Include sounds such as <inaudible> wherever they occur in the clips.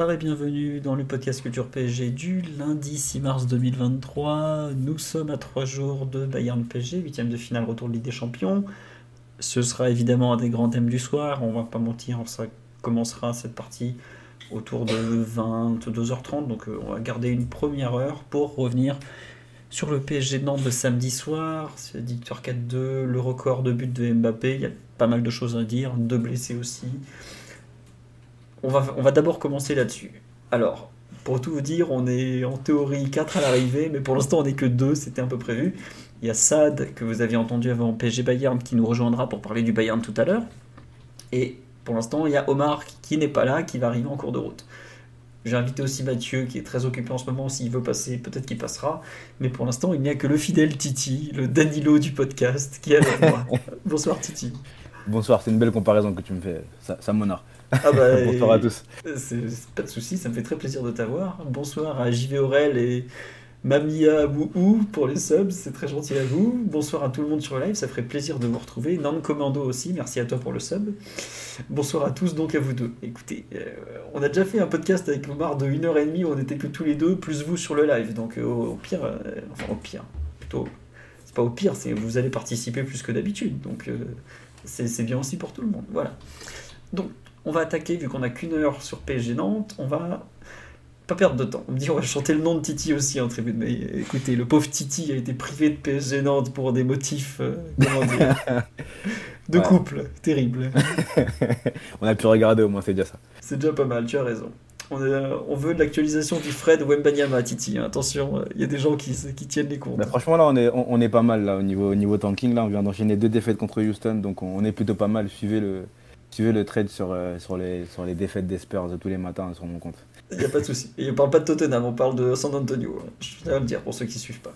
Et bienvenue dans le podcast Culture PSG du lundi 6 mars 2023. Nous sommes à trois jours de Bayern PSG, huitième de finale retour de Ligue des Champions. Ce sera évidemment un des grands thèmes du soir, on va pas mentir, ça commencera cette partie autour de 22h30. Donc euh, on va garder une première heure pour revenir sur le PSG de Nantes de samedi soir. C'est victoire 4-2, le record de but de Mbappé. Il y a pas mal de choses à dire, deux blessés aussi. On va, on va d'abord commencer là-dessus. Alors, pour tout vous dire, on est en théorie 4 à l'arrivée, mais pour l'instant on n'est que 2, c'était un peu prévu. Il y a Sad, que vous aviez entendu avant PSG Bayern, qui nous rejoindra pour parler du Bayern tout à l'heure. Et pour l'instant, il y a Omar qui n'est pas là, qui va arriver en cours de route. J'ai invité aussi Mathieu, qui est très occupé en ce moment. S'il veut passer, peut-être qu'il passera. Mais pour l'instant, il n'y a que le fidèle Titi, le Danilo du podcast, qui est avec moi. <laughs> Bonsoir Titi. Bonsoir, c'est une belle comparaison que tu me fais. Ça, ça m'honore. Ah bah, <laughs> Bonsoir à tous. C'est pas de souci, ça me fait très plaisir de t'avoir. Bonsoir à JV Aurel et Mamia Wouhou pour les subs, c'est très gentil à vous. Bonsoir à tout le monde sur le live, ça ferait plaisir de vous retrouver. Nan Commando aussi, merci à toi pour le sub. Bonsoir à tous, donc à vous deux. Écoutez, euh, on a déjà fait un podcast avec Omar de 1h30 où on était que tous les deux, plus vous sur le live. Donc euh, au, pire, euh, enfin au pire, plutôt, c'est pas au pire, c'est vous allez participer plus que d'habitude. Donc c'est c'est bien aussi pour tout le monde. Voilà. Donc on va attaquer, vu qu'on a qu'une heure sur PSG Nantes, on va pas perdre de temps. On me dit on va chanter le nom de Titi aussi en tribune. Mais écoutez, le pauvre Titi a été privé de PSG Nantes pour des motifs, euh, comment dire, <laughs> de Ouais. couple. Terrible. <laughs> On a pu regarder au moins, c'est déjà ça. C'est déjà pas mal, tu as raison. On, est- on veut de l'actualisation du Fred Wembanyama, Titi. hein. Attention, il y a des gens qui, qui tiennent les comptes. Bah, franchement, là, on est, on, on est pas mal là, au, niveau, au niveau tanking. Là, on vient d'enchaîner deux défaites contre Houston, donc on, on est plutôt pas mal. Suivez le, suivez le trade sur, euh, sur, les, sur les défaites des Spurs tous les matins sur mon compte. Il n'y a pas de souci. Et on parle pas de Tottenham, on parle de San Antonio. hein. Je tiens à le dire pour ceux qui suivent pas.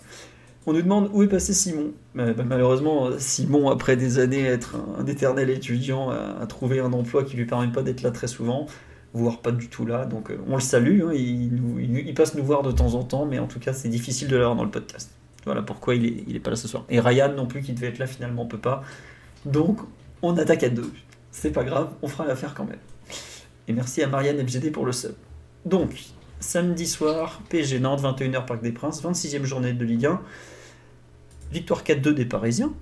On nous demande où est passé Simon. Bah, malheureusement, Simon, après des années à être un, éternel étudiant, a, a trouvé un emploi qui lui permet pas d'être là très souvent, voire pas du tout là. Donc euh, on le salue. hein. il, passe nous voir de temps en temps, mais en tout cas, c'est difficile de l'avoir dans le podcast. Voilà pourquoi il est, il est pas là ce soir. Et Ryan non plus, qui devait être là, finalement, peut pas. Donc on attaque à deux. C'est pas grave, on fera l'affaire quand même. Et merci à Marianne FGD pour le sub. Donc, samedi soir, PSG Nantes, 21h Parc des Princes, 26e journée de Ligue 1. Victoire 4-2 des Parisiens.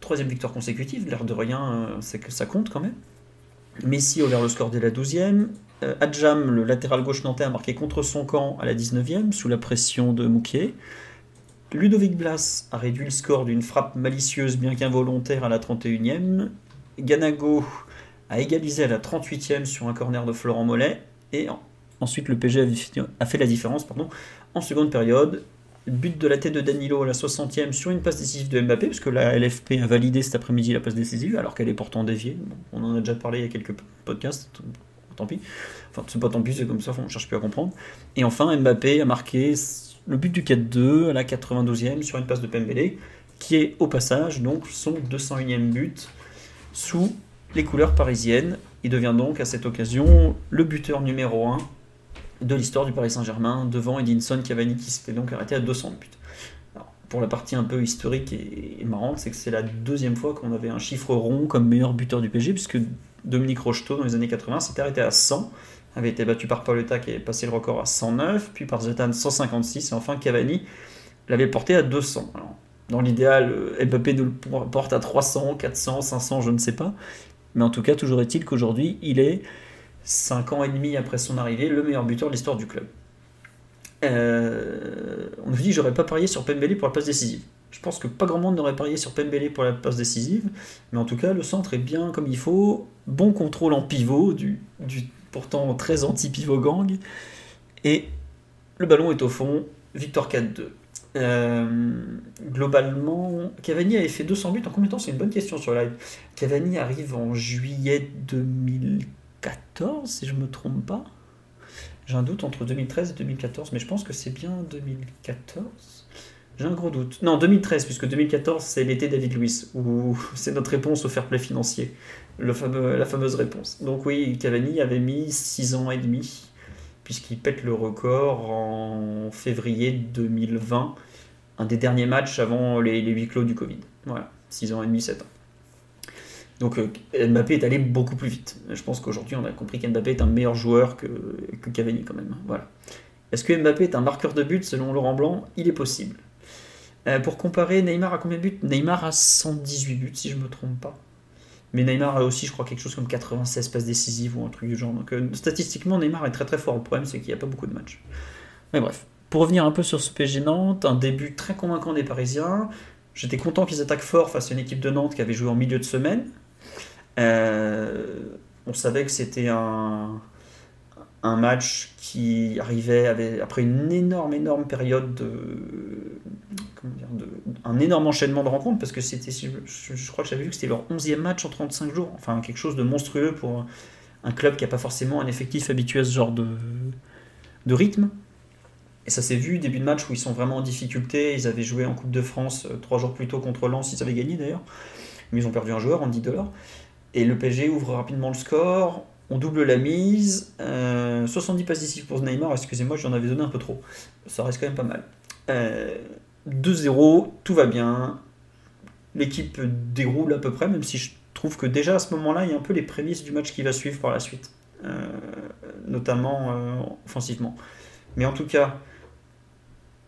Troisième victoire consécutive, l'air de rien, euh, c'est que ça compte quand même. Messi a ouvert le score dès la 12e. Euh, Adjam, le latéral gauche nantais, a marqué contre son camp à la 19e, sous la pression de Moukier. Ludovic Blas a réduit le score d'une frappe malicieuse bien qu'involontaire à la 31e. Ganago a égalisé à la 38e sur un corner de Florent Mollet. Et en- ensuite, le PSG a fait la différence en seconde période. But de la tête de Danilo à la 60e sur une passe décisive de Mbappé, parce que la LFP a validé cet après-midi la passe décisive, alors qu'elle est pourtant déviée. On en a déjà parlé il y a quelques podcasts, tant pis. Enfin, c'est pas tant pis, c'est comme ça, on cherche plus à comprendre. Et enfin, Mbappé a marqué le but du 4-2 à la 92e sur une passe de Pembele, qui est au passage donc son 201e but sous les couleurs parisiennes. Il devient donc à cette occasion le buteur numéro 1 de l'histoire du Paris Saint-Germain, devant Edinson Cavani qui s'était donc arrêté à 200 buts. Alors, pour la partie un peu historique et, marrante, c'est que c'est la deuxième fois qu'on avait un chiffre rond comme meilleur buteur du PSG, puisque Dominique Rocheteau, dans les années 80, s'était arrêté à 100, avait été battu par Paoletta qui avait passé le record à 109, puis par Zlatan 156, et enfin Cavani l'avait porté à 200. Alors, dans l'idéal, euh, Mbappé nous le porte à 300, 400, 500, je ne sais pas. Mais en tout cas, toujours est-il qu'aujourd'hui, il est, 5 ans et demi après son arrivée, le meilleur buteur de l'histoire du club. Euh, on nous dit j'aurais pas parié sur Pembele pour la passe décisive. Je pense que pas grand monde n'aurait parié sur Pembele pour la passe décisive, mais en tout cas le centre est bien comme il faut, bon contrôle en pivot, du, du pourtant très anti-pivot gang, et le ballon est au fond, victoire 4-2. Euh, globalement, Cavani avait fait 200 buts en combien de temps C'est une bonne question sur live. Cavani arrive en juillet 2004, 2014, si je me trompe pas. J'ai un doute entre 2013 et 2014, mais je pense que c'est bien 2014. J'ai un gros doute. Non, 2013, puisque 2014, c'est l'été David Luiz, où <laughs> c'est notre réponse au fair play financier, le fameux, la fameuse réponse. Donc oui, Cavani avait mis 6 ans et demi, puisqu'il pète le record en février 2020, un des derniers matchs avant les, huis clos du Covid. Voilà, 6 ans et demi, 7 ans. Donc euh, Mbappé est allé beaucoup plus vite. Je pense qu'aujourd'hui, on a compris qu'Mbappé est un meilleur joueur que, que Cavani quand même. Voilà. Est-ce que Mbappé est un marqueur de but? Selon Laurent Blanc Il est possible. Euh, pour comparer, Neymar a combien de buts? Neymar a 118 buts, si je ne me trompe pas. Mais Neymar a aussi, je crois, quelque chose comme 96 passes décisives ou un truc du genre. Donc euh, statistiquement, Neymar est très très fort. Le problème, c'est qu'il n'y a pas beaucoup de matchs. Mais bref. Pour revenir un peu sur ce PSG Nantes, un début très convaincant des Parisiens. J'étais content qu'ils attaquent fort face à une équipe de Nantes qui avait joué en milieu de semaine. Euh, on savait que c'était un, un match qui arrivait après une énorme, énorme période de, un énorme enchaînement de rencontres, parce que c'était, je, crois que j'avais vu que c'était leur 11e match en 35 jours, enfin quelque chose de monstrueux pour un club qui n'a pas forcément un effectif habitué à ce genre de, de rythme. Et ça s'est vu, début de match où ils sont vraiment en difficulté, ils avaient joué en Coupe de France euh, trois jours plus tôt contre Lens, ils avaient gagné d'ailleurs, mais ils ont perdu un joueur, Andy Delors. Et le PSG ouvre rapidement le score, on double la mise, 70 euh, passes pour Neymar, excusez-moi, j'en avais donné un peu trop, ça reste quand même pas mal. 2-0, euh, tout va bien, l'équipe déroule à peu près, même si je trouve que déjà à ce moment-là, il y a un peu les prémices du match qui va suivre par la suite, euh, notamment offensivement. Mais en tout cas,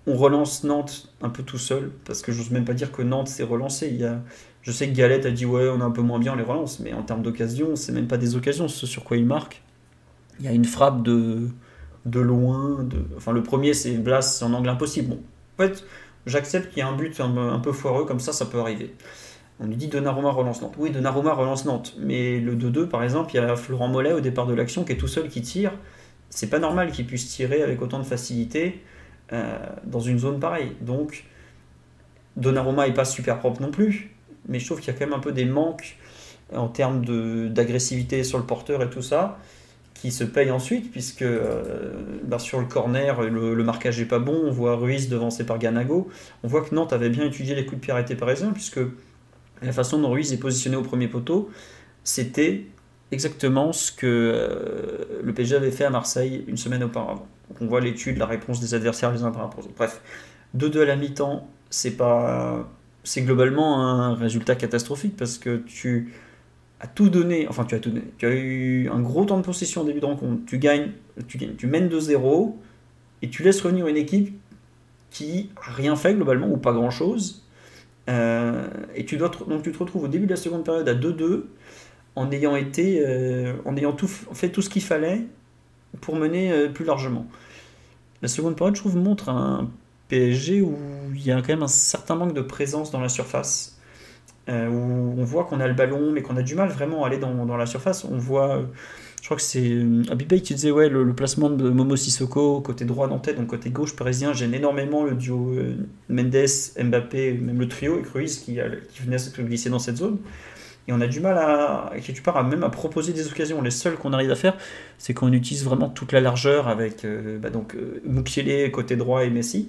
on relance Nantes un peu tout seul, parce que j'ose même pas dire que Nantes s'est relancé. Il y a, je sais que Galette a dit ouais, on est un peu moins bien, on les relance, mais en termes d'occasion, c'est même pas des occasions, ce sur quoi il marque. Il y a une frappe de, de loin. De... Enfin, le premier, c'est Blas, en angle impossible. Bon, en fait, j'accepte qu'il y a un but un, peu foireux, comme ça, ça peut arriver. On lui dit Donnarumma relance Nantes. Oui, Donnarumma relance Nantes. Mais le 2-2, par exemple, il y a Florent Mollet au départ de l'action qui est tout seul qui tire. C'est pas normal qu'il puisse tirer avec autant de facilité euh, dans une zone pareille. Donc, Donnarumma est pas super propre non plus mais je trouve qu'il y a quand même un peu des manques en termes d'agressivité sur le porteur et tout ça, qui se payent ensuite, puisque euh, bah, sur le corner, le, marquage n'est pas bon, on voit Ruiz devancé par Ganago, on voit que Nantes avait bien étudié les coups de pied arrêtés parisiens, puisque la façon dont Ruiz est positionné au premier poteau, c'était exactement ce que euh, le PSG avait fait à Marseille une semaine auparavant. Donc on voit l'étude, la réponse des adversaires les uns par rapport aux autres. Bref, 2-2 à la mi-temps, c'est pas c'est globalement un résultat catastrophique parce que tu as tout donné, enfin tu as tout donné, tu as eu un gros temps de possession au début de rencontre, tu gagnes, tu, gagnes, tu mènes 2-0 et tu laisses revenir une équipe qui a rien fait globalement ou pas grand chose. Euh, et tu dois donc tu te retrouves au début de la seconde période à 2-2 en ayant été euh, en ayant tout, fait tout ce qu'il fallait pour mener euh, plus largement. La seconde période, je trouve, montre un PSG où il y a quand même un certain manque de présence dans la surface. Euh, où on voit qu'on a le ballon, mais qu'on a du mal vraiment à aller dans, dans la surface. On voit, euh, je crois que c'est euh, Abibay qui disait ouais, le, placement de Momo Sissoko côté droit nantais, donc côté gauche parisien, gêne énormément le duo Mendes, Mbappé, même le trio et qui, qui venait se glisser dans cette zone. Et on a du mal à, quelque part, même à proposer des occasions. Les seuls qu'on arrive à faire, c'est qu'on utilise vraiment toute la largeur avec bah donc Mukiele côté droit et Messi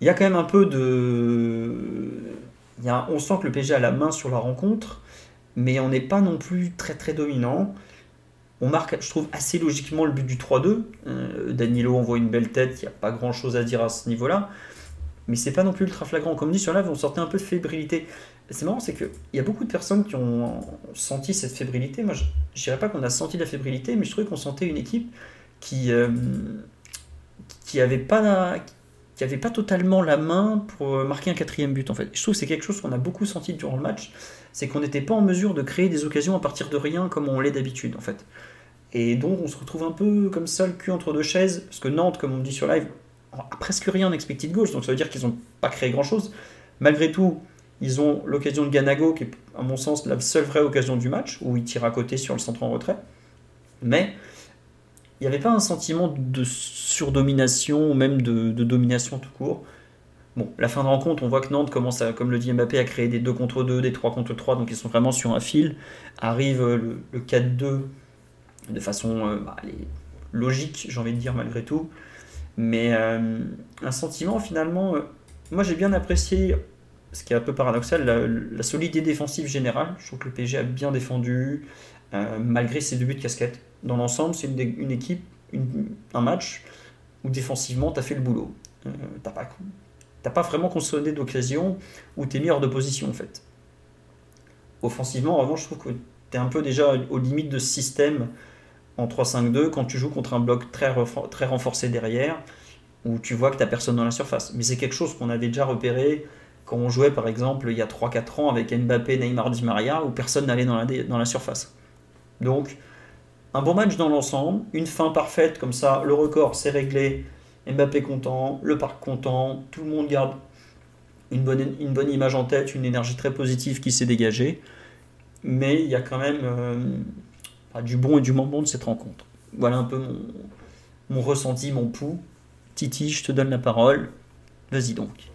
il y a quand même un peu de. Il y a, on sent que le PSG a la main sur la rencontre, mais on n'est pas non plus très très dominant. On marque, je trouve, assez logiquement le but du 3-2. Euh, Danilo envoie une belle tête, il n'y a pas grand chose à dire à ce niveau-là. Mais c'est pas non plus ultra flagrant. Comme dit sur live, on sortait un peu de fébrilité. C'est marrant, c'est qu'il y a beaucoup de personnes qui ont senti cette fébrilité. Moi, je ne dirais pas qu'on a senti la fébrilité, mais je trouvais qu'on sentait une équipe qui, euh, qui avait pas, qui n'avait pas totalement la main pour euh, marquer un quatrième but en fait. Je trouve que c'est quelque chose qu'on a beaucoup senti durant le match, c'est qu'on n'était pas en mesure de créer des occasions à partir de rien comme on l'est d'habitude en fait. Et donc on se retrouve un peu comme ça le cul entre deux chaises, parce que Nantes, comme on dit sur live, a presque rien en expected gauche, donc ça veut dire qu'ils n'ont pas créé grand chose. Malgré tout, ils ont l'occasion de Ganago, qui est à mon sens la seule vraie occasion du match, où il tire à côté sur le centre en retrait. Mais il n'y avait pas un sentiment de surdomination ou même de, domination tout court. Bon, la fin de rencontre, on voit que Nantes commence, comme le dit Mbappé, à créer des 2 contre 2, des 3 contre 3, donc ils sont vraiment sur un fil. Arrive le, 4-2 de façon bah, logique, j'ai envie de dire malgré tout. Mais un sentiment finalement, moi j'ai bien apprécié, ce qui est un peu paradoxal, la, solidité défensive générale. Je trouve que le PSG a bien défendu, malgré ses deux buts de casquette. Dans l'ensemble, c'est une, équipe, un match où défensivement, tu as fait le boulot. Euh, tu n'as pas, vraiment consommé d'occasion où tu es mis hors de position en fait. Offensivement, en revanche, je trouve que tu es un peu déjà aux limites de ce système en 3-5-2 quand tu joues contre un bloc très, très renforcé derrière où tu vois que tu personne dans la surface. Mais c'est quelque chose qu'on avait déjà repéré quand on jouait par exemple il y a 3-4 ans avec Mbappé, Neymar, Di Maria où personne n'allait dans la, dans la surface. Donc un bon match dans l'ensemble, une fin parfaite comme ça, le record c'est réglé, Mbappé content, le parc content, tout le monde garde une bonne, image en tête, une énergie très positive qui s'est dégagée. Mais il y a quand même euh, du bon et du moins bon de cette rencontre. Voilà un peu mon, ressenti, mon pouls. Titi, je te donne la parole. Vas-y donc.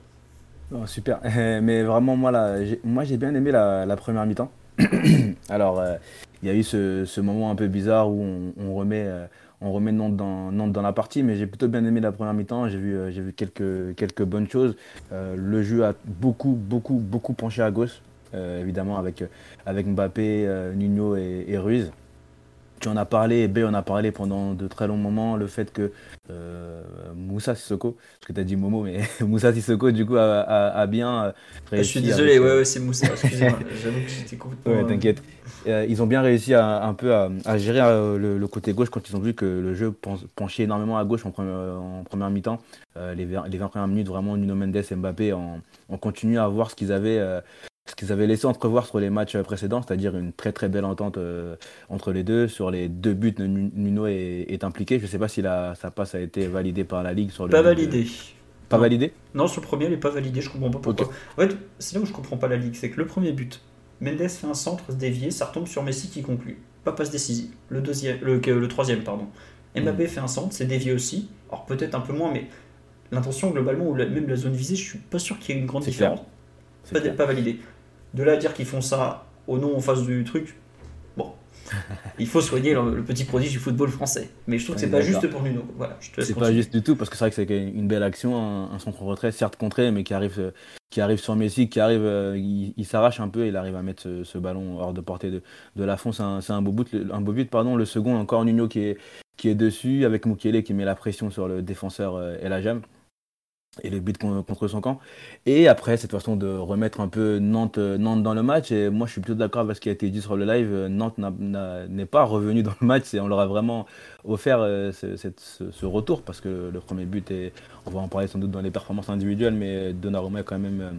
Oh, super. <laughs> Mais vraiment, moi, là, j'ai, moi j'ai bien aimé la, première mi-temps. <clears throat> Alors, euh, il y a eu ce, moment un peu bizarre où on, remet, euh, Nantes dans, la partie, mais j'ai plutôt bien aimé la première mi-temps. J'ai vu, euh, quelques, bonnes choses. Euh, le jeu a beaucoup, beaucoup, beaucoup penché à gauche, évidemment, avec, avec Mbappé, Nuno et Ruiz tu en as parlé, B en a parlé pendant de très longs moments, le fait que euh, Moussa Sissoko, parce que tu as dit Momo, mais <laughs> Moussa Sissoko, du coup, a, bien réussi. Je suis désolé, ouais, ouais c'est Moussa, excusez-moi, <laughs> j'avoue que j'étais complètement. Ouais, t'inquiète. Euh, ils ont bien réussi à, un peu à, gérer euh, le, côté gauche quand ils ont vu que le jeu penchait énormément à gauche en, en première mi-temps. les, 20, les 20 premières minutes, vraiment, Nuno Mendes et Mbappé ont, continué à voir ce qu'ils avaient ce qu'ils avaient laissé entrevoir sur les matchs précédents, c'est-à-dire une très très belle entente euh, entre les deux. Sur les deux buts, Nuno est, impliqué. Je ne sais pas si la, sa passe a été validée par la Ligue. Sur le pas validé. Pas validé Non, sur le premier, elle n'est pas validée. Je comprends pas pourquoi. En fait, c'est là où je comprends pas la Ligue. C'est que le premier but, Mendes fait un centre dévié, ça retombe sur Messi qui conclut. Pas passe décisive. Le, deuxième, le, le troisième, pardon. Mbappé mm. fait un centre, c'est dévié aussi. Alors peut-être un peu moins, mais l'intention globalement, ou même la zone visée, je suis pas sûr qu'il y ait une grande différence. Pas, pas validé. De là à dire qu'ils font ça au nom en face du truc, bon. Il faut soigner le, petit prodige du football français. Mais je trouve que c'est pas juste pour Nuno. Voilà, c'est pas juste du tout, parce que c'est vrai que c'est une belle action, un, centre retrait, certes contré, mais qui arrive, qui arrive sur Messi, qui arrive, euh, il, s'arrache un peu, il arrive à mettre ce, ballon hors de portée de, de la fond. C'est un, beau but, un beau but, pardon. Le second, encore Nuno qui est, qui est dessus, avec Mukele qui met la pression sur le défenseur euh, El Ajam et le but contre son camp. Et après, cette façon de remettre un peu Nantes, Nantes dans le match. Et moi, je suis plutôt d'accord avec ce qui a été dit sur le live. Nantes n'est pas revenu dans le match et on leur a vraiment offert euh, ce, retour parce que le premier but, est, on va en parler sans doute dans les performances individuelles, mais Donnarumma est quand même. Euh,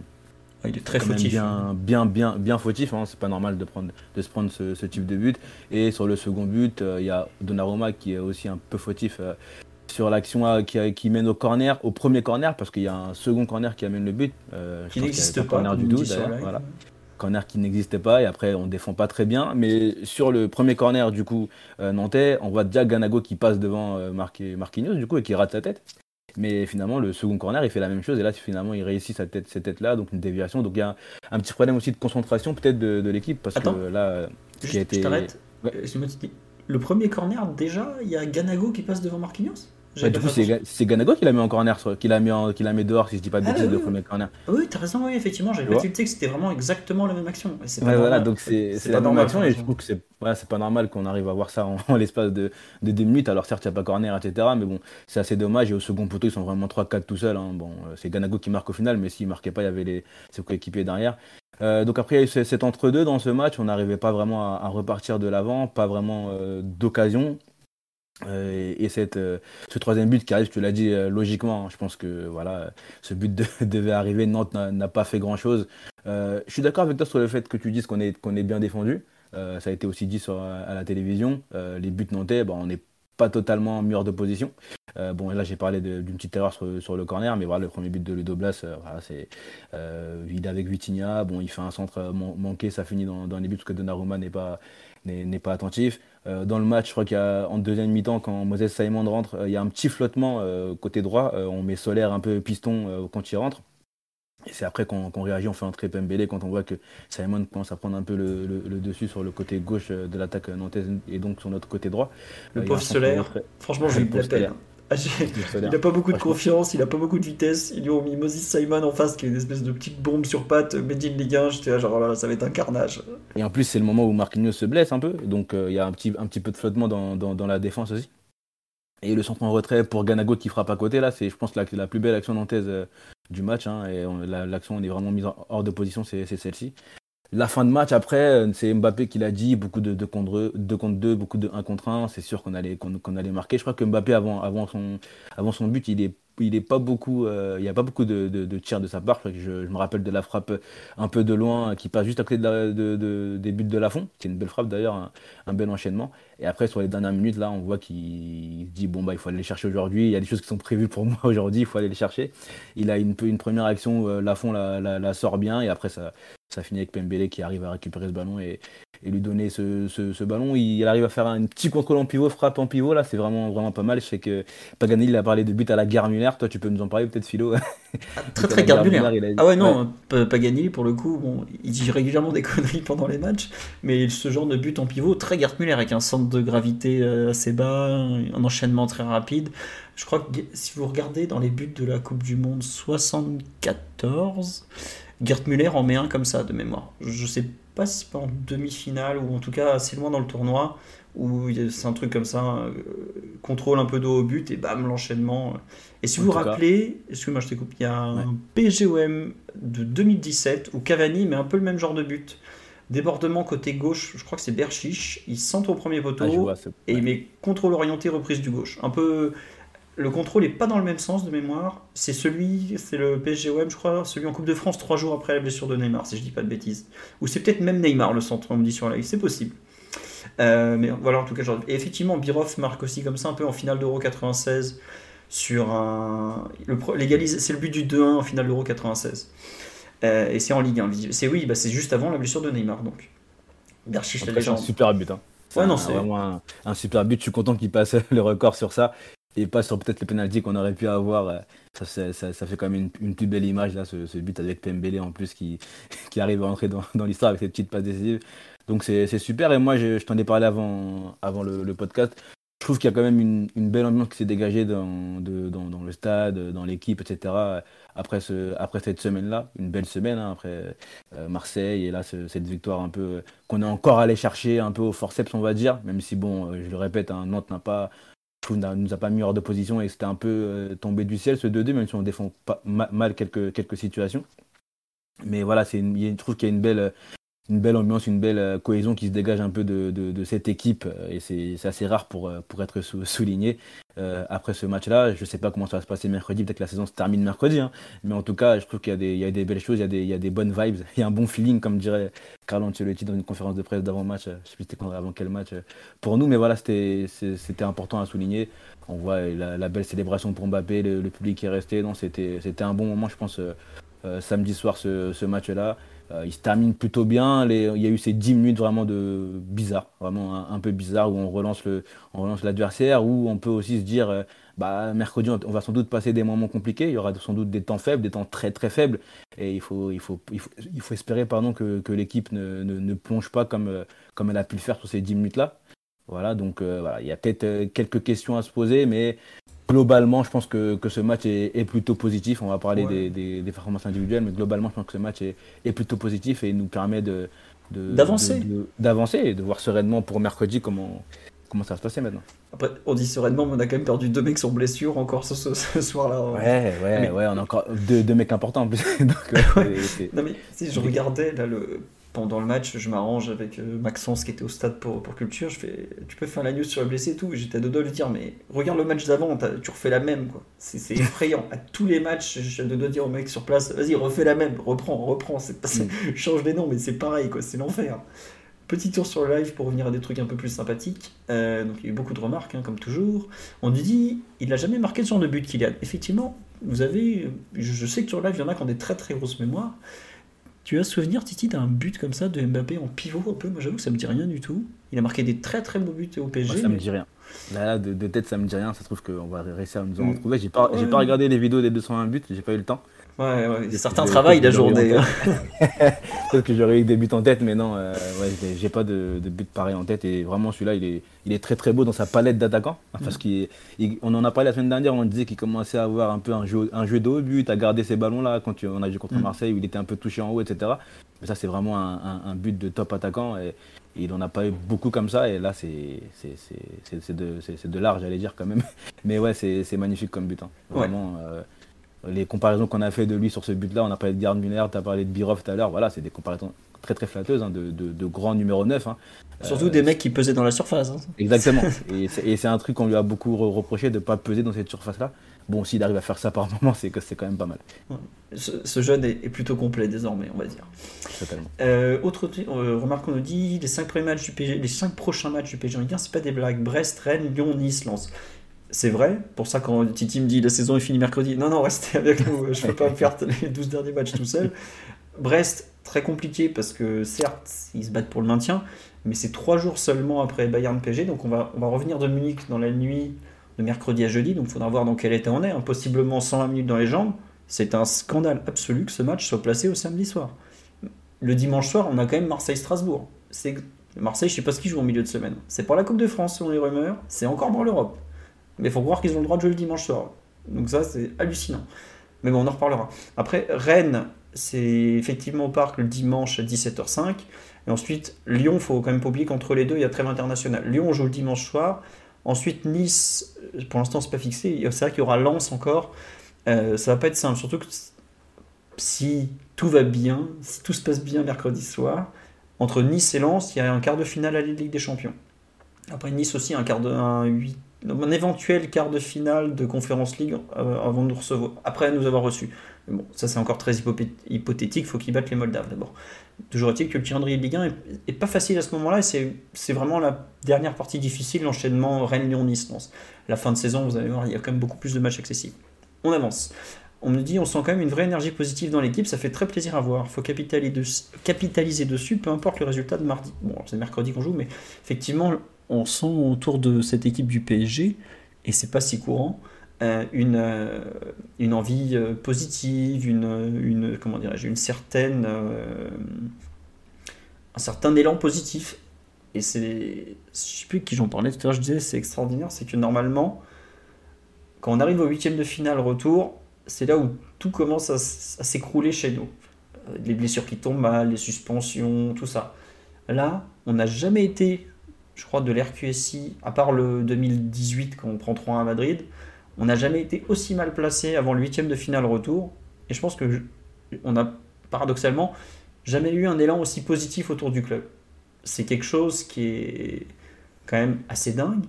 il est très fautif. Bien, bien, bien, bien fautif. Hein. C'est pas normal de, prendre, de se prendre ce, type de but. Et sur le second but, euh, il y a Donnarumma qui est aussi un peu fautif sur l'action qui, qui, mène au corner, au premier corner, parce qu'il y a un second corner qui amène le but. Euh, qui n'existe pas. Corner du voilà. Corner qui n'existait pas, et après on défend pas très bien. Mais sur le premier corner, du coup, euh, nantais, on voit déjà Ganago qui passe devant euh, Marquinhos, du coup, et qui rate sa tête. Mais finalement, le second corner, il fait la même chose, et là, finalement, il réussit sa tête, cette tête-là, donc une déviation. Donc il y a un, petit problème aussi de concentration, peut-être, de, l'équipe, parce que là, ce qui a été. Je Le premier corner, déjà, il y a Ganago qui passe devant Marquinhos? Bah, du coup, c'est Ganago qui l'a mis en corner, qui l'a mis, en, mis dehors, si je dis pas de ah, bêtises, le premier corner. Oui, t'as raison, oui, effectivement, j'avais pas tilté que c'était vraiment exactement la même action. Ouais, voilà, donc c'est la même action et je trouve que c'est voilà, pas normal qu'on arrive à voir ça en, <laughs> l'espace de, de 2 minutes. Alors certes, il n'y a pas corner, etc. Mais bon, c'est assez dommage. Et au second poteau, ils sont vraiment 3-4 tout seuls. Hein. Bon, euh, c'est Ganago qui marque au final, mais s'il marquait pas, il y avait les, ses coéquipiers derrière. Euh, donc après, il y a eu cet entre-deux dans ce match. On n'arrivait pas vraiment à, repartir de l'avant, pas vraiment euh, d'occasion. Euh, et cette, euh, ce troisième but qui arrive, tu l'as dit euh, logiquement, je pense que voilà, ce but <laughs> devait arriver. Nantes n'a pas fait grand chose. je suis d'accord avec toi sur le fait que tu dises qu'on est, est bien défendu. ça a été aussi dit sur, à la télévision. les buts nantais, bon, on n'est pas totalement mur de position. bon, là j'ai parlé d'une petite erreur sur, le corner, mais voilà, le premier but de Ludo Blas, voilà, c'est vide avec Vitinha. Bon, il fait un centre manqué, ça finit dans, dans les buts parce que Donnarumma n'est pas n'est pas attentif. Euh, dans le match, je crois qu'il y a en deuxième mi-temps, quand Moses Simon rentre, euh, il y a un petit flottement euh, côté droit. on met Solaire un peu piston quand il rentre. Et c'est après qu'on réagit, on fait entrer Pembele quand on voit que Simon commence à prendre un peu le, dessus sur le côté gauche de l'attaque nantaise et donc sur notre côté droit. Le pauvre Solaire, franchement, je lui l'appelle. Ah, il n'a pas beaucoup de confiance, il n'a pas beaucoup de vitesse. Ils lui ont mis Moses Simon en face, qui est une espèce de petite bombe sur patte, Made in Ligue 1. J'étais genre, là, ça va être un carnage. Et en plus, c'est le moment où Marquinhos se blesse un peu, donc euh, il y a un petit, un petit peu de flottement dans, dans, la défense aussi. Et le centre en retrait pour Ganago qui frappe à côté, là, c'est, je pense, la, la plus belle action nantaise euh, du match. Hein, et l'action, on est vraiment mise hors de position, c'est, celle-ci. La fin de match, après, euh, c'est Mbappé qui l'a dit, beaucoup de 2 contre 2, contre 2, beaucoup de 1 contre 1. C'est sûr qu'on allait, allait marquer. Je crois que Mbappé, avant, avant, son, avant son but, il est il est pas beaucoup, euh, il n'y a pas beaucoup de, de, tirs de sa part. Je, me rappelle de la frappe un peu de loin qui passe juste à côté de des buts de la fond. C'est une belle frappe d'ailleurs, un, bel enchaînement. Et après, sur les dernières minutes, là, on voit qu'il dit bon bah il faut aller les chercher aujourd'hui. Il y a des choses qui sont prévues pour <laughs> moi aujourd'hui, il faut aller les chercher. Il a une, une première action, euh, la fond la, la, sort bien et après ça, ça finit avec Pembele qui arrive à récupérer ce ballon et lui donner ce, ce, ballon. Il, arrive à faire un petit contrôle en pivot, frappe en pivot. Là, c'est vraiment, vraiment pas mal. Je sais que Pagani, il a parlé de but à la gare Muller. Toi, tu peux nous en parler peut-être, Philo? Ah, Très, <laughs> très gare Muller. Ah ouais, non, Pagani, pour le coup, bon, il dit régulièrement des <laughs> conneries pendant les matchs, mais ce genre de but en pivot, très gare Muller, avec un centre de gravité euh, assez bas, un enchaînement très rapide. Je crois que si vous regardez dans les buts de la Coupe du Monde 74, Gert Müller en met un comme ça de mémoire. Je sais pas si c'est en demi-finale ou en tout cas assez loin dans le tournoi où c'est un truc comme ça, euh, contrôle un peu de au but et bam, l'enchaînement. Et si vous vous rappelez, excuse-moi je te coupe, il y a un PGOM de 2017 où Cavani met un peu le même genre de but. Débordement côté gauche, je crois que c'est Berchiche, il centre au premier poteau ah, et il met contrôle orienté reprise du gauche. Un peu le contrôle n'est pas dans le même sens de mémoire. C'est celui, c'est le PSGOM, je crois, celui en Coupe de France trois jours après la blessure de Neymar, si je dis pas de bêtises. Ou c'est peut-être même Neymar le centre, on me dit sur live, c'est possible. Euh, mais voilà, en tout cas, genre... et effectivement, Birov marque aussi comme ça, un peu en finale d'Euro 96, sur un. Le C'est le but du 2-1 en finale d'Euro 96. Euh, et c'est en Ligue 1. C'est oui, bah, c'est juste avant la blessure de Neymar, donc. La légende. Un super but. Hein. Ouais, non, c'est vraiment un, un, super but. Je suis content qu'il passe <laughs> le record sur ça et pas sur peut-être les pénalties qu'on aurait pu avoir. Euh, ça, ça, fait quand même une, plus belle image, là, ce, but avec Pembele en plus qui, <laughs> qui arrive à entrer dans, l'histoire avec ses petites passes décisives. Donc c'est super. Et moi, je, t'en ai parlé avant, avant le, podcast. Je trouve qu'il y a quand même une, belle ambiance qui s'est dégagée dans, le stade, dans l'équipe, etc. Après, après cette semaine-là, une belle semaine, hein, après euh, Marseille, et là, cette victoire un peu euh, qu'on est encore allé chercher un peu au forceps, on va dire, même si, bon, je le répète, hein, Nantes n'a pas ne nous a pas mis hors de position et c'était un peu euh, tombé du ciel ce 2-2, même si on défend pas, mal quelques, quelques situations. Mais voilà, c'est je trouve qu'il y a une belle, une belle ambiance, une belle euh, cohésion qui se dégage un peu de, cette équipe euh, et c'est assez rare pour, euh, pour être souligné après ce match-là. Je ne sais pas comment ça va se passer mercredi, peut-être que la saison se termine mercredi, hein. mais en tout cas, je trouve qu'il y, y, a des belles choses, il y, a des, il y a des bonnes vibes, il y a un bon feeling, comme dirait Carlo Ancelotti dans une conférence de presse d'avant-match, je ne sais plus c'était avant quel match pour nous, mais voilà, c'était important à souligner. On voit la, belle célébration pour Mbappé, le, public qui est resté, c'était un bon moment, je pense, samedi soir, ce, ce match-là. Euh, il se termine plutôt bien. il y a eu ces 10 minutes vraiment de bizarre, vraiment un, peu bizarre où on relance le, on relance l'adversaire, où on peut aussi se dire, euh, bah mercredi on, va sans doute passer des moments compliqués. Il y aura sans doute des temps faibles, des temps très très faibles, et il faut, il faut, il faut, espérer pardon que, l'équipe ne, ne, plonge pas comme, euh, comme elle a pu le faire sur ces 10 minutes là. Voilà, donc voilà, il y a peut-être quelques questions à se poser, mais globalement, je pense que, que ce match est, plutôt positif. On va parler des, des, performances individuelles, mais globalement, je pense que ce match est, est plutôt positif et nous permet de d'avancer d'avancer et de voir sereinement pour mercredi comment comment ça va se passer maintenant. Après, on dit sereinement, mais on a quand même perdu deux mecs sur blessure encore ce, ce, soir-là. Ouais, ouais, ouais, on a encore deux, deux mecs importants en plus. <laughs> <laughs> non mais si je regardais là le pendant le match, je m'arrange avec euh, Maxence qui était au stade pour, pour Culture. Je fais, tu peux faire la news sur le blessé et tout. J'étais à deux doigts de lui dire, mais regarde le match d'avant, tu refais la même. quoi. C'est effrayant. à tous les matchs, doigts de dire au mec sur place, vas-y, refais la même, reprends, reprends. C'est mm. change les noms, mais c'est pareil, quoi. C'est l'enfer. Petit tour sur le live pour revenir à des trucs un peu plus sympathiques. Euh, donc il y a eu beaucoup de remarques, hein, comme toujours. On nous dit, il n'a jamais marqué ce genre de but, Kylian. Effectivement, vous avez, je, je sais que sur le live, il y en a qui ont des très très grosses mémoires. Tu as souvenir, Titi, d'un but comme ça de Mbappé en pivot un peu? Moi, j'avoue ça me dit rien du tout. Il a marqué des très très beaux buts au PSG. ça me dit rien. Là, de, tête, ça me dit rien. Ça se trouve qu'on va réussir à nous en mm. retrouver. J'ai pas, pas regardé les vidéos des 201 buts, j'ai pas eu le temps. Ouais, ouais. Certains travaillent la journée. Hein. <laughs> Peut-être que j'aurais eu des buts en tête, mais non, euh, ouais, j'ai pas de, de, but pareil en tête. Et vraiment, celui-là, il est, il est très très beau dans sa palette d'attaquants. Parce mm. qu'on en a parlé la semaine dernière, on disait qu'il commençait à avoir un peu un jeu, un jeu de haut but, à garder ces ballons-là quand on a joué contre mm. Marseille où il était un peu touché en haut, etc. Mais ça, c'est vraiment un, but de top attaquant. Et, il n'en a pas eu beaucoup comme ça. Et là, c'est de, de l'art, j'allais dire quand même. <laughs> Mais ouais, c'est magnifique comme but. Hein. Vraiment. Euh, les comparaisons qu'on a fait de lui sur ce but-là, on a parlé de Gerd Müller, tu as parlé de Birov tout à l'heure, voilà, c'est des comparaisons très très flatteuses hein, de, de, grands numéro 9. Hein. Surtout des mecs qui pesaient dans la surface. Hein. Exactement. et c'est un truc qu'on lui a beaucoup reproché de ne pas peser dans cette surface-là. Bon, s'il arrive à faire ça par <laughs> moment, c'est que c'est quand même pas mal. Ce, jeune est, plutôt complet désormais, on va dire. Euh, autre euh, remarque qu'on nous dit les 5 premiers matchs du PSG, les 5 prochains matchs du PSG en Ligue 1, c'est pas des blagues. Brest, Rennes, Lyon, Nice, Lens c'est vrai? Pour ça, quand Titi me dit la saison est finie mercredi, non, non, restez <laughs> avec nous, je ne peux pas faire les 12 derniers matchs tout seul. Brest, très compliqué parce que certes, ils se battent pour le maintien, mais c'est trois jours seulement après Bayern PG. Donc on va, on va revenir de Munich dans la nuit de mercredi à jeudi. Donc il faudra voir dans quel état on est. Hein. Possiblement 120 minutes dans les jambes. C'est un scandale absolu que ce match soit placé au samedi soir. Le dimanche soir, on a quand même Marseille-Strasbourg. Marseille, je sais pas ce qu'ils jouent en milieu de semaine. C'est pour la Coupe de France, selon les rumeurs. C'est encore pour l'Europe. Mais il faut croire qu'ils ont le droit de jouer le dimanche soir. Donc ça, c'est hallucinant. Mais bon, on en reparlera. Après, Rennes, c'est effectivement au parc le dimanche à 17h05. Et ensuite, Lyon, faut quand même pas oublier qu'entre les deux, il y a trêve internationale. Lyon, on joue le dimanche soir. Ensuite, Nice, pour l'instant, c'est pas fixé. C'est vrai qu'il y aura Lens encore. Euh, ça va pas être simple. Surtout que si tout va bien, si tout se passe bien mercredi soir, entre Nice et Lens, il y a un quart de finale à la Ligue des Champions. Après Nice aussi, un quart de un 8 un éventuel quart de finale de Conférence League euh, avant de nous recevoir, après nous avoir reçus. bon, ça c'est encore très hypothétique, faut qu'ils battent les Moldaves d'abord. Toujours est-il que le calendrier de Ligue 1 est, pas facile à ce moment-là et c'est vraiment la dernière partie difficile, l'enchaînement Rennes-Lyon-Nice. La fin de saison, vous allez voir, il y a quand même beaucoup plus de matchs accessibles. On avance. On me dit, on sent quand même une vraie énergie positive dans l'équipe, ça fait très plaisir à voir. Faut capitaliser, dessus, peu importe le résultat de mardi. Bon, c'est mercredi qu'on joue, mais effectivement, on sent autour de cette équipe du PSG, et c'est pas si courant, euh, une, euh, une envie euh, positive, une, une comment une certaine, un certain élan positif. Et c'est, je sais plus qui j'en parlais tout à l'heure, je disais c'est extraordinaire, c'est que normalement, quand on arrive au huitième de finale retour, c'est là où tout commence à s'écrouler chez nous. Les blessures qui tombent mal, les suspensions, tout ça. Là, on n'a jamais été je crois, de l'RQSI, à part le 2018 quand on prend 3-1 à Madrid, on n'a jamais été aussi mal placé avant le huitième de finale retour. Et je pense que on a paradoxalement jamais eu un élan aussi positif autour du club. C'est quelque chose qui est quand même assez dingue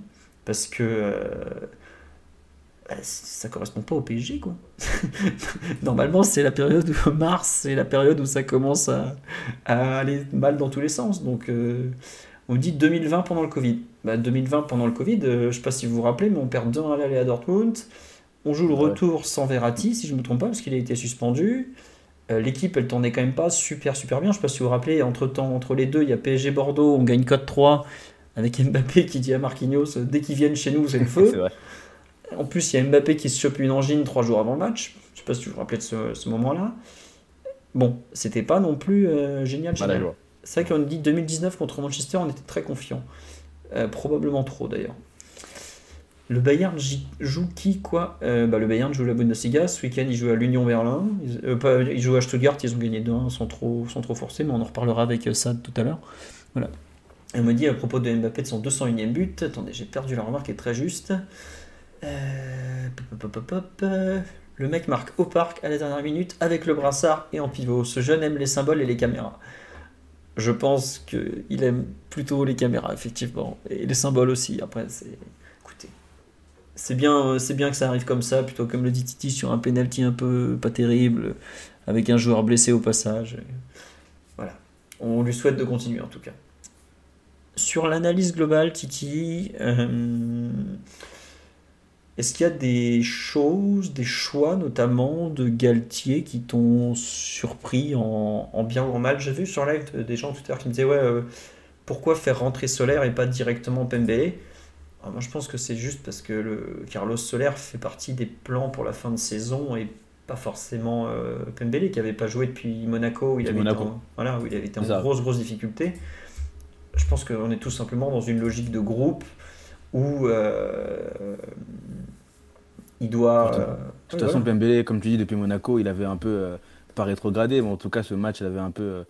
parce que euh, ça correspond pas au PSG quoi. <laughs> Normalement c'est la période où mars, c'est la période où ça commence à, aller mal dans tous les sens. Donc euh, on dit 2020 pendant le Covid. 2020 bah, pendant le Covid, euh, je ne sais pas si vous vous rappelez, mais on perd 2 à l'aller à Dortmund. On joue le retour sans Verratti, si je ne me trompe pas, parce qu'il a été suspendu. Euh, l'équipe, elle tournait quand même pas super super bien. Je ne sais pas si vous vous rappelez, entre, temps, entre les deux, il y a PSG Bordeaux, on gagne 4-3 avec Mbappé qui dit à Marquinhos dès qu'ils viennent chez nous, c'est le feu. <laughs> En plus, il y a Mbappé qui se chope une angine trois jours avant le match. Je ne sais pas si vous vous rappelez de ce, moment-là. Bon, c'était pas non plus euh, génial. génial. C'est vrai qu'on dit 2019 contre Manchester, on était très confiant. Euh, probablement trop d'ailleurs. Le Bayern joue qui quoi? Euh, bah, Le Bayern joue la Bundesliga. Ce week-end, il joue à l'Union Berlin. Ils, euh, joue à Stuttgart. Ils ont gagné 2-1 sans trop, sans trop forcer, mais on en reparlera avec Sad tout à l'heure. Voilà. Elle me dit à propos de Mbappé de son 201e but. Attendez, j'ai perdu la remarque, est très juste. le mec marque au parc à la dernière minute avec le brassard et en pivot. Ce jeune aime les symboles et les caméras je pense qu'il aime plutôt les caméras, effectivement, et les symboles aussi. Après, c'est. Écoutez. C'est bien, c'est bien que ça arrive comme ça, plutôt comme le dit Titi sur un penalty un peu pas terrible, avec un joueur blessé au passage. Voilà. On lui souhaite de continuer en tout cas. Sur l'analyse globale, Titi, euh, est-ce qu'il y a des choses, des choix notamment de Galtier qui t'ont surpris en, bien ou en mal? J'ai vu sur live des gens tout à l'heure qui me disaient ouais, euh, pourquoi faire rentrer Solaire et pas directement Pembele ah, Moi je pense que c'est juste parce que le Carlos Solaire fait partie des plans pour la fin de saison et pas forcément euh, Pembele qui n'avait pas joué depuis Monaco où il avait été en, voilà, où il avait été en grosse grosse difficulté. Je pense qu'on est tout simplement dans une logique de groupe où euh, il doit. De toute, façon, Pembele, comme tu dis, depuis Monaco, il avait un peu pas rétrogradé, mais en tout cas, ce match, il avait un peu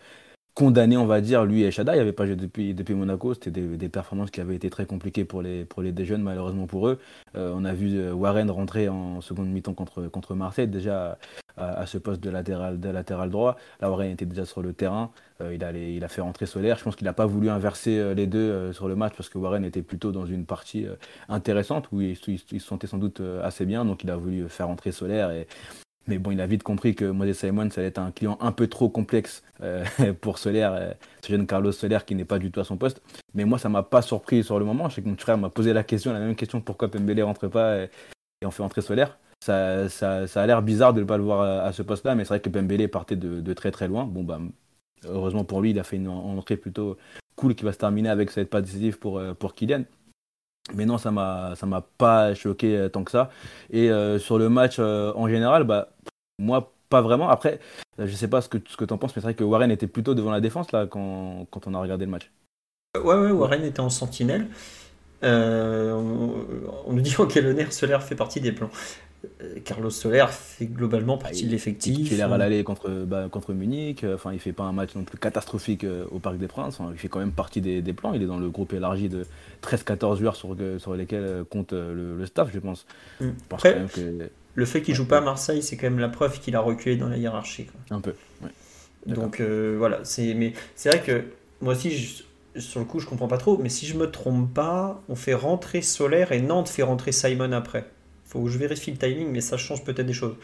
condamné, on va dire, lui et Shada. Il n'avait pas joué depuis, depuis Monaco. C'était des, performances qui avaient été très compliquées pour les, pour les jeunes, malheureusement pour eux. Euh, on a vu euh, Warren rentrer en seconde mi-temps contre, contre Marseille, déjà à, ce poste de latéral, de latéral droit. Là, Warren était déjà sur le terrain. Euh, il, a il a fait rentrer Solaire. Je pense qu'il n'a pas voulu inverser les deux sur le match parce que Warren était plutôt dans une partie intéressante où il, se sentait sans doute assez bien. Donc, il a voulu faire rentrer Solaire mais bon, il a vite compris que Moses Simon, ça allait être un client un peu trop complexe euh, <laughs> pour Solaire, euh, ce jeune Carlos Solaire qui n'est pas du tout à son poste. Mais moi, ça m'a pas surpris sur le moment. Je sais que mon frère m'a posé la question, la même question, pourquoi Pembele rentre pas et, on fait entrer Solaire. Ça, ça, a l'air bizarre de ne pas le voir à, ce poste-là, mais c'est vrai que Pembele partait de, très très loin. Bon, bah, heureusement pour lui, il a fait une entrée plutôt cool qui va se terminer avec cette pas décisive pour, euh, pour Kylian. Mais non, ça m'a ça m'a pas choqué euh, tant que ça. Et euh, sur le match euh, en général, bah moi pas vraiment. Après, je sais pas ce que ce que en penses, mais c'est vrai que Warren était plutôt devant la défense là quand, quand on a regardé le match. Ouais ouais, Warren était en sentinelle. on, nous dit en quel honneur Solaire fait partie des plans. Euh, Carlos Soler fait globalement partie de l'effectif. Il est à l'aller contre, bah, contre Munich. Euh, enfin, il fait pas un match non plus catastrophique euh, au Parc des Princes. il fait quand même partie des, plans. Il est dans le groupe élargi de 13-14 joueurs sur, sur lesquels compte le, staff, je pense. Mm. Après, le fait qu'il joue pas à Marseille, c'est quand même la preuve qu'il a reculé dans la hiérarchie. Un peu. Donc voilà. C'est mais c'est vrai que moi aussi. sur le coup, je comprends pas trop, mais si je me trompe pas, on fait rentrer Solaire et Nantes fait rentrer Simon après faut que je vérifie le timing, mais ça change peut-être des choses.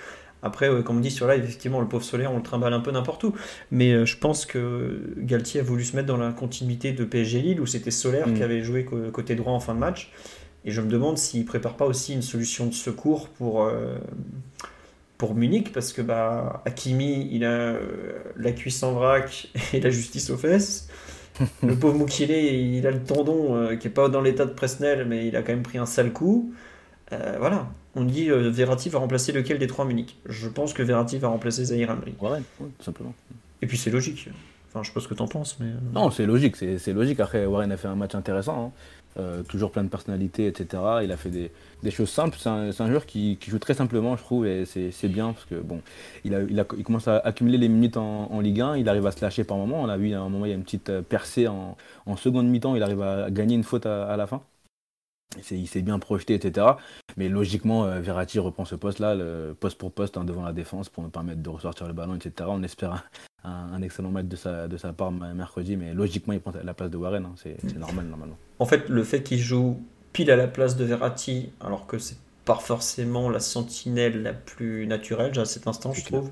Après, comme on dit sur live, effectivement, le pauvre solaire, on le trimballe un peu n'importe où. Mais euh, je pense que Galtier a voulu se mettre dans la continuité de PSG Lille, où c'était Solaire mm. qui avait joué côté droit en fin de match. Et je me demande s'il prépare pas aussi une solution de secours pour, euh, pour Munich, parce que bah, Hakimi, il a euh, la cuisse en vrac <laughs> et la justice aux fesses. <laughs> le pauvre Moukile, il a le tendon qui est pas dans l'état de Presnel, mais il a quand même pris un sale coup. Euh, voilà, on dit euh, Verratti va remplacer lequel des trois Munich? Je pense que Verratti va remplacer Zahir Emery. Ouais, tout simplement. Et puis c'est logique. Enfin, je sais pas ce que t'en penses, mais. Euh, non, c'est logique, c'est logique. Après, Warren a fait un match intéressant, hein. toujours plein de personnalités, etc. Il a fait des, des choses simples. C'est un, un, joueur qui, qui, joue très simplement, je trouve, et c'est bien parce que bon, il, a, il, a, il, commence à accumuler les minutes en, en, Ligue 1. Il arrive à se lâcher par moment. On a vu à un moment, il y a une petite percée en, en seconde mi-temps. Il arrive à gagner une faute à, à la fin il s'est bien projeté, etc. Mais logiquement, euh, Verratti reprend ce poste-là, poste pour poste, hein, devant la défense, pour nous permettre de ressortir le ballon, etc. On espère un, excellent match de sa, de sa part mercredi, mais logiquement, il prend la place de Warren. Hein. c'est normal, normalement. En fait, le fait qu'il joue pile à la place de Verratti, alors que c'est pas forcément la sentinelle la plus naturelle à cet instant, je trouve.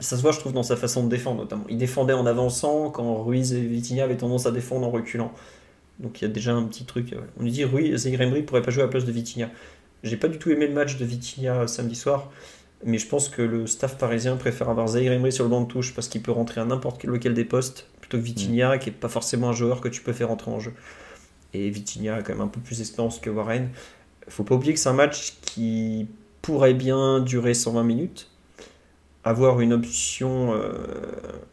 Ça se voit, je trouve, dans sa façon de défendre, notamment. Il défendait en avançant quand Ruiz et Vitinha avaient tendance à défendre en reculant. Donc il y a déjà un petit truc. On nous dit, oui, Zaire Emery pourrait pas jouer à la place de Vitinha. J'ai pas du tout aimé le match de Vitinha samedi soir, mais je pense que le staff parisien préfère avoir Zaire Emery sur le banc de touche parce qu'il peut rentrer à n'importe lequel des postes, plutôt que Vitinha, mm. qui est pas forcément un joueur que tu peux faire rentrer en jeu. Et Vitinha a quand même un peu plus d'expérience que Warren. Faut pas oublier que c'est un match qui pourrait bien durer 120 minutes avoir une option euh,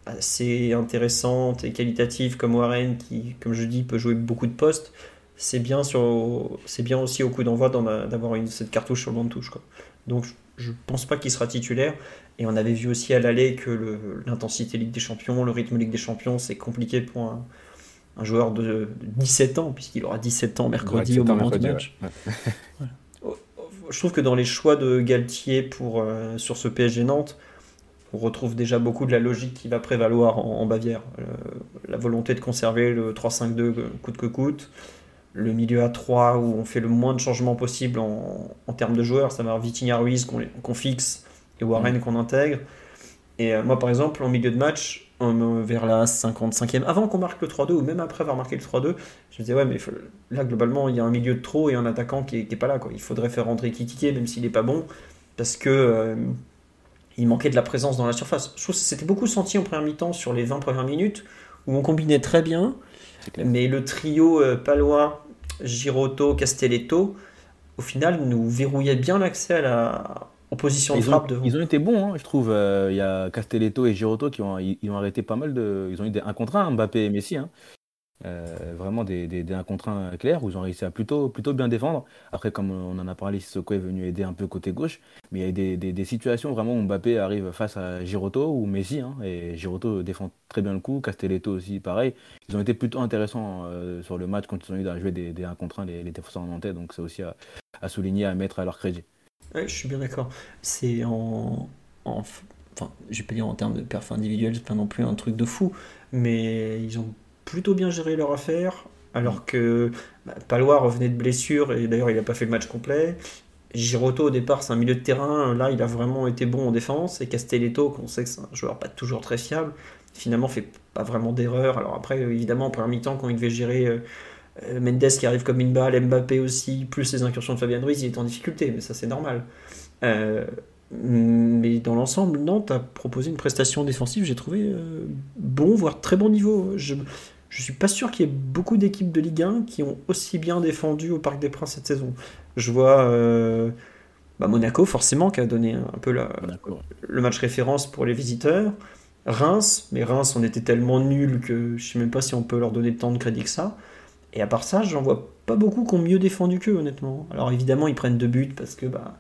assez intéressante et qualitative comme Warren, qui, comme je dis, peut jouer beaucoup de postes, c'est bien, sur, c'est bien aussi au coup d'envoi d'avoir cette cartouche sur le banc de touche. Quoi. Donc je pense pas qu'il sera titulaire. Et on avait vu aussi à l'aller que l'intensité Ligue des Champions, le rythme Ligue des Champions, c'est compliqué pour un, joueur de, 17 ans, puisqu'il aura 17 ans mercredi au moment du match. <laughs> Je trouve que dans les choix de Galtier pour, euh, sur ce PSG Nantes, on retrouve déjà beaucoup de la logique qui va prévaloir en, Bavière. Euh, la volonté de conserver le 3-5-2 euh, coûte que coûte. Le milieu à 3 où on fait le moins de changements possible en, termes de joueurs, ça va Vitinha Ruiz qu'on fixe et Warren mm. qu'on intègre. Et euh, moi par exemple, en milieu de match, vers la 55e, avant qu'on marque le 3-2 ou même après avoir marqué le 3-2, je me disais ouais mais là globalement il y a un milieu de trop et un attaquant qui est, pas là. Quoi. Il faudrait faire rentrer Kitike même s'il n'est pas bon parce que il manquait de la présence dans la surface. Je trouve que c'était beaucoup senti en première mi-temps sur les 20 premières minutes, où on combinait très bien, mais le trio euh, Palois, Girotto, Castelletto, au final, nous verrouillait bien l'accès à la, position de frappe. Ils ont été bons, hein, je trouve. Il y a Castelletto et Giroto qui ont, ils, ont arrêté pas mal de. Ils ont eu des 1 contre 1, Mbappé et Messi. Hein. Euh, vraiment des, des, 1 contre 1 clairs où ils ont réussi à plutôt, plutôt bien défendre. Après, comme on en a parlé, Sissoko est venu aider un peu côté gauche, mais il y a des, des, situations vraiment où Mbappé arrive face à Giroto ou Messi, hein, et Giroto défend très bien le coup, Castelletto aussi pareil. Ils ont été plutôt intéressants euh, sur le match quand ils ont eu à jouer des, des 1 contre 1 les, les défenseurs nantais, donc c'est aussi à, souligner, à mettre à leur crédit. Oui, je suis bien d'accord. C'est en, en, Enfin, je vais pas dire en termes de perf individuel, c'est pas non plus un truc de fou, mais ils ont plutôt bien géré leur affaire, alors que bah, Palois revenait de blessure et d'ailleurs il n'a pas fait le match complet. Giroto au départ c'est un milieu de terrain, là il a vraiment été bon en défense et Castelletto qu'on sait que c'est un joueur pas toujours très fiable, finalement fait pas vraiment d'erreur. Alors après évidemment en première mi-temps quand il devait gérer euh, euh, Mendes qui arrive comme une balle, Mbappé aussi, plus les incursions de Fabien Ruiz, il est en difficulté, mais ça c'est normal. Euh, mais dans l'ensemble, Nantes a proposé une prestation défensive, j'ai trouvé bon, voire très bon niveau. Je, je suis pas sûr qu'il y ait beaucoup d'équipes de Ligue 1 qui ont aussi bien défendu au Parc des Princes cette saison. Je vois euh, bah, Monaco, forcément, qui a donné un peu le match référence pour les visiteurs. Reims, mais Reims, on était tellement nuls que je sais même pas si on peut leur donner tant de crédit que ça. Et à part ça, j'en vois pas beaucoup qui ont mieux défendu qu'eux, honnêtement. Alors évidemment, ils prennent deux buts parce que bah,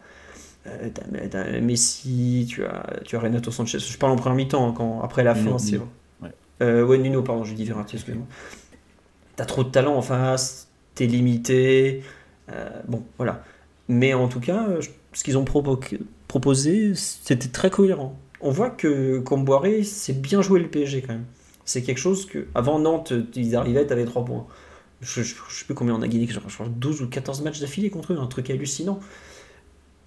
euh, t'as, Messi, tu as, tu as Renato Sanchez. Je parle en première mi-temps, hein, quand, après la fin, c'est euh, ouais, Nuno, pardon, j'ai dit Verratti, excuse-moi. T'as trop de talent en face, t'es limité. Euh, bon, voilà. Mais en tout cas, euh, ce qu'ils ont proposé, c'était très cohérent. On voit que Comboiré, c'est bien joué le PSG quand même. C'est quelque chose que. Avant Nantes, ils arrivaient, t'avais 3 points. Je, je, sais plus combien on a gagné, genre 12 ou 14 matchs d'affilée contre eux, un truc hallucinant.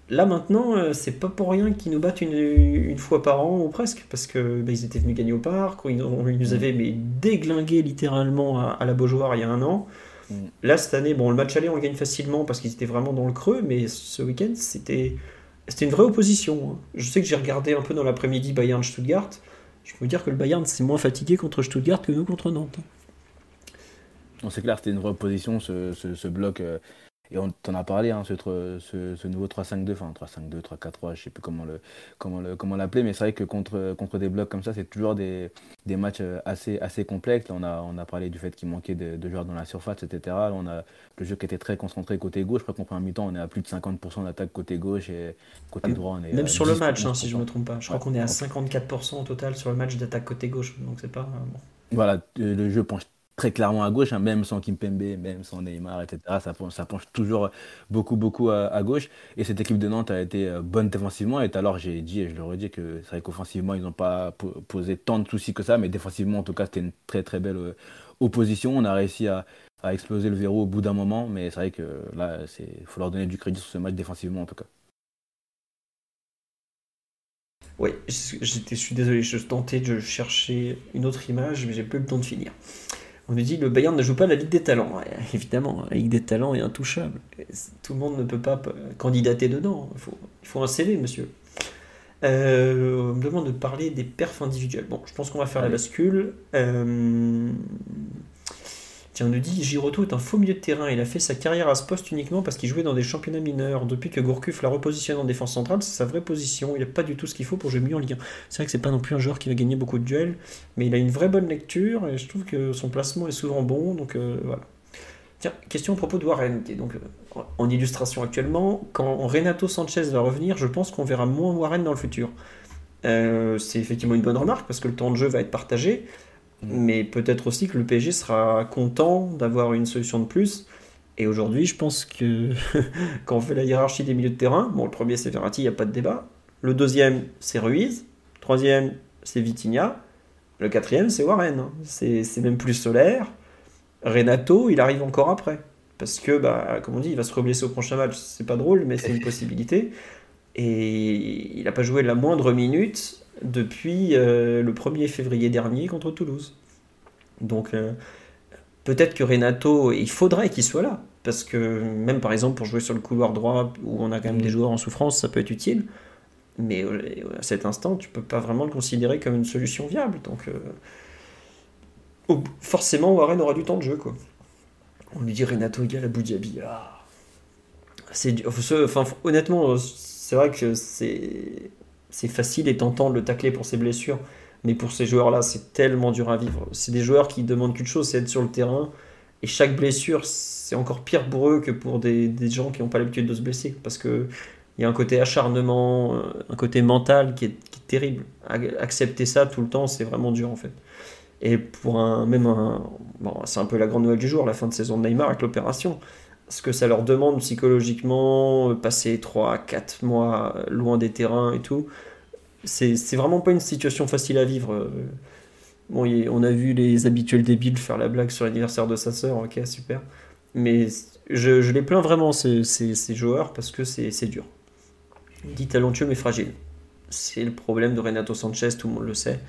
Là maintenant, euh, c'est pas pour rien qu'ils nous battent une, fois par an ou presque, parce que bah, ils étaient venus gagner au parc, ils, nous mm. avaient mais, déglingué littéralement à, la Beaujoire il y a un an. Mm. Là cette année, bon le match aller on le gagne facilement parce qu'ils étaient vraiment dans le creux, mais ce week-end c'était c'était une vraie opposition. Hein. Je sais que j'ai regardé un peu dans l'après-midi Bayern Stuttgart. Je peux vous dire que le Bayern c'est moins fatigué contre Stuttgart que nous contre Nantes. C'est clair, c'était une vraie opposition ce, ce, bloc. Euh, et on t'en a parlé, hein, ce, ce, nouveau 3-5-2, enfin 3-5-2, 3-4-3, je sais plus comment le comment le comment l'appeler, mais c'est vrai que contre contre des blocs comme ça, c'est toujours des, des matchs euh, assez assez complexes. Là, on a on a parlé du fait qu'il manquait de, joueurs dans la surface, etc. Là, on a le jeu qui était très concentré côté gauche. Je crois qu'en premier mi-temps, on est à plus de 50% d'attaque côté gauche et côté droit, on est même sur le match, hein, si je me trompe pas. Je crois qu'on est à 54% au total sur le match d'attaque côté gauche, donc c'est pas euh, bon. Voilà, le jeu penche très clairement à gauche, hein, même sans Kimpembe, même sans Neymar, etc. Ça, penche toujours beaucoup, beaucoup à, gauche. Et cette équipe de Nantes a été euh, bonne défensivement. Et alors, j'ai dit, et je le redis, que c'est vrai qu'offensivement, ils n'ont pas posé tant de soucis que ça, mais défensivement, en tout cas, c'était une très, très belle euh, opposition. On a réussi à, exploser le verrou au bout d'un moment, mais c'est vrai que là, il faut leur donner du crédit sur ce match défensivement, en tout cas. Oui, je suis désolé, je tentais de chercher une autre image, mais j'ai plus le temps de finir. On nous dit le Bayern ne joue pas la Ligue des Talents. évidemment, la Ligue des Talents est intouchable. Tout le monde ne peut pas candidater dedans. Il faut, il faut un CV, monsieur. Euh, on me demande de parler des perfs individuels. Bon, je pense qu'on va faire la bascule. Euh, Tiens, on nous dit Giroto est un faux milieu de terrain. Il a fait sa carrière à ce poste uniquement parce qu'il jouait dans des championnats mineurs. Depuis que Gourcuff l'a repositionné en défense centrale, c'est sa vraie position. Il n'a pas du tout ce qu'il faut pour jouer mieux en Ligue 1. C'est vrai que c'est pas non plus un joueur qui va gagner beaucoup de duels, mais il a une vraie bonne lecture et je trouve que son placement est souvent bon. Donc euh, voilà. Tiens, question à propos de Warren, donc euh, en illustration actuellement. Quand Renato Sanchez va revenir, je pense qu'on verra moins Warren dans le futur. Euh, c'est effectivement une bonne remarque parce que le temps de jeu va être partagé. Mm. Mais peut-être aussi que le PSG sera content d'avoir une solution de plus. Et aujourd'hui, je pense que <laughs> quand on fait la hiérarchie des milieux de terrain, bon, le premier c'est Verratti, il n'y a pas de débat. Le deuxième, c'est Ruiz. Le troisième, c'est Vitinha. Le quatrième, c'est Warren. Hein. C'est même plus solaire. Renato, il arrive encore après. Parce que, bah, comme on dit, il va se reblesser au prochain match. C'est pas drôle, mais c'est une <laughs> possibilité. Et il n'a pas joué la moindre minute depuis euh, le 1er février dernier contre Toulouse. Donc euh, peut-être que Renato, il faudrait qu'il soit là, parce que même par exemple pour jouer sur le couloir droit, où on a quand même des joueurs en souffrance, ça peut être utile. Mais euh, à cet instant, tu peux pas vraiment le considérer comme une solution viable. Donc forcément, Warren aura du temps de jeu. Quoi. On lui dit Renato égale à Dhabi. Ah. C'est, enfin, honnêtement, c'est vrai que c'est c'est facile et tentant de le tacler pour ses blessures. Mais pour ces joueurs-là, c'est tellement dur à vivre. C'est des joueurs qui demandent qu'une chose, c'est être sur le terrain. Et chaque blessure, c'est encore pire pour eux que pour des, des gens qui n'ont pas l'habitude de se blesser. Parce qu'il y a un côté acharnement, euh, un côté mental qui est, terrible. Accepter ça tout le temps, c'est vraiment dur en fait. Et pour un, même un. C'est un peu la grande nouvelle du jour, la fin de saison de Neymar avec l'opération. Ce que ça leur demande psychologiquement, passer 3-4 mois loin des terrains et tout c'est vraiment pas une situation facile à vivre. Bon, on a vu les habituels débiles faire la blague sur l'anniversaire de sa sœur, ok, super. Mais je, les plains vraiment, ces, ces, joueurs, parce que c'est dur. Dit talentueux mais fragile. C'est le problème de Renato Sanchez, tout le monde le sait.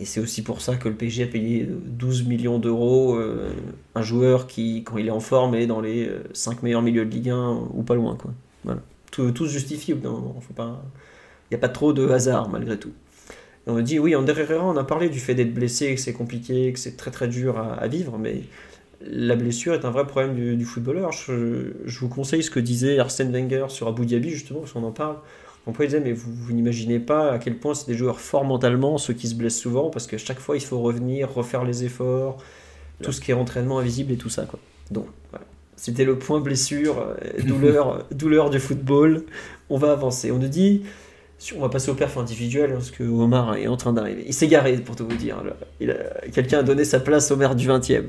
Et c'est aussi pour ça que le PSG a payé 12 millions d'euros euh, un joueur qui, quand il est en forme, est dans les 5 euh, meilleurs milieux de Ligue 1 ou pas loin. Quoi. Voilà. Tout, se justifie, faut pas n'y a pas trop de hasard malgré tout. on dit, oui, en derrière on a parlé du fait d'être blessé, que c'est compliqué, que c'est très très dur à, vivre, mais la blessure est un vrai problème du, footballeur. Je, vous conseille ce que disait Arsène Wenger sur Abu Dhabi, justement, parce qu'on en parle. On peut dire, mais vous, vous n'imaginez pas à quel point c'est des joueurs forts mentalement, ceux qui se blessent souvent, parce qu'à chaque fois, il faut revenir, refaire les efforts, tout ce qui est entraînement invisible et tout ça. Quoi. Donc, voilà. C'était le point blessure, euh, douleur, <laughs> douleur du football. On va avancer. On nous dit, on va passer au perf individuel, parce que Omar est en train d'arriver. Il s'est garé, pour tout vous dire. Quelqu'un a donné sa place au maire du 20 e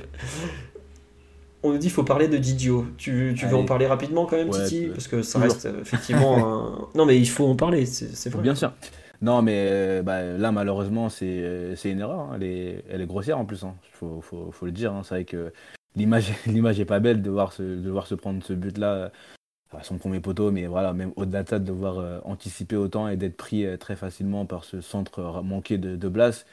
On nous dit qu'il faut parler de Didio. Tu, veux en parler rapidement quand même, Titi? Parce que ça reste effectivement <laughs> Non, mais il faut en parler, c'est vrai. Bien sûr. Non, mais euh, bah, là, malheureusement, c'est une erreur. Hein. Elle, est, elle, est, grossière en plus. Il hein. faut, faut, faut, le dire. Hein. C'est vrai que l'image n'est <laughs> pas belle de voir, se, de voir se prendre ce but-là son premier poteau, mais voilà, même au-delà de ça, de devoir euh, anticiper autant et d'être pris euh, très facilement par ce centre manqué de, de Blas,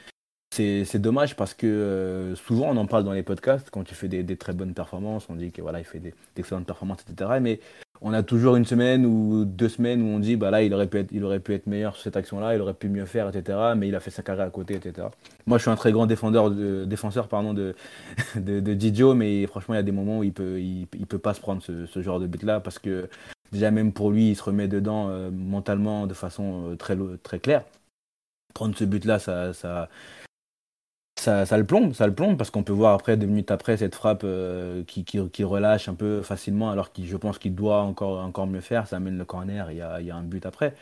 c'est dommage parce que euh, souvent on en parle dans les podcasts quand tu fais des, très bonnes performances, on dit que voilà il fait d'excellentes performances, etc. Mais on a toujours une semaine ou deux semaines où on dit bah là il aurait pu être, il aurait pu être meilleur sur cette action-là, il aurait pu mieux faire, etc. Mais il a fait sa carrière à côté, etc. Moi je suis un très grand défenseur pardon, de, <laughs> de, mais franchement il y a des moments où il peut, il, peut pas se prendre ce, genre de but-là parce que déjà même pour lui il se remet dedans euh, mentalement de façon euh, très, claire. Prendre ce but-là, ça, ça, le plombe, ça le plombe, parce qu'on peut voir après, deux minutes après, cette frappe euh, qui, relâche un peu facilement, alors que je pense qu'il doit encore, encore mieux faire. Ça amène le corner, il y a, il y a un but après.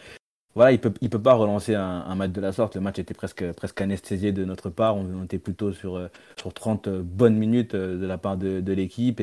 Voilà, il il peut pas relancer un, match de la sorte. Le match était presque, presque anesthésié de notre part. On, était plutôt sur, euh, sur 30 bonnes minutes euh, de la part de, l'équipe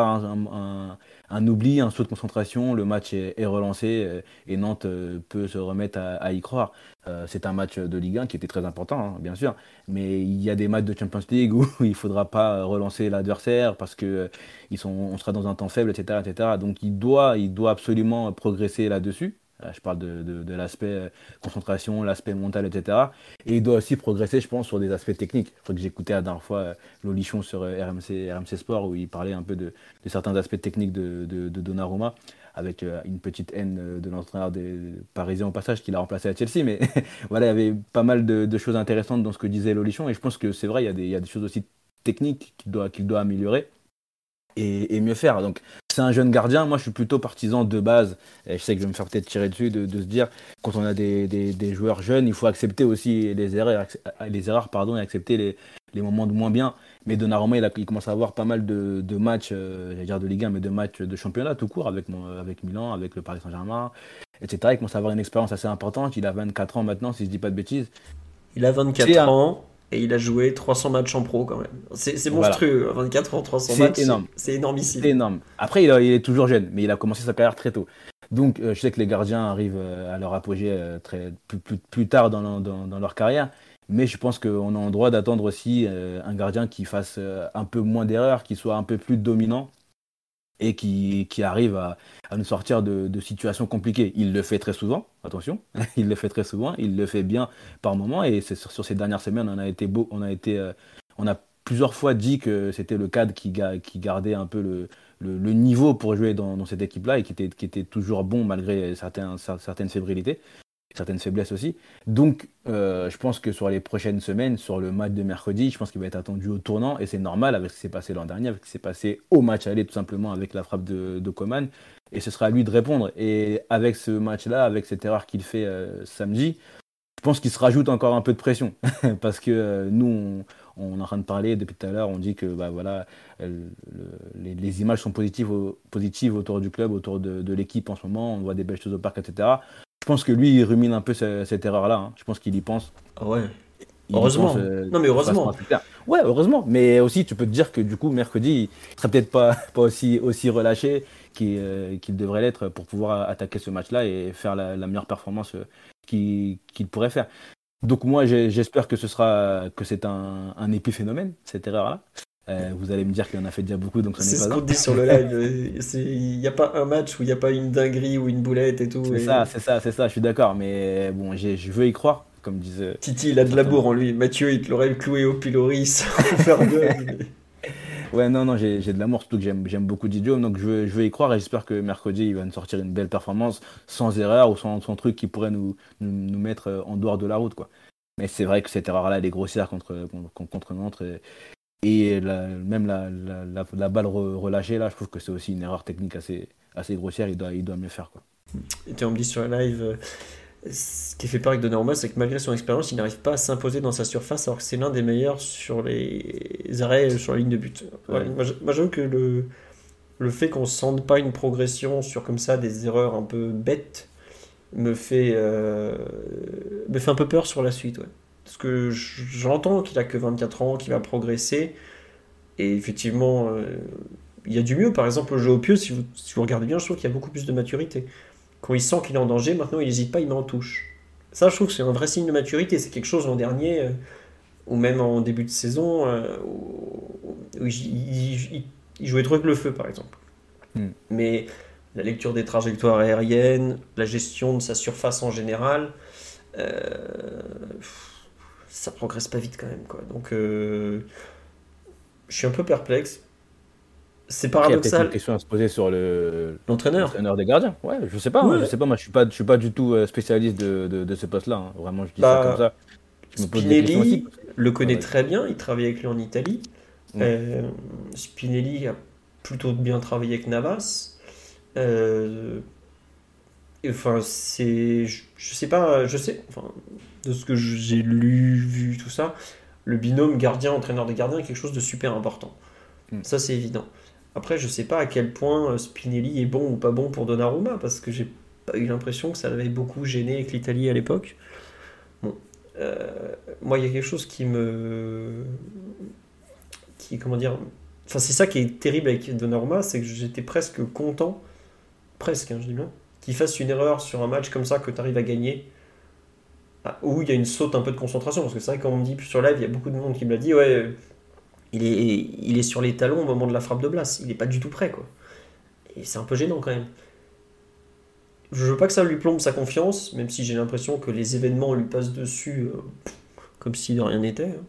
un, oubli, un saut de concentration, le match est, relancé euh, et Nantes euh, peut se remettre à, y croire. Euh, c'est un match de Ligue 1 qui était très important, hein, bien sûr, mais il y a des matchs de Champions League <laughs> où il ne faudra pas relancer l'adversaire parce que sera dans un temps faible, etc., etc. Donc il doit, il doit absolument progresser là-dessus. Je parle de, l'aspect euh, concentration, l'aspect mental, etc. Et il doit aussi progresser, je pense, sur des aspects techniques. Je crois que j'écoutais la dernière fois euh, Lolichon sur euh, RMC, RMC Sport où il parlait un peu de, certains aspects techniques de, Donnarumma avec une petite haine de l'entraîneur des au passage qui l'a remplacé à Chelsea. Mais <laughs> voilà, il y avait pas mal de, choses intéressantes dans ce que disait Lolichon. Et je pense que c'est vrai, il y, a des, il y, a des, choses aussi techniques qu'il doit, qu'il doit améliorer et, mieux faire. Donc c'est un jeune gardien. Moi, je suis plutôt partisan de base. Et je sais que je vais me faire peut-être tirer dessus de, se dire quand on a des, des, joueurs jeunes, il faut accepter aussi les erreurs, les erreurs pardon, et accepter les, les moments de moins bien. Mais Donnarumma, il, a, il commence à avoir pas mal de, de matchs, euh, dire de Ligue 1, mais de matchs de championnat tout court avec, avec Milan, avec le Paris Saint-Germain, etc. Il commence à avoir une expérience assez importante. Il a 24 ans maintenant, si je dis pas de bêtises. Il a 24 ans et il a joué 300 matchs en pro quand même. C'est monstrueux, 24 ans, 300 matchs. C'est énorme. C'est énormissime. C'est énorme. Après, il, est toujours jeune, mais il a commencé sa carrière très tôt. Donc, euh, je sais que les gardiens arrivent euh, à leur apogée euh, très, plus, plus, plus, tard dans, dans, dans, leur carrière. Mais je pense qu'on a le droit d'attendre aussi un gardien qui fasse un peu moins d'erreurs, qui soit un peu plus dominant et qui, qui arrive à, nous sortir de, situations compliquées. Il le fait très souvent, attention, <laughs> il le fait très souvent, il le fait bien par moment, et sur, ces dernières semaines, on a été beau, on a été, euh, on a plusieurs fois dit que c'était le cadre qui, qui gardait un peu le, le, niveau pour jouer dans, dans cette équipe-là et qui était, qui était toujours bon malgré certains, certaines fébrilités certaines faiblesses aussi. Donc, euh, je pense que sur les prochaines semaines, sur le match de mercredi, je pense qu'il va être attendu au tournant, et c'est normal avec ce qui s'est passé l'an dernier, avec ce qui s'est passé au match aller, tout simplement, avec la frappe de, de Coman. et ce sera à lui de répondre. Et avec ce match-là, avec cette erreur qu'il fait samedi, je pense qu'il se rajoute encore un peu de pression <laughs> parce que nous, on, est en train de parler depuis tout à l'heure, on dit que bah, voilà, les, images sont positives, positives autour du club, autour de, l'équipe en ce moment, on voit des belles choses au parc, etc. Je pense que lui, il rumine un peu cette, erreur-là. Hein. Je pense qu'il y pense. Ah ouais. heureusement. Euh, non, mais heureusement. Ouais, heureusement. Mais aussi, tu peux te dire que du coup, mercredi, il serait peut-être pas, <laughs> pas aussi, aussi relâché qu'il euh, devrait l'être pour pouvoir attaquer ce match-là et faire la, meilleure performance euh, qu'il pourrait faire. Donc moi, j'espère que ce sera que c'est un, un épiphénomène cette erreur-là. Euh, vous allez me dire qu'il en a fait déjà beaucoup, donc ce n'est pas. C'est ce qu'on dit sur le <laughs> live. Il n'y a pas un match où il n'y a pas une dinguerie ou une boulette et tout. C'est ça, c'est ça, c'est ça. Je suis d'accord, mais bon, je veux y croire, comme disait. Titi, il a de l'amour en lui. Mathieu, il te l'aurait cloué au pilori sans <laughs> faire de. <laughs> ouais, non, non, j'ai de l'amour, surtout que j'aime beaucoup Didier, donc je veux, je veux y croire et j'espère que mercredi, il va nous sortir une belle performance sans erreur ou sans, sans truc qui pourrait nous, nous, mettre en dehors de la route, quoi. Mais c'est vrai que cette erreur-là, elle est grossière contre, contre, contre Nantes. Et, et même la, la, la, balle relâchée, là, je trouve que c'est aussi une erreur technique assez, assez grossière. Il doit, il doit mieux faire. Quoi. Et on me dit sur la live, euh, ce qui fait peur avec Donnarumma, c'est que malgré son expérience, il n'arrive pas à s'imposer dans sa surface, alors que c'est l'un des meilleurs sur les arrêts sur la ligne de but. moi, j'avoue que le, le fait qu'on ne sente pas une progression sur comme ça des erreurs un peu bêtes me fait, euh, me fait un peu peur sur la suite. Ouais. Parce que j'entends qu'il a que 24 ans, qu'il va progresser. Et effectivement, euh, il y a du mieux. Par exemple, le jeu au pieu, si vous, si vous regardez bien, je trouve qu'il y a beaucoup plus de maturité. Quand il sent qu'il est en danger, maintenant il n'hésite pas, il met en touche. Ça, je trouve que c'est un vrai signe de maturité. C'est quelque chose l'an dernier, euh, ou même en début de saison, euh, où, il, jouait trop avec le feu, par exemple. Hmm. Mais la lecture des trajectoires aériennes, la gestion de sa surface en général, ça progresse pas vite quand même. Quoi. Donc, euh, je suis un peu perplexe. C'est paradoxal. Il y a une question à se poser sur le l'entraîneur, l'entraîneur des gardiens. Ouais, je sais pas. je sais pas. Moi, je suis pas, je suis pas du tout euh, spécialiste de, de, ce poste-là. Hein. Vraiment, je dis ça bah, comme ça. Spinelli le connaît très bien. Il travaille avec lui en Italie. Euh, Spinelli a plutôt bien travaillé avec Navas. enfin, c'est, je, je, sais pas, je sais, enfin, de ce que j'ai lu, vu, tout ça, le binôme gardien-entraîneur des gardiens est quelque chose de super important. Hmm. Ça, c'est évident. Après, je sais pas à quel point euh, Spinelli est bon ou pas bon pour Donnarumma, parce que j'ai pas eu l'impression que ça l'avait beaucoup gêné avec l'Italie à l'époque. Bon. Euh, moi, il y a quelque chose qui me. qui, comment dire. Enfin, c'est ça qui est terrible avec Donnarumma, c'est que j'étais presque content, presque, hein, je dis bien, qu'il fasse une erreur sur un match comme ça que tu arrives à gagner où il y a une saute un peu de concentration. Parce que c'est vrai, quand on me dit sur live, il y a beaucoup de monde qui me l'a dit, ouais, il est, il est sur les talons au moment de la frappe de Blas. Il n'est pas du tout prêt, quoi. Et c'est un peu gênant quand même. Je veux pas que ça lui plombe sa confiance, même si j'ai l'impression que les événements lui passent dessus euh, comme si de rien n'était. Hein.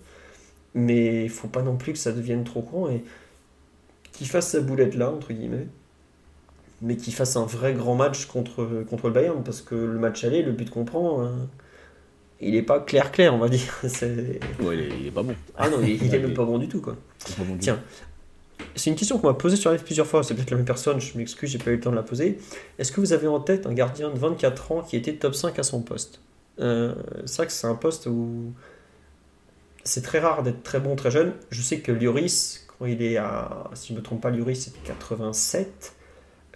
Mais il faut pas non plus que ça devienne trop grand et qu'il fasse sa boulette là, entre guillemets mais qu'il fasse un vrai grand match contre, le Bayern, parce que le match aller, le but qu'on hein, il est pas clair clair on va dire. <laughs> Ouais, il, est, pas bon. Ah non il, est même pas bon du tout quoi. Tiens c'est une question qu'on m'a posée sur live plusieurs fois c'est peut-être la même personne je m'excuse j'ai pas eu le temps de la poser. Est-ce que vous avez en tête un gardien de 24 ans qui était top 5 à son poste? Euh, c'est vrai que c'est un poste où c'est très rare d'être très bon très jeune. Je sais que Lloris quand il est à si je me trompe pas Lloris c'est 87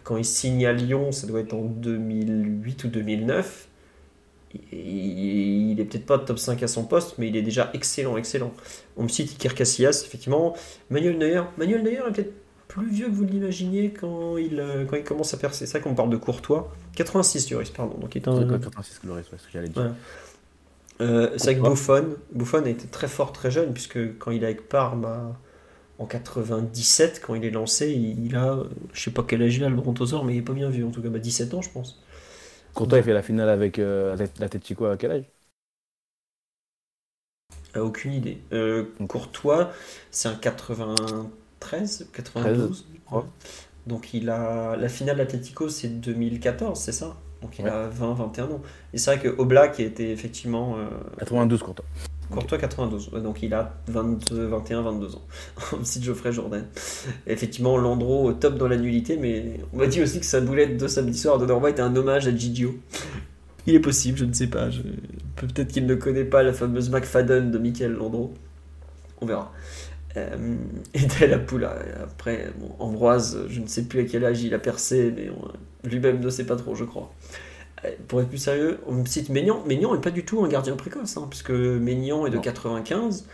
quand il signe à Lyon ça doit être en 2008 ou 2009 il est peut-être pas top 5 à son poste, mais il est déjà excellent, excellent. On me cite Iker Casillas, effectivement. Manuel Neuer, Manuel Neuer est peut-être plus vieux que vous l'imaginiez quand il, euh, quand il commence à percer. C'est ça qu'on parle de Courtois. 86 Lloris, pardon. Donc il est un... 86 Lloris, c'est ce que j'allais dire. Euh, c'est avec Buffon. Buffon a été très fort très jeune, puisque quand il est avec Parme en 97, quand il est lancé, il, a, je sais pas quel âge il a le brontosaure, mais il est pas bien vu, en tout cas, bah, 17 ans, je pense. Courtois, il fait la finale avec euh, la tête Chico à quel âge? Ah, Aucune idée. Euh, Courtois, c'est un 93, 92. Donc il a la finale Atletico, c'est 2014, c'est ça? Donc il a 20, 21 ans. Et c'est vrai que Oblak était effectivement. 92 euh, Courtois. Courtois 92, donc il a 22, 21, 22 ans. <laughs> Petit Geoffrey Jordan. Effectivement, Landreau top dans la nullité, mais on m'a dit aussi que sa boulette de samedi soir de Norma était un hommage à Gigio. Il est possible, je ne sais pas. Peut-être qu'il ne connaît pas la fameuse McFadden de Michael Landreau. On verra. Euh, <laughs> et la poule, après, Ambroise, je ne sais plus à quel âge il a percé, mais lui-même ne sait pas trop, je crois. Euh, pour être plus sérieux, on me cite Maignan. Maignan n'est pas du tout un gardien précoce, hein, puisque Maignan est de 95.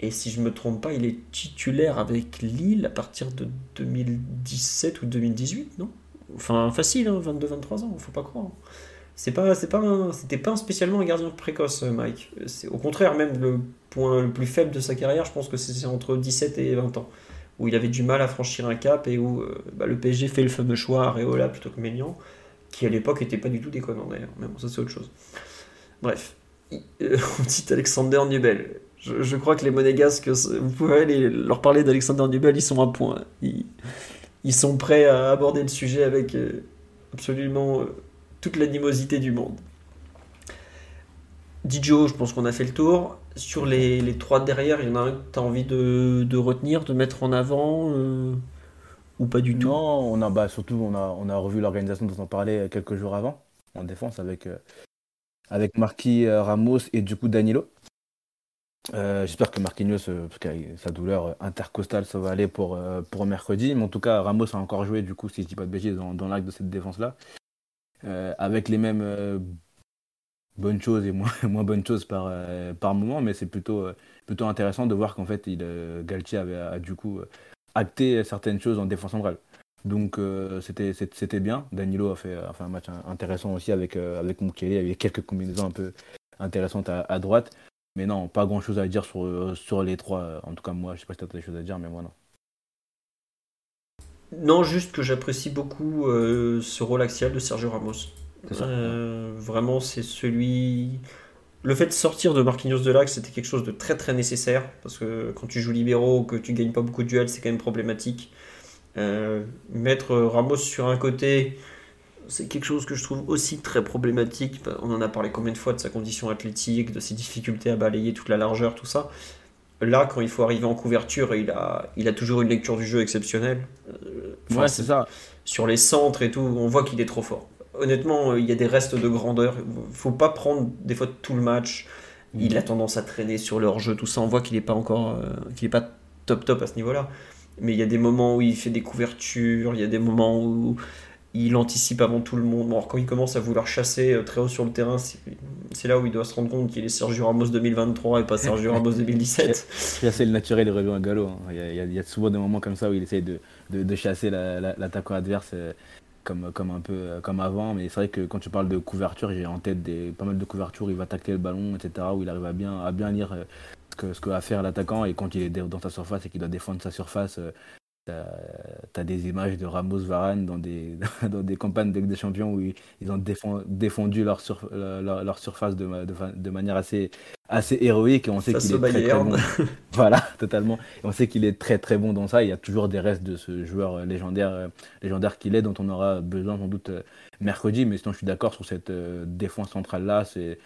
Et si je me trompe pas, il est titulaire avec Lille à partir de 2017 ou 2018, non? Enfin, facile, 22-23 hein, ans, faut pas croire. C'est pas, c'est pas, c'était pas spécialement un gardien précoce, Mike. C'est au contraire même le point le plus faible de sa carrière. Je pense que c'est entre 17 et 20 ans, où il avait du mal à franchir un cap et où euh, bah, le PSG fait le fameux choix Areola plutôt que Maignan qui à l'époque était pas du tout déconnant d'ailleurs, mais bon, ça c'est autre chose. Bref, euh, <laughs> on dit Alexander Nubel. Je, crois que les monégasques, vous pouvez aller leur parler d'Alexander Nubel, ils sont à point. Ils, sont prêts à aborder le sujet avec euh, absolument euh, toute l'animosité du monde. Didio, je pense qu'on a fait le tour. Sur les, trois derrière, il y en a un que tu as envie de, retenir, de mettre en avant ou pas du tout Non, on a, bah, surtout on a, on a revu l'organisation dont on parlait quelques jours avant, en défense, avec, euh, avec Marquis euh, Ramos et du coup Danilo. Euh, j'espère que Marquinhos, parce sa douleur intercostale, ça va aller pour, pour mercredi. Mais en tout cas, Ramos a encore joué, du coup, si je dis pas de bêtises, dans, dans l'acte de cette défense-là. avec les mêmes bonnes choses et moins, <laughs> moins bonnes choses par, par moment. Mais c'est plutôt, plutôt intéressant de voir qu'en fait, il, Galtier avait a, du coup acter certaines choses en défense centrale. Donc euh, c'était bien. Danilo a fait, un match intéressant aussi avec, euh, avec Mukele. Il y avait quelques combinaisons un peu intéressantes à, droite. Mais non, pas grand chose à dire sur, sur les trois. En tout cas, moi, je sais pas si tu as des choses à dire, mais moi non. Non, juste que j'apprécie beaucoup euh, ce rôle axial de Sergio Ramos. vraiment, c'est celui le fait de sortir de Marquinhos de l'axe, c'était quelque chose de très très nécessaire, parce que quand tu joues libéraux, que tu gagnes pas beaucoup de duels, c'est quand même problématique. Euh, mettre Ramos sur un côté, c'est quelque chose que je trouve aussi très problématique. On en a parlé combien de fois de sa condition athlétique, de ses difficultés à balayer toute la largeur, tout ça. Là, quand il faut arriver en couverture, il a, il a toujours une lecture du jeu exceptionnelle. Euh, ouais, c'est ça. Sur les centres et tout, on voit qu'il est trop fort honnêtement, euh, il y a des restes de grandeur. Faut pas prendre des fois tout le match. Il a tendance à traîner sur leur jeu, tout ça. On voit qu'il n'est pas encore, euh, qu'il est pas top top à ce niveau-là. Mais il y a des moments où il fait des couvertures, il y a des moments où il anticipe avant tout le monde. alors quand il commence à vouloir chasser euh, très haut sur le terrain, c'est là où il doit se rendre compte qu'il est Sergio Ramos 2023 et pas Sergio Ramos <laughs> 2017. chasser le naturel et revient à galop. Hein. Il, y a, souvent des moments comme ça où il essaye de, de, chasser l'attaquant adverse comme, comme un peu euh, comme avant. Mais c'est vrai que quand tu parles de couverture, j'ai en tête des, pas mal de couvertures où il va tacler le ballon, etc. Où il arrive à bien, à bien lire euh, ce que, ce que va faire l'attaquant. Et quand il est dans sa surface et qu'il doit défendre sa surface, euh, tu as, des images de Ramos Varane dans des, <laughs> dans des campagnes de des Champions où ils, ont défendu leur, leur, surface de, de, manière assez, assez héroïque et on sait qu'il est très, très bon. <laughs> voilà, totalement. Et on sait qu'il est très très bon dans ça. Il y a toujours des restes de ce joueur légendaire, légendaire qu'il est, dont on aura besoin sans doute euh, mercredi. Mais sinon, je suis d'accord sur cette euh, défense centrale là. C'est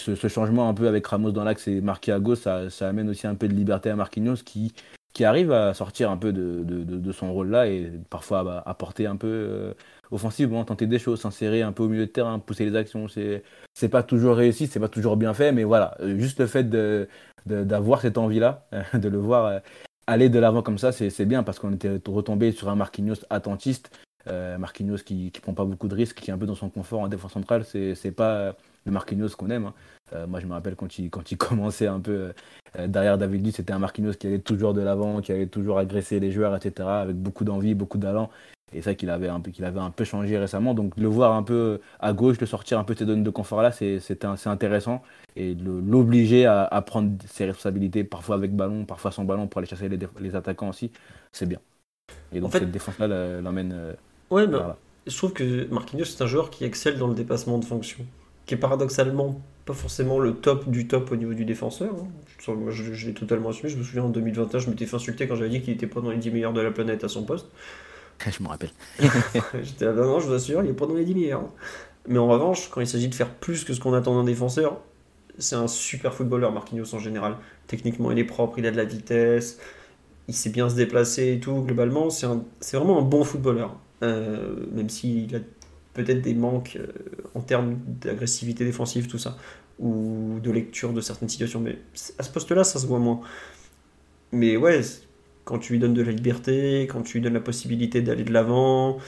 ce, changement un peu avec Ramos dans l'axe et marqué à gauche, ça, ça, amène aussi un peu de liberté à Marquinhos qui qui arrive à sortir un peu de, de, de, son rôle là et parfois bah, apporter un peu euh, offensivement, tenter des choses, s'insérer un peu au milieu de terrain, pousser les actions. C'est, pas toujours réussi, c'est pas toujours bien fait, mais voilà, euh, juste le fait d'avoir cette envie-là, <laughs> de le voir euh, aller de l'avant comme ça, c'est, bien parce qu'on était retombé sur un Marquinhos attentiste, Marquinhos qui, qui prend pas beaucoup de risques, qui est un peu dans son confort en défense centrale. C'est, c'est pas le Marquinhos qu'on aime. Hein. Moi, je me rappelle quand il, quand il <laughs> commençait un peu derrière David Luiz, c'était un Marquinhos qui allait toujours de l'avant, qui allait toujours agresser les joueurs, etc., avec beaucoup d'envie, beaucoup d'allant. Et ça qu'il avait un peu, qu'il avait un peu changé récemment. Donc le voir un peu à gauche, de sortir un peu de ces zones de confort là, c'est, intéressant. Et l'obliger à, prendre ses responsabilités, parfois avec ballon, parfois sans ballon, pour aller chasser les, attaquants aussi, c'est bien. Et donc cette défense-là l'emmène. Euh, ouais, bah, je trouve que Marquinhos, c'est un joueur qui excelle dans le dépassement de fonction, qui est paradoxalement pas forcément le top du top au niveau du défenseur. Hein. Moi, je, l'ai totalement assumé. Je me souviens en 2021, je m'étais fait insulter quand j'avais dit qu'il était pas dans les 10 meilleurs de la planète à son poste. <laughs> Je me rappelle. <laughs> J'étais là, non, je vous assure, il est pas dans les 10 meilleurs. Mais en revanche, quand il s'agit de faire plus que ce qu'on attend d'un défenseur, c'est un super footballeur, Marquinhos en général. Techniquement, il est propre, il a de la vitesse, il sait bien se déplacer et tout. Globalement, c'est vraiment un bon footballeur. Euh, même s'il a peut-être des manques euh, en termes d'agressivité défensive, tout ça, ou de lecture de certaines situations. Mais à ce poste-là, ça se voit moins. Mais ouais, quand tu lui donnes de la liberté, quand tu lui donnes la possibilité d'aller de l'avant,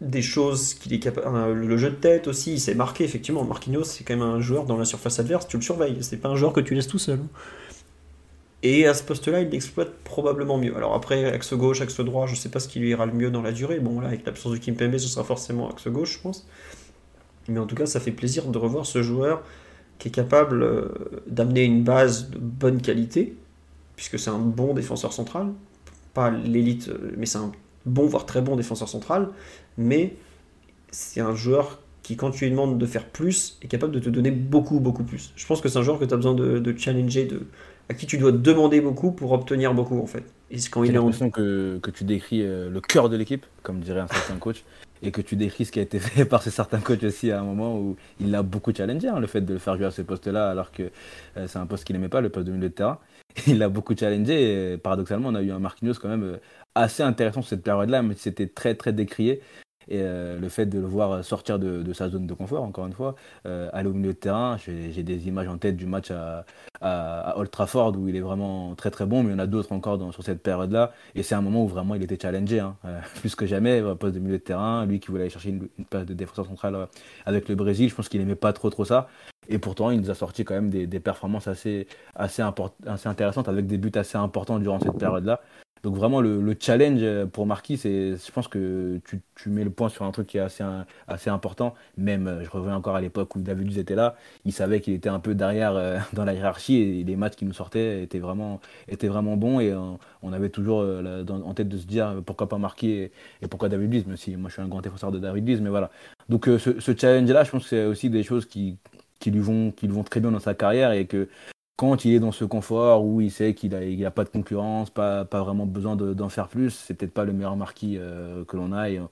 des choses qu'il est capable. Le jeu de tête aussi, il s'est marqué, effectivement. Marquinhos, c'est quand même un joueur dans la surface adverse, tu le surveilles. C'est pas un joueur que tu laisses tout seul. Et à ce poste-là, il l'exploite probablement mieux. Alors après, axe gauche, axe droit, je sais pas ce qui lui ira le mieux dans la durée. Bon, là, avec l'absence de Kimpembe, ce sera forcément axe gauche, je pense. Mais en tout cas, ça fait plaisir de revoir ce joueur qui est capable euh, d'amener une base de bonne qualité, puisque c'est un bon défenseur central. Pas l'élite, euh, mais c'est un bon, voire très bon défenseur central. Mais c'est un joueur qui, quand tu lui demandes de faire plus, est capable de te donner beaucoup, beaucoup plus. Je pense que c'est un joueur que tu as besoin de, de challenger, de, à qui tu dois demander beaucoup pour obtenir beaucoup en fait. Et quand il l'impression que, que, tu décris euh, le cœur de l'équipe, comme dirait un certain coach, et que tu décris ce qui a été fait <laughs> par ce certain coach aussi à un moment où il l'a beaucoup challengé, hein, le fait de le faire jouer à ce poste-là, alors que euh, c'est un poste qu'il n'aimait pas, le poste de milieu de terrain. <laughs> Il l'a beaucoup challengé et paradoxalement, on a eu un Marquinhos quand même euh, assez intéressant sur cette période-là, mais c'était très très décrié. Et euh, le fait de le voir sortir de, sa zone de confort, encore une fois, euh, aller au milieu de terrain, j'ai des images en tête du match à, Old Trafford où il est vraiment très très bon, mais il y en a d'autres encore sur cette période-là. Et c'est un moment où vraiment il était challengé, hein, euh, <laughs> plus que jamais, poste de milieu de terrain, lui qui voulait aller chercher une, place de défenseur central avec le Brésil, je pense qu'il aimait pas trop trop ça. Et pourtant, il nous a sorti quand même des, performances assez, assez intéressantes avec des buts assez importants durant cette période-là. Donc vraiment le, challenge euh, pour Marquis, c'est, je pense que tu, tu, mets le point sur un truc qui est assez, assez important. Même, euh, je reviens encore à l'époque où David était là, il savait qu'il était un peu derrière euh, <laughs> dans la hiérarchie et les matchs qui nous sortaient étaient vraiment, étaient vraiment bons et on avait toujours en tête de se dire pourquoi pas Marquis et, pourquoi David Luiz, même si moi je suis un grand défenseur de David Luiz, mais voilà. Donc ce, ce challenge-là, je pense que c'est aussi des choses qui, qui lui vont qui lui vont très bien dans sa carrière et que quand il est dans ce confort où il sait qu'il n'a il a pas de concurrence, pas, pas vraiment besoin d'en faire plus, c'est peut-être pas le meilleur marquis euh, que l'on a et on,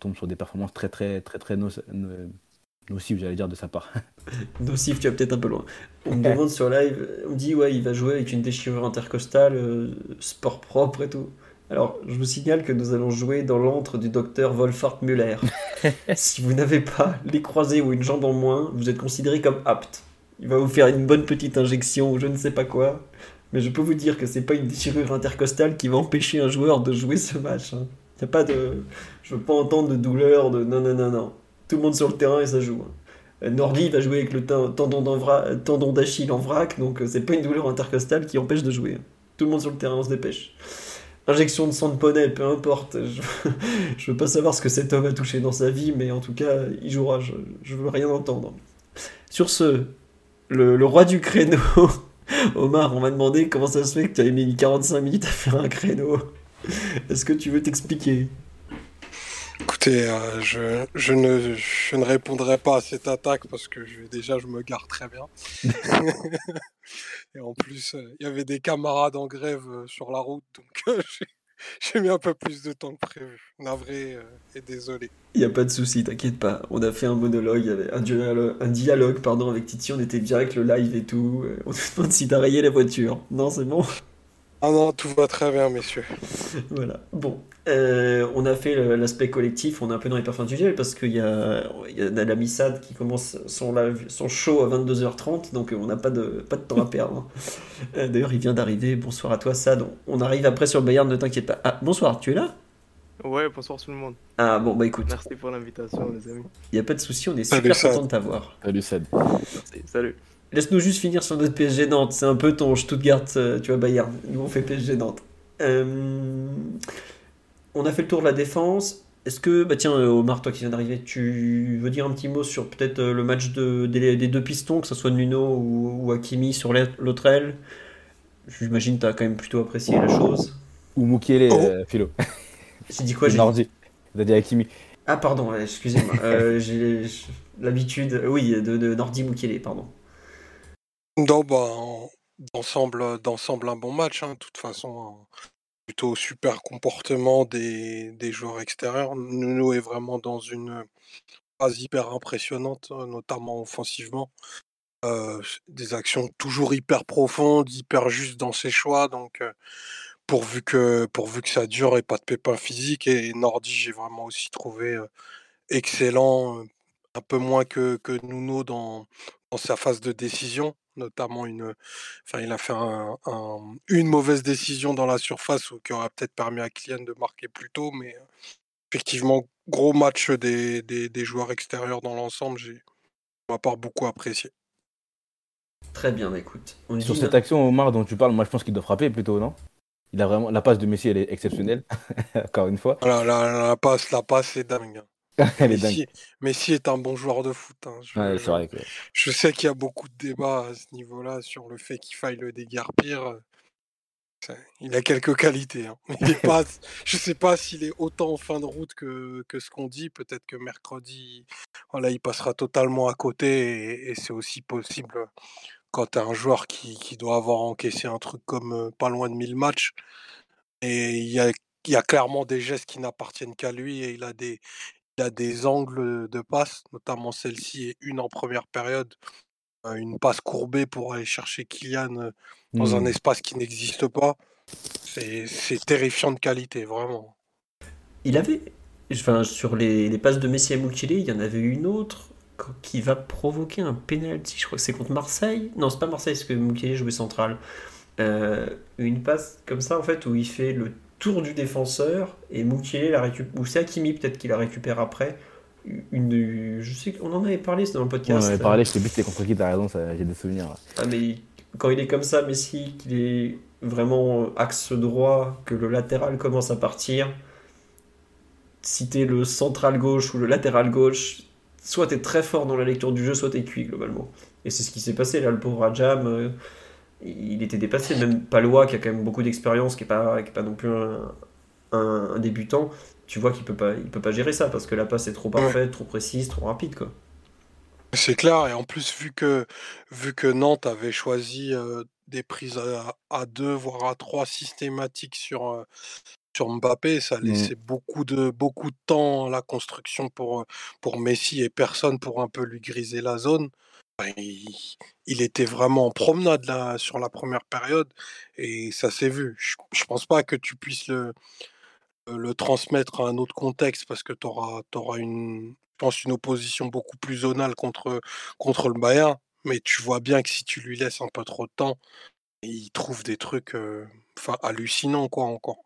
tombe sur des performances très très très très nocives, j'allais dire, de sa part. <laughs> Nocif, tu vas peut-être un peu loin. On me demande sur live, on me dit ouais, il va jouer avec une déchirure intercostale, euh, sport propre et tout. Alors, je vous signale que nous allons jouer dans l'antre du docteur Wolfhard Müller. <laughs> si vous n'avez pas les croisés ou une jambe en moins, vous êtes considéré comme apte. Il va vous faire une bonne petite injection ou je ne sais pas quoi. Mais je peux vous dire que c'est pas une déchirure intercostale qui va empêcher un joueur de jouer ce match. Hein. Y a pas de. Je veux pas entendre de douleur, de. Non, non, non, non. Tout le monde sur le terrain et ça joue. Hein. Euh, va jouer avec le tendon d'Achille en vrac, donc euh, c'est pas une douleur intercostale qui empêche de jouer. Hein. Tout le monde sur le terrain, on se dépêche. Injection de sang de poney, peu importe. <laughs> Je, je veux pas savoir ce que cet homme a touché dans sa vie, mais en tout cas, il jouera. Je, je veux rien entendre. Sur ce, le, roi du créneau. <laughs> Omar, on m'a demandé comment ça se fait que tu avais mis 45 minutes à faire un créneau. Est-ce que tu veux t'expliquer? Écoutez, euh, je, je, ne, je ne répondrai pas à cette attaque parce que je, déjà je me gare très bien. <laughs> Et en plus, euh, il y avait des camarades en grève euh, sur la route, donc <laughs> <laughs> J'ai mis un peu plus de temps que prévu. Navré euh, et désolé. Il n'y a pas de souci, t'inquiète pas. On a fait un monologue, un dialogue, un dialogue pardon, avec Titi, on était direct le live et tout. Euh, on <laughs> se demande si t'as rayé la voiture. Non, c'est bon ah non, tout va très bien, messieurs. <laughs> voilà. Bon, euh, on a fait l'aspect collectif, on est un peu dans les parfums du ciel parce qu'il y a, y a la Missade qui commence son, live, son show à 22h30, donc on n'a pas de, pas de temps à perdre. <laughs> Euh, d'ailleurs, il vient d'arriver. Bonsoir à toi, Sad. On arrive après sur le Bayern, ne t'inquiète pas. Ah, bonsoir, tu es là? Ouais, bonsoir tout le monde. Ah bon, bah écoute. Merci pour l'invitation, les amis. Il n'y a pas de souci, on est super content de t'avoir. Salut, Sad. Merci, salut. Laisse-nous juste finir sur notre PSG Nantes. C'est un peu ton Stuttgart, euh, tu vois, Bayern. Nous, on fait PSG Nantes. Euh, on a fait le tour de la défense. Est-ce que, bah tiens, euh, Omar, toi qui viens d'arriver, tu veux dire un petit mot sur peut-être le match de, des, deux pistons, que ce soit Nuno ou, ou Hakimi sur l'autre aile? J'imagine que tu as quand même plutôt apprécié la chose. Ou Mukiele, oh. Philo. J'ai dit quoi J'ai dit dit Hakimi. Ah, pardon, excusez-moi. J'ai l'habitude, oui, de, de Nordi Mukiele, pardon. Non, bah, d'ensemble, un bon match. Hein. De toute façon, plutôt super comportement des, joueurs extérieurs. Nuno est vraiment dans une phase hyper impressionnante, notamment offensivement. des actions toujours hyper profondes, hyper justes dans ses choix. Donc, pourvu, que, pourvu que ça dure et pas de pépins physiques. Et Nordi, j'ai vraiment aussi trouvé excellent, un peu moins que, que Nuno dans, dans sa phase de décision notamment une. Enfin, il a fait une mauvaise décision dans la surface qui aurait peut-être permis à Kylian de marquer plus tôt, mais effectivement, gros match des, des, joueurs extérieurs dans l'ensemble, j'ai pour ma part beaucoup apprécié. Très bien, écoute. Sur cette action, Omar, dont tu parles, moi je pense qu'il doit frapper plutôt, non? Il a vraiment la passe de Messi, elle est exceptionnelle, <laughs> encore une fois. La, la, passe, la passe, c'est dingue. <laughs> Messi, est un bon joueur de foot. Hein. Je, sais qu'il y a beaucoup de débats à ce niveau-là sur le fait qu'il faille le déguerpir. Il a quelques qualités. Hein. <laughs> je ne sais pas s'il est autant en fin de route que, ce qu'on dit. Peut-être que mercredi, voilà, il passera totalement à côté. Et, c'est aussi possible quand tu as un joueur qui, doit avoir encaissé un truc comme euh, pas loin de 1000 matchs. Et il y a, il y a clairement des gestes qui n'appartiennent qu'à lui et il a des, il a des angles de passe, notamment celle-ci et une en première période, une passe courbée pour aller chercher Kylian dans un mmh. espace qui n'existe pas. C'est terrifiant de qualité, vraiment. Il avait, enfin, sur les, passes de Messi à Moukile, il y en avait une autre qui va provoquer un penalty. Je crois que c'est contre Marseille. Non, c'est pas Marseille, parce que Moukile jouait central. une passe comme ça, en fait, où il fait le tour du défenseur et Moukielé la récupère, ou c'est Hakimi peut-être qui la récupère après. Une, je sais qu'on en avait parlé, c'était dans le podcast. On en avait parlé, je sais plus c'était contre qui, t'as raison, j'ai des souvenirs. Ah, mais quand il est comme ça, Messi, qu'il est vraiment axe droit, que le latéral commence à partir, si t'es le central gauche ou le latéral gauche, soit t'es très fort dans la lecture du jeu, soit t'es cuit globalement. Et c'est ce qui s'est passé là, le pauvre Adjam. Euh, il était dépassé. Même Palois, qui a quand même beaucoup d'expérience, qui n'est pas, pas non plus un, débutant, tu vois qu'il peut pas, il peut pas gérer ça parce que la passe est trop parfaite, trop précise, trop rapide, quoi. C'est clair, et en plus, vu que, vu que Nantes avait choisi euh, des prises à, deux, voire à trois systématiques sur, euh, sur Mbappé, ça mmh. laissait beaucoup, de, beaucoup de temps à la construction pour, pour Messi et personne pour un peu lui griser la zone. Il, était vraiment en promenade sur la première période et ça s'est vu. Je, ne pense pas que tu puisses le, transmettre à un autre contexte parce que tu auras, une, pense une opposition beaucoup plus zonale contre, contre le Bayern. Mais tu vois bien que si tu lui laisses un peu trop de temps, il trouve des trucs enfin hallucinants quoi encore.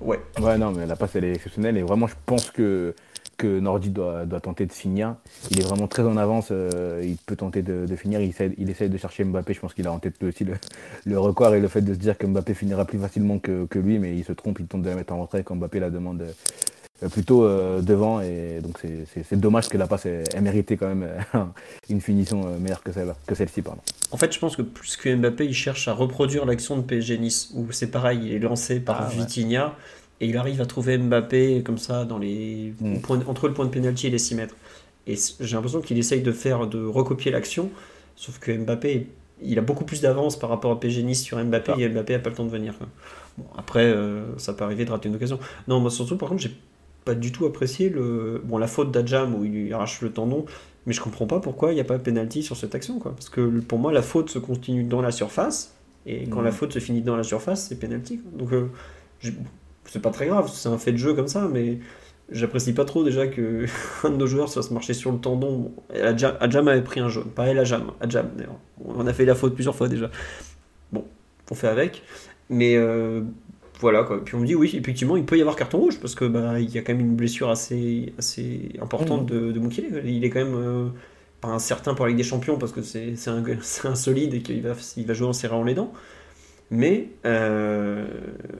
Ouais. Ouais, non, mais la passe elle est exceptionnelle et vraiment je pense que que Nordi doit, tenter de finir. Il est vraiment très en avance, euh, il peut tenter de, finir, il essaie de chercher Mbappé, je pense qu'il a en tête aussi le, record et le fait de se dire que Mbappé finira plus facilement que, lui, mais il se trompe, il tente de la mettre en retrait quand Mbappé la demande euh, plutôt euh, devant, et donc c'est dommage que la passe ait, mérité quand même <laughs> une finition meilleure que celle-ci. Que celle pardon. En fait, je pense que plus que Mbappé, il cherche à reproduire l'action de PSG Nice, où c'est pareil, il est lancé par ah, Vitinha et il arrive à trouver Mbappé comme ça dans les mm. entre le point de pénalty et les 6 mètres. Et j'ai l'impression qu'il essaye de faire de recopier l'action, sauf que Mbappé il a beaucoup plus d'avance par rapport à PG Nice sur Mbappé et Mbappé a pas le temps de venir. Bon, après, euh, ça peut arriver de rater une occasion. Non, moi surtout, par contre, j'ai pas du tout apprécié le bon la faute d'Adjam où il arrache le tendon, mais je comprends pas pourquoi il n'y a pas de penalty sur cette action, quoi. Parce que pour moi, la faute se continue dans la surface et quand la mm. faute se finit dans la surface, c'est penalty. Donc, euh, c'est pas très grave, c'est un fait de jeu comme ça, mais j'apprécie pas trop déjà que <laughs> un de nos joueurs se fasse marcher sur le tendon. Adjam, avait pris un jaune, pas elle, Adjam, Adjam d'ailleurs. On a fait la faute plusieurs fois déjà. Bon, on fait avec. Mais euh, voilà quoi. Puis on me dit oui, effectivement, il peut y avoir carton rouge parce que bah, il y a quand même une blessure assez, assez importante de, de Il est quand même euh, pas un certain pour la Ligue des Champions parce que c'est un, <laughs> un, solide et qu'il va, il va jouer en serrant les dents. Mais euh,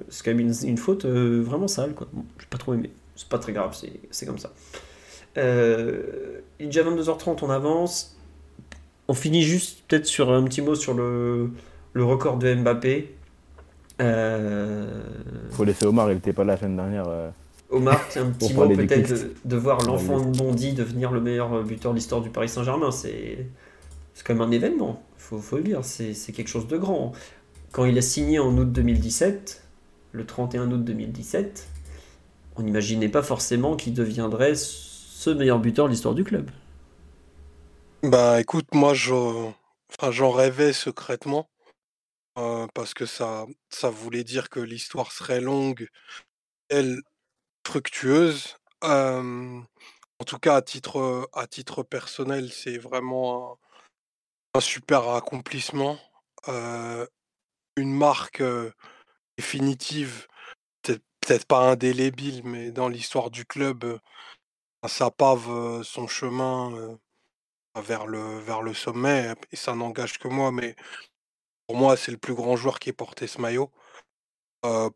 c'est quand même une, faute euh, vraiment sale. Quoi. Bon, j'ai pas trop aimé. C'est pas très grave, c'est comme ça. Euh, il est déjà 22h30, on avance. On finit juste peut-être sur un petit mot sur le, le record de Mbappé. Faut laisser Omar, il n'était pas là la semaine dernière. Omar, un petit mot peut-être de, voir l'enfant de Bondy devenir le meilleur buteur de l'histoire du Paris Saint-Germain. C'est quand même un événement, il faut, faut, le dire. C'est quelque chose de grand quand il a signé en août 2017, le 31 août 2017, on n'imaginait pas forcément qu'il deviendrait ce meilleur buteur de l'histoire du club. Bah écoute, moi j'en rêvais secrètement parce que ça, voulait dire que l'histoire serait longue, elle fructueuse. en tout cas, à titre, à titre personnel, c'est vraiment un, super accomplissement. Une marque définitive, peut-être pas indélébile, mais dans l'histoire du club, ça pave son chemin vers le, vers le sommet, et ça n'engage que moi, mais pour moi, c'est le plus grand joueur qui ait porté ce maillot,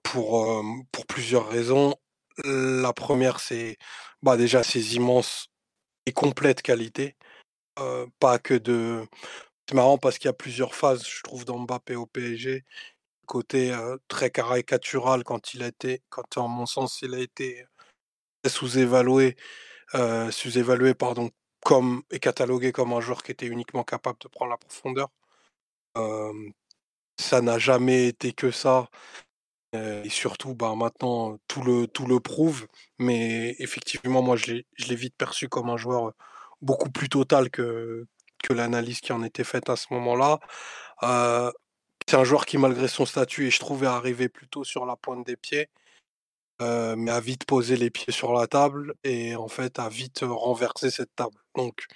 pour, pour plusieurs raisons. La première, c'est bah, déjà ses immenses et complètes qualités, pas que de c'est marrant parce qu'il y a plusieurs phases, je trouve, dans Mbappé au PSG. Côté, très caricatural quand il a été quand en mon sens, il a été sous-évalué, sous-évalué pardon, comme et catalogué comme un joueur qui était uniquement capable de prendre la profondeur. ça n'a jamais été que ça. et surtout, bah, maintenant, tout le, tout le prouve. Mais effectivement, moi, je l'ai vite perçu comme un joueur beaucoup plus total que, que l'analyse qui en était faite à ce moment-là. c'est un joueur qui, malgré son statut, et je trouvais arriver plutôt sur la pointe des pieds, mais a vite posé les pieds sur la table et en fait a vite renversé cette table. Donc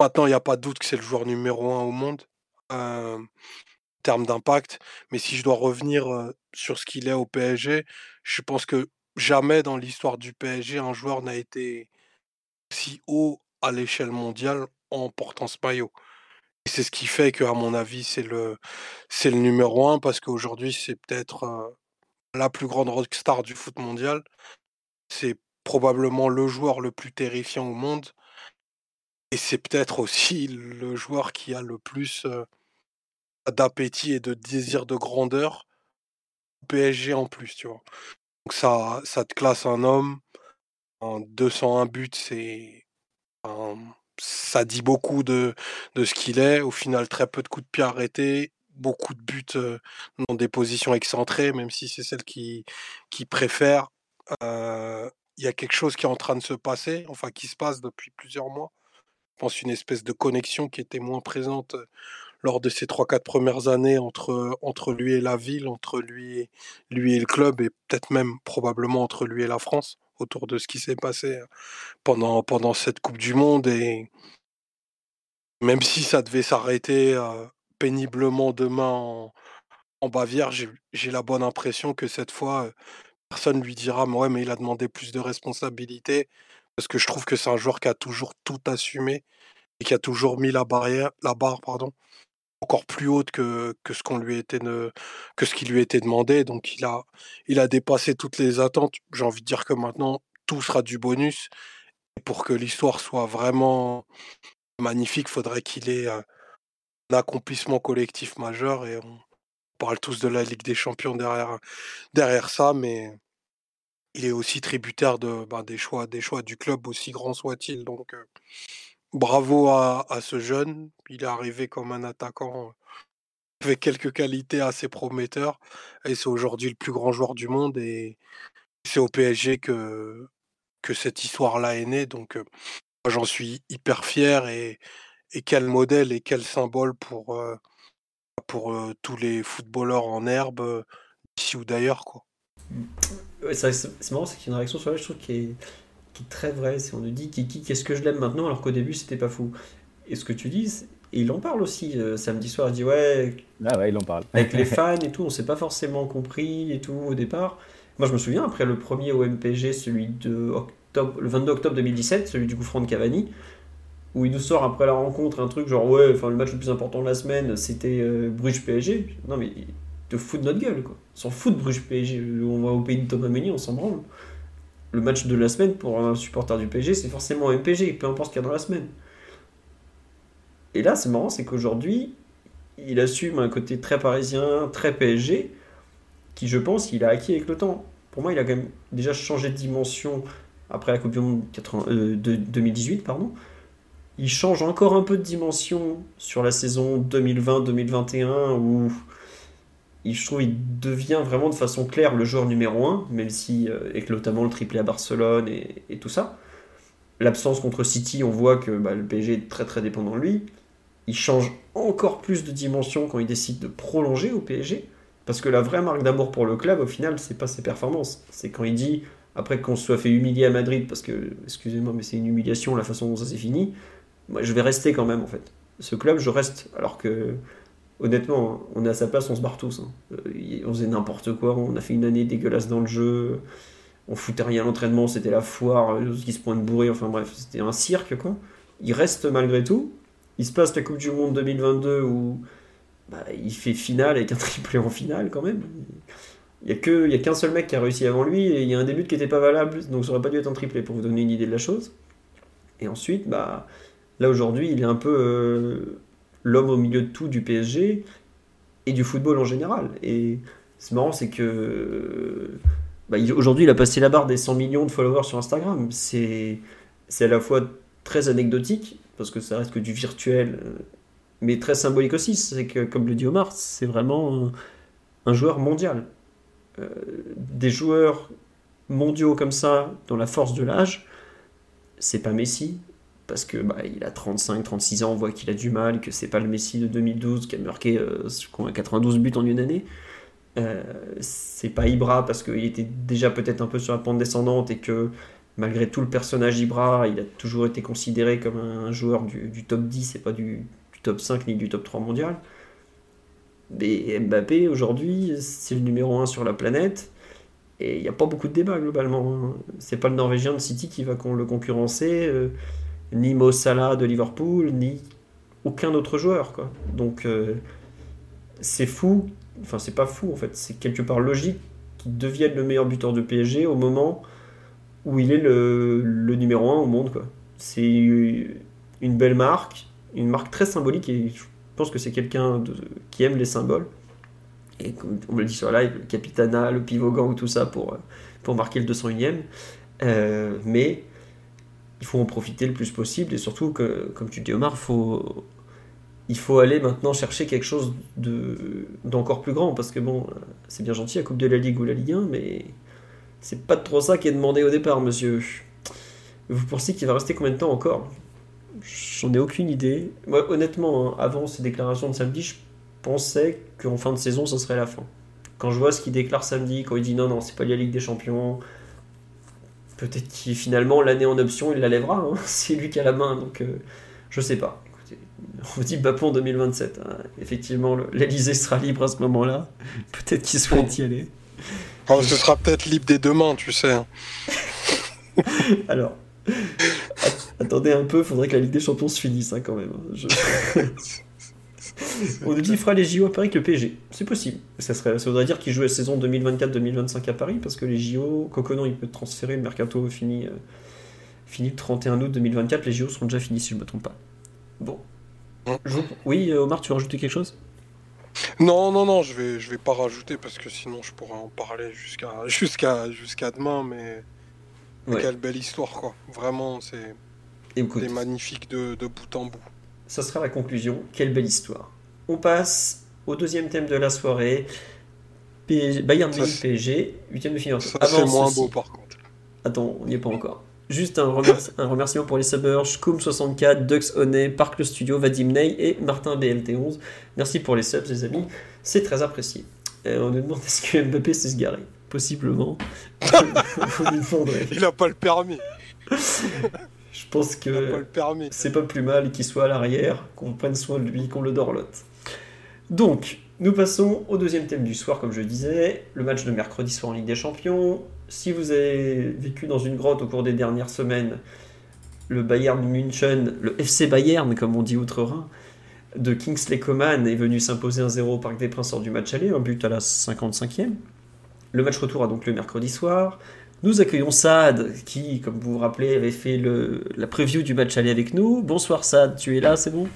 maintenant, il n'y a pas de doute que c'est le joueur numéro un au monde en termes d'impact. Mais si je dois revenir sur ce qu'il est au PSG, je pense que jamais dans l'histoire du PSG, un joueur n'a été si haut à l'échelle mondiale en portant ce maillot. C'est ce qui fait qu'à mon avis, c'est le, c'est le numéro un parce qu'aujourd'hui, c'est peut-être la plus grande rockstar du foot mondial. C'est probablement le joueur le plus terrifiant au monde. Et c'est peut-être aussi le joueur qui a le plus d'appétit et de désir de grandeur. PSG en plus, tu vois. Donc ça, ça te classe un homme. En 201 buts, c'est. Ça dit beaucoup de, de ce qu'il est. Au final, très peu de coups de pied arrêtés beaucoup de buts dans des positions excentrées, même si c'est celle qui, qui préfère. Il y a quelque chose qui est en train de se passer, enfin qui se passe depuis plusieurs mois. Je pense une espèce de connexion qui était moins présente lors de ces 3-4 premières années entre, entre lui et la ville, entre lui lui et le club, et peut-être même probablement entre lui et la France, autour de ce qui s'est passé pendant, pendant cette Coupe du Monde. Et même si ça devait s'arrêter péniblement demain en, Bavière, j'ai la bonne impression que cette fois, personne lui dira ouais, mais il a demandé plus de responsabilités. Parce que je trouve que c'est un joueur qui a toujours tout assumé et qui a toujours mis la barrière, la barre, pardon, encore plus haute que, que ce qu'on lui était que ce qui lui était demandé. Donc il a, il a dépassé toutes les attentes. J'ai envie de dire que maintenant tout sera du bonus. Et pour que l'histoire soit vraiment magnifique, faudrait qu'il ait accomplissement collectif majeur et on parle tous de la Ligue des Champions derrière, derrière ça, mais il est aussi tributaire de, bah, des, choix, des choix du club, aussi grand soit-il. Donc bravo à, ce jeune. Il est arrivé comme un attaquant avec quelques qualités assez prometteurs et c'est aujourd'hui le plus grand joueur du monde et c'est au PSG que, que cette histoire-là est née. Donc j'en suis hyper fier et, et quel modèle et quel symbole pour, pour tous les footballeurs en herbe, ici ou d'ailleurs. quoi. C'est marrant, c'est qu'il y a une réaction sur là, je trouve, qui est, qui est très vraie. C'est on nous dit Kiki, qu'est-ce que je l'aime maintenant, alors qu'au début, c'était pas fou. Et ce que tu dis, et il en parle aussi samedi soir, il dit ouais, ah ouais, il en parle. avec les <laughs> fans et tout, on s'est pas forcément compris et tout au départ. Moi, je me souviens, après le premier OMPG, celui de octobre, le 22 octobre 2017, celui du coup franc de Cavani, où il nous sort après la rencontre un truc genre ouais, enfin le match le plus important de la semaine c'était euh, Bruges PSG. Non mais te fout de notre gueule quoi. On s'en fout de Bruges PSG. On va au pays de Thomas Meunier, on s'en branle. Le match de la semaine pour un supporter du PSG, c'est forcément un MPG, peu importe ce qu'il y a dans la semaine. Et là, c'est marrant, c'est qu'aujourd'hui, il assume un côté très parisien, très PSG, qui je pense qu'il a acquis avec le temps. Pour moi, il a quand même déjà changé de dimension après la Coupe du Monde euh, de 2018, pardon il change encore un peu de dimension sur la saison 2020-2021 où il, je trouve il devient vraiment de façon claire le joueur numéro 1, même si, euh, avec notamment le triplé à Barcelone et, tout ça. l'absence contre City, on voit que bah, le PSG est très très dépendant de lui. Il change encore plus de dimension quand il décide de prolonger au PSG. Parce que la vraie marque d'amour pour le club, au final, c'est pas ses performances. C'est quand il dit, après qu'on se soit fait humilier à Madrid, parce que, excusez-moi, mais c'est une humiliation la façon dont ça s'est fini, moi je vais rester quand même en fait. Ce club, je reste. Alors que, honnêtement, on est à sa place, on se barre tous. Hein. Euh, on faisait n'importe quoi, on a fait une année dégueulasse dans le jeu, on foutait rien à l'entraînement, c'était la foire, qui se pointent bourré, enfin bref, c'était un cirque quoi. Il reste malgré tout. Il se passe la Coupe du Monde 2022 où bah, il fait finale avec un <laughs> triplé en finale quand même. Il n'y a qu'un seul mec qui a réussi avant lui et il y a un début qui n'était pas valable, donc ça aurait pas dû être un triplé pour vous donner une idée de la chose. Et ensuite, bah, là aujourd'hui, il est un peu euh, l'homme au milieu de tout du PSG et du football en général. Et c'est marrant, c'est que bah, aujourd'hui, il a passé la barre des 100 millions de followers sur Instagram. C'est à la fois très anecdotique, parce que ça reste que du virtuel, euh, mais très symbolique aussi. C'est que, comme le dit Omar, c'est vraiment un joueur mondial. Euh, des joueurs mondiaux comme ça, dans la force de l'âge, c'est pas Messi, parce que bah, il a 35-36 ans, on voit qu'il a du mal, que c'est pas le Messi de 2012 qui a marqué 92 euh, buts en une année. Euh, c'est pas Ibra parce qu'il était déjà peut-être un peu sur la pente descendante et que malgré tout le personnage Ibra, il a toujours été considéré comme un joueur du, top 10 et pas du, top 5 ni du top 3 mondial. Mais Mbappé, aujourd'hui, c'est le numéro 1 sur la planète. Et il n'y a pas beaucoup de débat globalement. Hein. C'est pas le Norvégien de City qui va le concurrencer, euh, ni Mo Salah de Liverpool, ni aucun autre joueur. Quoi. Donc euh, c'est fou, enfin c'est pas fou en fait, c'est quelque part logique qu'il devienne le meilleur buteur de PSG au moment où il est le, le numéro 1 au monde. C'est une belle marque, une marque très symbolique et je pense que c'est quelqu'un qui aime les symboles. Et comme on me le dit sur live, le Capitana, le pivot gang, tout ça pour, pour marquer le 201ème. Euh, mais il faut en profiter le plus possible et surtout que, comme tu dis Omar, il faut aller maintenant chercher quelque chose d'encore plus grand parce que bon, c'est bien gentil la Coupe de la Ligue ou la Ligue 1, mais c'est pas trop ça qui est demandé au départ, monsieur. Vous pensez qu'il va rester combien de temps encore? J'en ai aucune idée. Moi, honnêtement, hein, avant ces déclarations de samedi, je pensais qu'en fin de saison, ce serait la fin. Quand je vois ce qu'il déclare samedi, quand il dit non, non, c'est pas la Ligue des Champions, peut-être qu'il finalement, l'année en option, il la lèvera. Hein. <laughs> c'est lui qui a la main, donc euh, je sais pas. Écoutez, <laughs> on dit Bapon 2027. Hein. Effectivement, l'Elysée sera libre à ce moment-là. <laughs> Peut-être qu'il souhaite y aller. Oh, ce sera peut-être libre des deux mains, tu sais. Alors, Attendez un peu, faudrait que la Ligue des Champions se finisse hein, quand même. Nous dit qu'il fera les JO à Paris que le PSG. C'est possible. Ça, serait, ça voudrait dire qu'il joue la saison 2024-2025 à Paris parce que les JO, Coconon il peut transférer, le mercato finit, euh, finit le 31 août 2024. Les JO seront déjà finis si je ne me trompe pas. Bon. Oui, euh, Omar, tu veux rajouter quelque chose? Non, non, non, je vais, je vais pas rajouter parce que sinon je pourrais en parler jusqu'à <laughs> jusqu'à jusqu'à demain, mais quelle belle histoire, quoi. Vraiment, c'est magnifique de, de, bout en bout. Ça sera la conclusion. Quelle belle histoire. On passe au deuxième thème de la soirée. Bayern Munich PSG, huitième de finale. C'est moins beau par contre. Attends, on n'y est pas encore. Juste un, un remerciement pour les subbers, Shkoum64, Dux Honey, Parc le Studio, Vadim Ney et Martin BLT11. Merci pour les subs, les amis. C'est très apprécié. Euh, on nous demande est-ce que Mbappé s'est garé? Possiblement. <laughs> Il n'a pas le permis. <laughs> Je pense que c'est pas plus mal qu'il soit à l'arrière, qu'on prenne soin de lui, qu'on le dorlote. Donc, nous passons au deuxième thème du soir, comme je disais, le match de mercredi soir en Ligue des Champions. Si vous avez vécu dans une grotte au cours des dernières semaines, le Bayern München, le FC Bayern, comme on dit outre-Rhin, de Kingsley Coman est venu s'imposer 1-0 au Parc des Princes lors du match aller, un but à la 55e. Le match retour a donc le mercredi soir. Nous accueillons Saad, qui, comme vous vous rappelez, avait fait le, la preview du match aller avec nous. Bonsoir Saad, tu es là, c'est bon?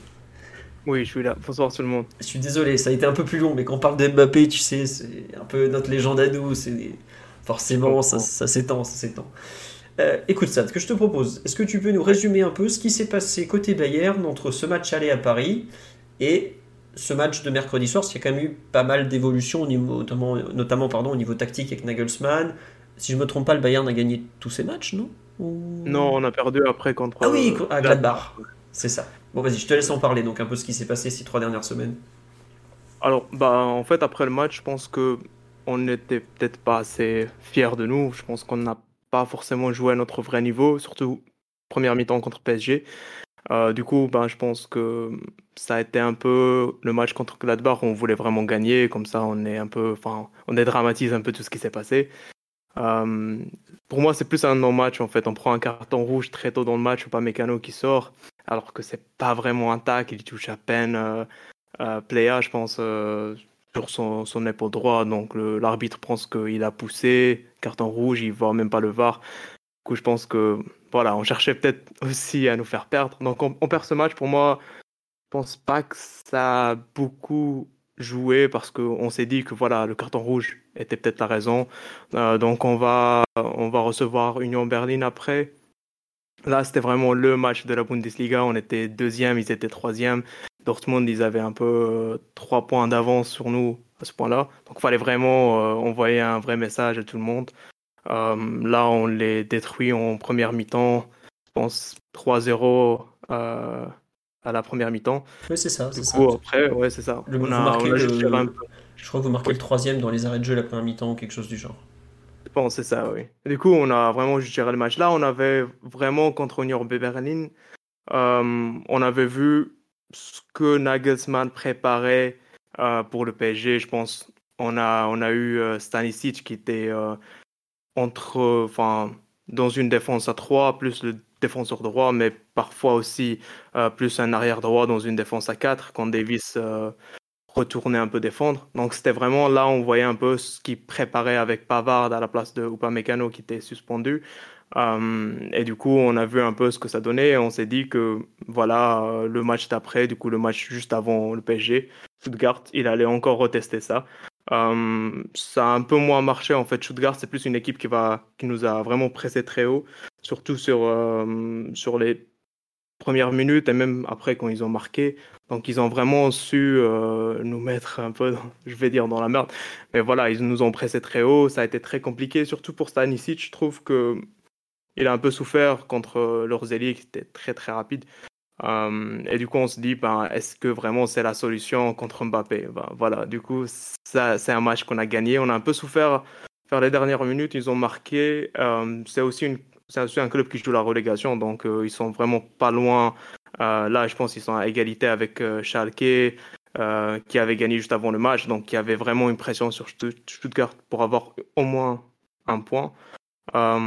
Oui, je suis là. Bonsoir tout le monde. Je suis désolé, ça a été un peu plus long, mais quand on parle de Mbappé, tu sais, c'est un peu notre légende à nous. C'est forcément, ça, s'étend, ça s'étend. Euh, écoute Saad, ce que je te propose, est-ce que tu peux nous résumer un peu ce qui s'est passé côté Bayern entre ce match aller à Paris et ce match de mercredi soir, parce qu'il y a quand même eu pas mal d'évolutions, notamment, notamment pardon, au niveau tactique avec Nagelsmann. Si je ne me trompe pas, le Bayern a gagné tous ses matchs, non Non, on a perdu après contre. Ah oui, à Gladbach. C'est ça. Bon, vas-y, je te laisse en parler. Donc, un peu ce qui s'est passé ces trois dernières semaines. Alors, bah, en fait, après le match, je pense que on n'était peut-être pas assez fiers de nous. Je pense qu'on n'a pas forcément joué à notre vrai niveau, surtout première mi-temps contre PSG. Euh, du coup, ben, je pense que ça a été un peu le match contre Gladbach. On voulait vraiment gagner, comme ça, on est un peu, enfin, on dédramatise un peu tout ce qui s'est passé. Euh, pour moi, c'est plus un non-match en fait. On prend un carton rouge très tôt dans le match, pas Mécano qui sort, alors que c'est pas vraiment un tac. Il touche à peine euh, Playa, je pense, sur son, son, épaule droit. Donc l'arbitre pense qu'il a poussé, carton rouge, il voit même pas le VAR. Du coup, je pense que voilà, on cherchait peut-être aussi à nous faire perdre. Donc on, perd ce match. Pour moi, je pense pas que ça a beaucoup joué parce qu'on s'est dit que voilà, le carton rouge était peut-être la raison. Euh, donc on va, on va recevoir Union Berlin après. Là, c'était vraiment le match de la Bundesliga. On était deuxième, ils étaient troisième. Dortmund, ils avaient un peu euh, trois points d'avance sur nous à ce point-là. Donc il fallait vraiment euh, envoyer un vrai message à tout le monde. Là, on les détruit en première mi-temps. Je pense 3-0 euh, à la première mi-temps. Oui, c'est ça. Du coup, après, ouais, c'est ça. on a, Je crois que vous marquez le troisième dans les arrêts de jeu la première mi-temps ou quelque chose du genre. Je pense c'est ça, oui. du coup, on a vraiment géré le match. Là, on avait vraiment contre Union Berlin, euh, on avait vu ce que Nagelsmann préparait pour le PSG. Je pense on a, on a eu Stanisic qui était entre, enfin, dans une défense à 3, plus le défenseur droit, mais parfois aussi euh, plus un arrière droit dans une défense à 4, quand Davis euh, retournait un peu défendre. Donc c'était vraiment là, on voyait un peu ce qu'il préparait avec Pavard à la place de Upamecano qui était suspendu. Euh, et du coup, on a vu un peu ce que ça donnait. Et on s'est dit que voilà, le match d'après, du coup, le match juste avant le PSG, Stuttgart, il allait encore retester ça. Euh, ça a un peu moins marché en fait. Stuttgart, c'est plus une équipe qui, va, qui nous a vraiment pressé très haut, surtout sur, euh, sur les premières minutes et même après quand ils ont marqué. Donc ils ont vraiment su euh, nous mettre un peu, <laughs> je vais dire, dans la merde. Mais voilà, ils nous ont pressé très haut. Ça a été très compliqué, surtout pour Stanisic. Je trouve que il a un peu souffert contre leurs ailiers qui étaient très très rapides. Euh, et du coup, on se dit, ben, est-ce que vraiment c'est la solution contre Mbappé? Ben, Voilà, du coup, ça, c'est un match qu'on a gagné. On a un peu souffert vers les dernières minutes. Ils ont marqué. Euh, c'est aussi, un club qui joue la relégation, donc euh, ils sont vraiment pas loin. là, je pense qu'ils sont à égalité avec Schalke, qui avait gagné juste avant le match, donc qui avait vraiment une pression sur Stuttgart pour avoir au moins un point. Euh,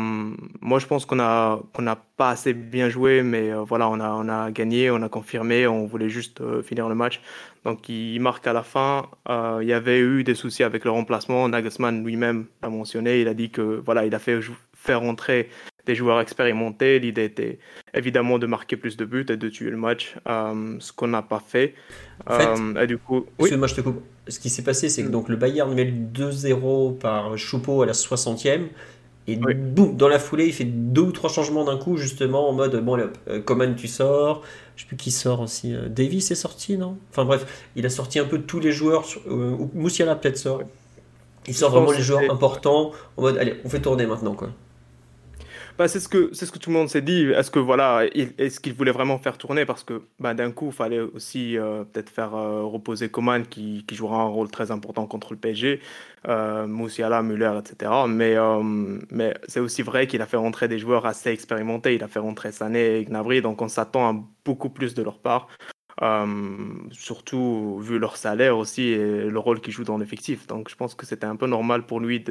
moi, je pense qu'on a qu'on n'a pas assez bien joué, mais euh, voilà, on a on a gagné, on a confirmé, on voulait juste euh, finir le match. Donc, il marque à la fin. il y avait eu des soucis avec le remplacement. Nagelsmann lui-même l'a mentionné. Il a dit que voilà, il a fait faire entrer des joueurs expérimentés. L'idée était évidemment de marquer plus de buts et de tuer le match, ce qu'on n'a pas fait. et du coup, oui. moi je te coupe. Ce qui s'est passé, c'est que donc le Bayern met le 2-0 par Choupeau à la 60e. Et boum, dans la foulée, il fait deux ou trois changements d'un coup, justement, en mode bon, hop, euh, Coman, tu sors. Je sais plus qui sort aussi. Euh, Davis est sorti, non? Enfin bref, il a sorti un peu tous les joueurs. Euh, Moussiala peut-être sort. Il sort vraiment les joueurs importants en mode allez, on fait tourner maintenant, quoi. Bah, c'est ce que tout le monde s'est dit. Est-ce que voilà, est-ce qu'il voulait vraiment faire tourner? Parce que bah, d'un coup, il fallait aussi euh, peut-être faire euh, reposer Coman qui, jouera un rôle très important contre le PSG, euh, Moussiala, Müller, etc. Mais euh, mais c'est aussi vrai qu'il a fait rentrer des joueurs assez expérimentés. Il a fait rentrer Sané et Gnabry, donc on s'attend à beaucoup plus de leur part. surtout vu leur salaire aussi et le rôle qu'ils jouent dans l'effectif. Donc je pense que c'était un peu normal pour lui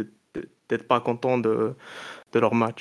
d'être pas content de leur match.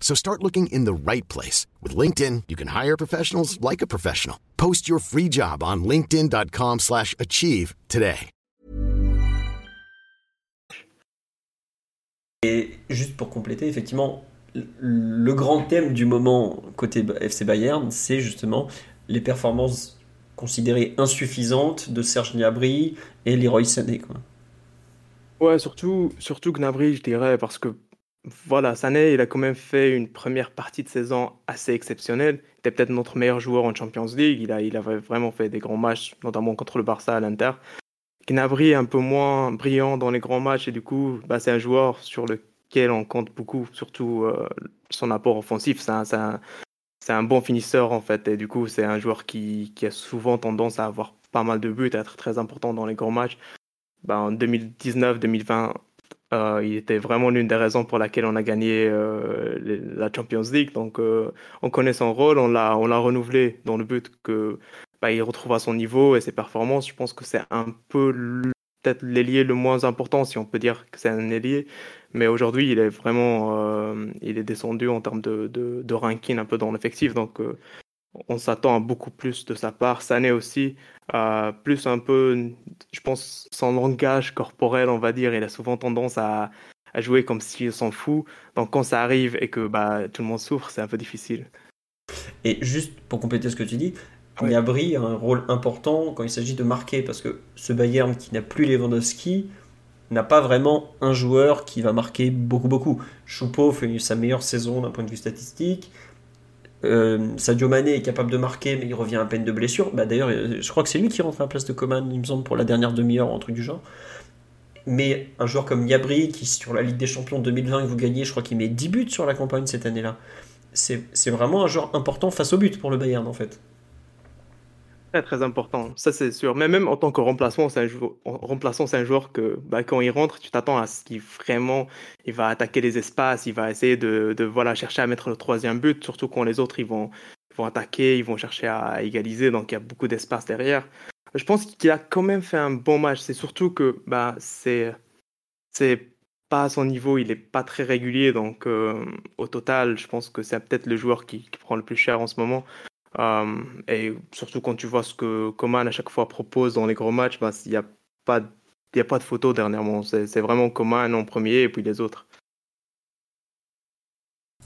So start looking in the right place. With LinkedIn, you can hire professionals like a professional. Post your free job on linkedin.com slash achieve today. Et juste pour compléter, effectivement, le grand thème du moment côté FC Bayern, c'est justement les performances considérées insuffisantes de Serge Gnabry et Leroy Sané. Quoi. Ouais, surtout, surtout Gnabry, je dirais, parce que voilà, Sané, il a quand même fait une première partie de saison assez exceptionnelle. Il était peut-être notre meilleur joueur en Champions League. Il, a, il avait vraiment fait des grands matchs, notamment contre le Barça à l'Inter. Gnabry est un peu moins brillant dans les grands matchs et du coup, bah, c'est un joueur sur lequel on compte beaucoup, surtout euh, son apport offensif. C'est un, un, bon finisseur en fait et du coup, c'est un joueur qui, qui a souvent tendance à avoir pas mal de buts, à être très important dans les grands matchs. Bah, en 2019-2020, euh, il était vraiment l'une des raisons pour laquelle on a gagné euh, la Champions League. Donc, euh, on connaît son rôle, on l'a, on l'a renouvelé dans le but que bah, il retrouve à son niveau et ses performances. Je pense que c'est un peu peut-être l'ailier le moins important, si on peut dire que c'est un ailier. Mais aujourd'hui, il est vraiment, il est descendu en termes de, de, de ranking un peu dans l'effectif. Donc, on s'attend à beaucoup plus de sa part. Sané aussi, euh, plus un peu, je pense, son langage corporel, on va dire, il a souvent tendance à, jouer comme s'il s'en fout. Donc quand ça arrive et que bah, tout le monde souffre, c'est un peu difficile. Et juste pour compléter ce que tu dis, ouais. a un rôle important quand il s'agit de marquer, parce que ce Bayern qui n'a plus Lewandowski n'a pas vraiment un joueur qui va marquer beaucoup beaucoup. Choupo fait sa meilleure saison d'un point de vue statistique. Euh, Sadio Mané est capable de marquer, mais il revient à peine de blessure. Bah, D'ailleurs, euh, je crois que c'est lui qui rentre à la place de Coman, il me semble, pour la dernière demi-heure, un truc du genre. Mais un joueur comme Yabri, qui sur la Ligue des Champions 2020 que vous gagnez, je crois qu'il met 10 buts sur la campagne cette année-là. C'est vraiment un joueur important face au but pour le Bayern, en fait. Très, très important, ça c'est sûr. Mais même en tant que remplaçant, c'est un, remplaçant, c'est un joueur que bah, quand il rentre, tu t'attends à ce qu'il vraiment il va attaquer les espaces, il va essayer de, voilà, chercher à mettre le troisième but, surtout quand les autres ils vont, vont attaquer, ils vont chercher à égaliser, donc il y a beaucoup d'espace derrière. Je pense qu'il a quand même fait un bon match. C'est surtout que bah, c'est, c'est pas à son niveau, il est pas très régulier, donc euh, au total, je pense que c'est peut-être le joueur qui prend le plus cher en ce moment. Euh, et surtout quand tu vois ce que Coman à chaque fois propose dans les gros matchs, bah, il n'y a, pas, a pas de photo dernièrement. C'est vraiment Coman en premier et puis les autres.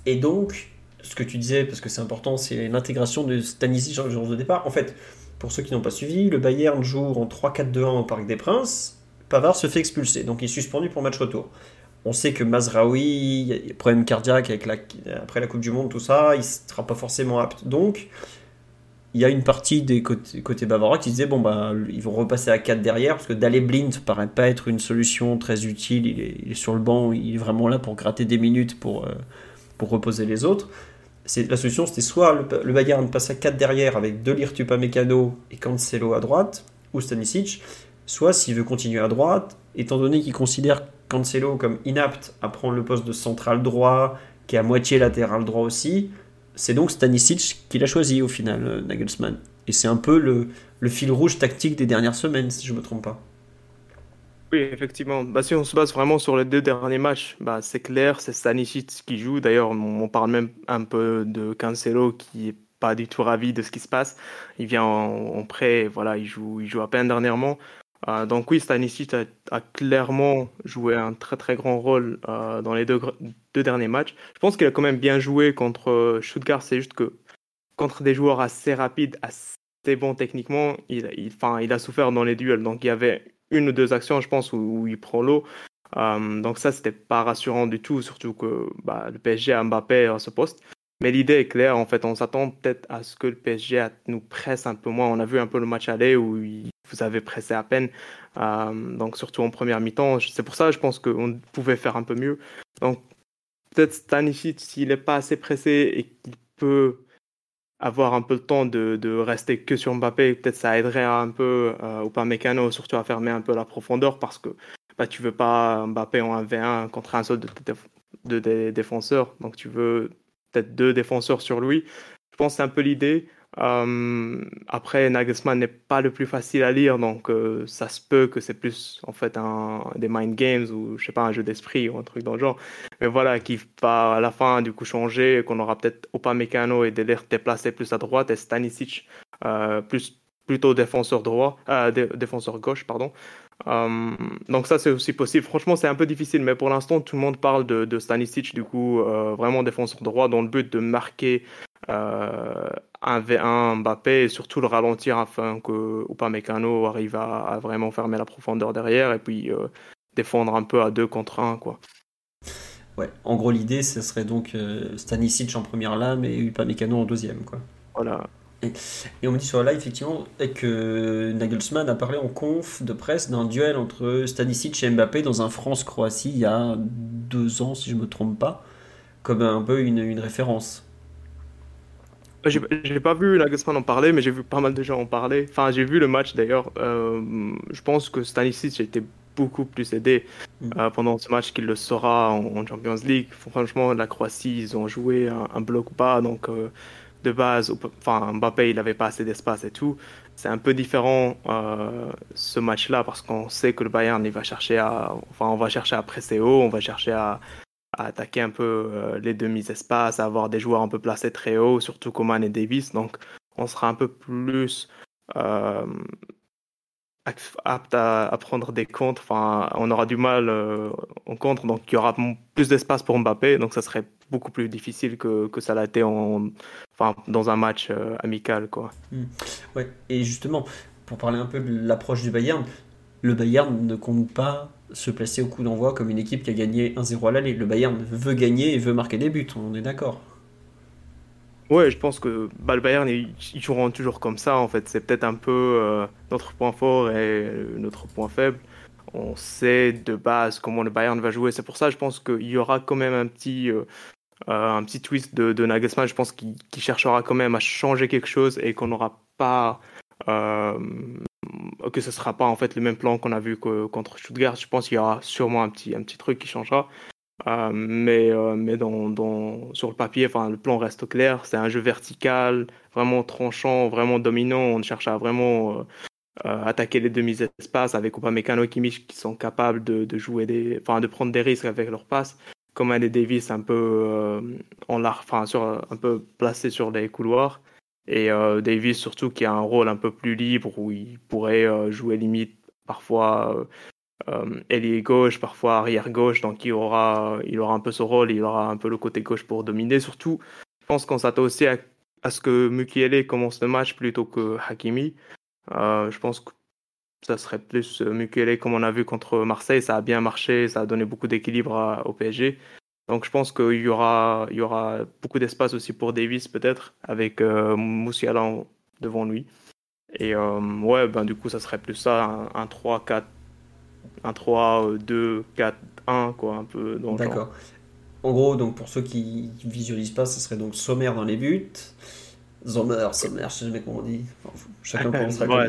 Et donc, ce que tu disais, parce que c'est important, c'est l'intégration de Stanisic dans le de départ. En fait, pour ceux qui n'ont pas suivi, le Bayern joue en 3-4-2-1 au Parc des Princes. Pavard se fait expulser, donc il est suspendu pour match retour. On sait que Mazraoui, problème cardiaque avec la, après la Coupe du Monde, tout ça, il ne sera pas forcément apte. Donc, il y a une partie des côtés, côté bavarois qui disait bon bah ils vont repasser à 4 derrière parce que d'aller blind paraît pas être une solution très utile. Il est, sur le banc, il est vraiment là pour gratter des minutes pour, euh, pour reposer les autres. C'est, la solution c'était soit le, Bayern passe à 4 derrière avec Delirte Mécano et Cancelo à droite ou Stanisic, soit s'il veut continuer à droite, étant donné qu'il considère Cancelo comme inapte à prendre le poste de central droit, qui est à moitié latéral droit aussi, c'est donc Stanisic qui l'a choisi au final, euh, Nagelsmann. Et c'est un peu le, fil rouge tactique des dernières semaines, si je ne me trompe pas. Oui, effectivement. Bah, si on se base vraiment sur les deux derniers matchs, bah, c'est clair, c'est Stanisic qui joue. D'ailleurs, on parle même un peu de Cancelo qui est pas du tout ravi de ce qui se passe. Il vient en, en prêt, voilà, il joue, il joue à peine dernièrement. Euh, donc oui, Stanisic a, clairement joué un très très grand rôle euh, dans les deux, derniers matchs. Je pense qu'il a quand même bien joué contre euh, Stuttgart, c'est juste que contre des joueurs assez rapides, assez bons techniquement, il, il, il a souffert dans les duels. Donc il y avait une ou deux actions, je pense, où, il prend l'eau. donc ça, c'était pas rassurant du tout, surtout que bah, le PSG a Mbappé à ce poste. Mais l'idée est claire, en fait, on s'attend peut-être à ce que le PSG nous presse un peu moins. On a vu un peu le match aller où vous avez pressé à peine, euh, donc surtout en première mi-temps. C'est pour ça, je pense qu'on pouvait faire un peu mieux. Donc peut-être Stanisic, s'il n'est pas assez pressé et qu'il peut avoir un peu le temps de, rester que sur Mbappé, peut-être ça aiderait un peu euh, ou pas Mécano, surtout à fermer un peu la profondeur parce que bah, tu veux pas Mbappé en 1v1 contre un seul de, de défenseurs, donc tu veux peut-être deux défenseurs sur lui. Je pense que c'est un peu l'idée. Euh, après, Nagelsmann n'est pas le plus facile à lire, donc euh, ça se peut que c'est plus en fait des mind games ou je sais pas un jeu d'esprit ou un truc dans le genre. Mais voilà, qui va à la fin du coup changer, qu'on aura peut-être Mécano et Delert déplacés plus à droite et Stanisic euh, plus plutôt défenseur droit, défenseur gauche pardon. donc ça c'est aussi possible. Franchement c'est un peu difficile, mais pour l'instant tout le monde parle de, de Stanisic du coup vraiment défenseur droit dans le but de marquer un V1 Mbappé et surtout le ralentir afin que Upamecano arrive à, vraiment fermer la profondeur derrière et puis euh, défendre un peu à deux contre un quoi. Ouais, en gros l'idée ce serait donc euh, Stanisic en première lame et Upamecano en deuxième quoi. Voilà. Et, on me dit sur la live effectivement que Nagelsmann a parlé en conf de presse d'un duel entre Stanisic et Mbappé dans un France-Croatie il y a deux ans si je me trompe pas, comme un peu une, une référence. J'ai pas vu Nagelsmann en parler, mais j'ai vu pas mal de gens en parler. Enfin, j'ai vu le match d'ailleurs. Euh, je pense que Stanisic a été beaucoup plus aidé mm. euh, pendant ce match qu'il le sera en, Champions League. Franchement, la Croatie, ils ont joué un, bloc bas, donc euh, de base, enfin, Mbappé, il n'avait pas assez d'espace et tout. C'est un peu différent ce match-là parce qu'on sait que le Bayern, il va chercher à, enfin, on va chercher à presser haut, on va chercher à, à attaquer un peu euh, les demi-espaces, à avoir des joueurs un peu placés très haut, surtout Coman et Davis. Donc, on sera un peu plus euh, apte à, prendre des comptes. Enfin, on aura du mal euh, en contre, donc il y aura plus d'espace pour Mbappé. Donc, ça serait beaucoup plus difficile que, que ça l'a été en, enfin, dans un match amical. Quoi. Hmm. Ouais. Et justement, pour parler un peu de l'approche du Bayern, le Bayern ne compte pas se placer au coup d'envoi comme une équipe qui a gagné 1-0 à l'aller. Le Bayern veut gagner et veut marquer des buts, on est d'accord. Ouais, je pense que bah, le Bayern, ils, toujours comme ça, en fait. C'est peut-être un peu euh, notre point fort et euh, notre point faible. On sait de base comment le Bayern va jouer. C'est pour ça, je pense qu'il y aura quand même un petit, euh, un petit twist de, de Nagelsmann. Je pense qu'il cherchera quand même à changer quelque chose et qu'on n'aura pas que ce sera pas en fait le même plan qu'on a vu contre Stuttgart. Je pense qu'il y aura sûrement un petit, un petit truc qui changera. Euh, mais euh, mais dans, dans, sur le papier, le plan reste clair. C'est un jeu vertical, vraiment tranchant, vraiment dominant. On cherche à vraiment euh, attaquer les demi-espaces avec Upamecano et Kimmich qui sont capables de, de, jouer des, de prendre des risques avec leurs passes. Comme un des Davis un peu en sur, un peu placé sur les couloirs. Et euh, Davis surtout qui a un rôle un peu plus libre où il pourrait euh, jouer limite parfois euh, ailier gauche, parfois arrière gauche. Donc il aura, il aura un peu ce rôle, il aura un peu le côté gauche pour dominer. Surtout, je pense qu'on s'attend aussi à, ce que Mukiele commence le match plutôt que Hakimi. je pense que ça serait plus Mukiele comme on a vu contre Marseille. Ça a bien marché, ça a donné beaucoup d'équilibre au PSG. Donc je pense qu'il y aura, il y aura beaucoup d'espace aussi pour Davis peut-être, avec euh, Moussiala devant lui. Et euh, ouais, ben, du coup, ça serait plus ça, un, 3, 4, un 3, 2, 4, 1, quoi, un peu dans D'accord. En gros, donc pour ceux qui ne visualisent pas, ce serait donc Sommer dans les buts. Sommer, Sommer, je sais jamais comment on dit. chacun <laughs> pensera ouais,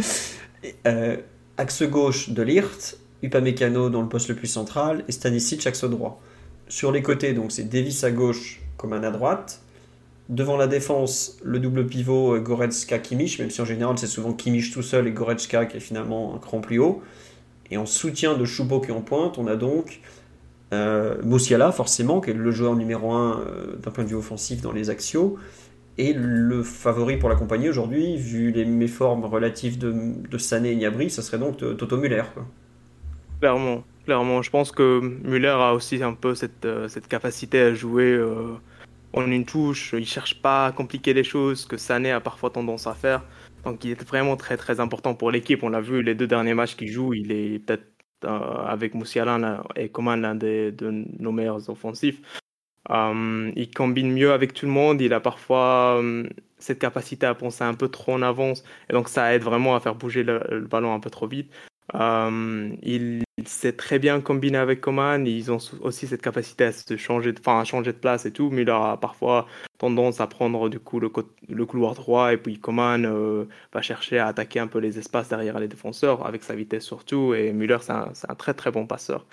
c'est euh, Axe gauche de Lirt, Upamecano dans le poste le plus central et Stanisic axe droit. Sur les côtés, donc c'est Davis à gauche, comme un à droite. Devant la défense, le double pivot euh, Goretzka-Kimmich, même si en général c'est souvent Kimmich tout seul et Goretzka qui est finalement un cran plus haut. Et en soutien de Choupo qui est en pointe, on a donc euh, Moussiala, forcément, qui est le joueur numéro 1 euh, d'un point de vue offensif dans les axiaux, et le favori pour l'accompagner aujourd'hui, vu les méformes relatives de, Sané et Niabri, ça serait donc Toto Muller. Clairement, clairement. Je pense que Muller a aussi un peu cette, euh, cette capacité à jouer euh, en une touche. Il cherche pas à compliquer les choses, que Sané a parfois tendance à faire. Donc il est vraiment très très important pour l'équipe. On l'a vu les deux derniers matchs qu'il joue, il est peut-être euh, avec Moussiala et Coman l'un de nos meilleurs offensifs. il combine mieux avec tout le monde. Il a parfois cette capacité à penser un peu trop en avance. Et donc ça aide vraiment à faire bouger le ballon un peu trop vite. Euh, il, sait très bien combiner avec Coman. Ils ont aussi cette capacité à se changer, de, enfin, à changer de place et tout. Müller a parfois tendance à prendre du coup le, couloir droit et puis Coman euh, va chercher à attaquer un peu les espaces derrière les défenseurs avec sa vitesse surtout. Et Müller, c'est un, très très bon passeur.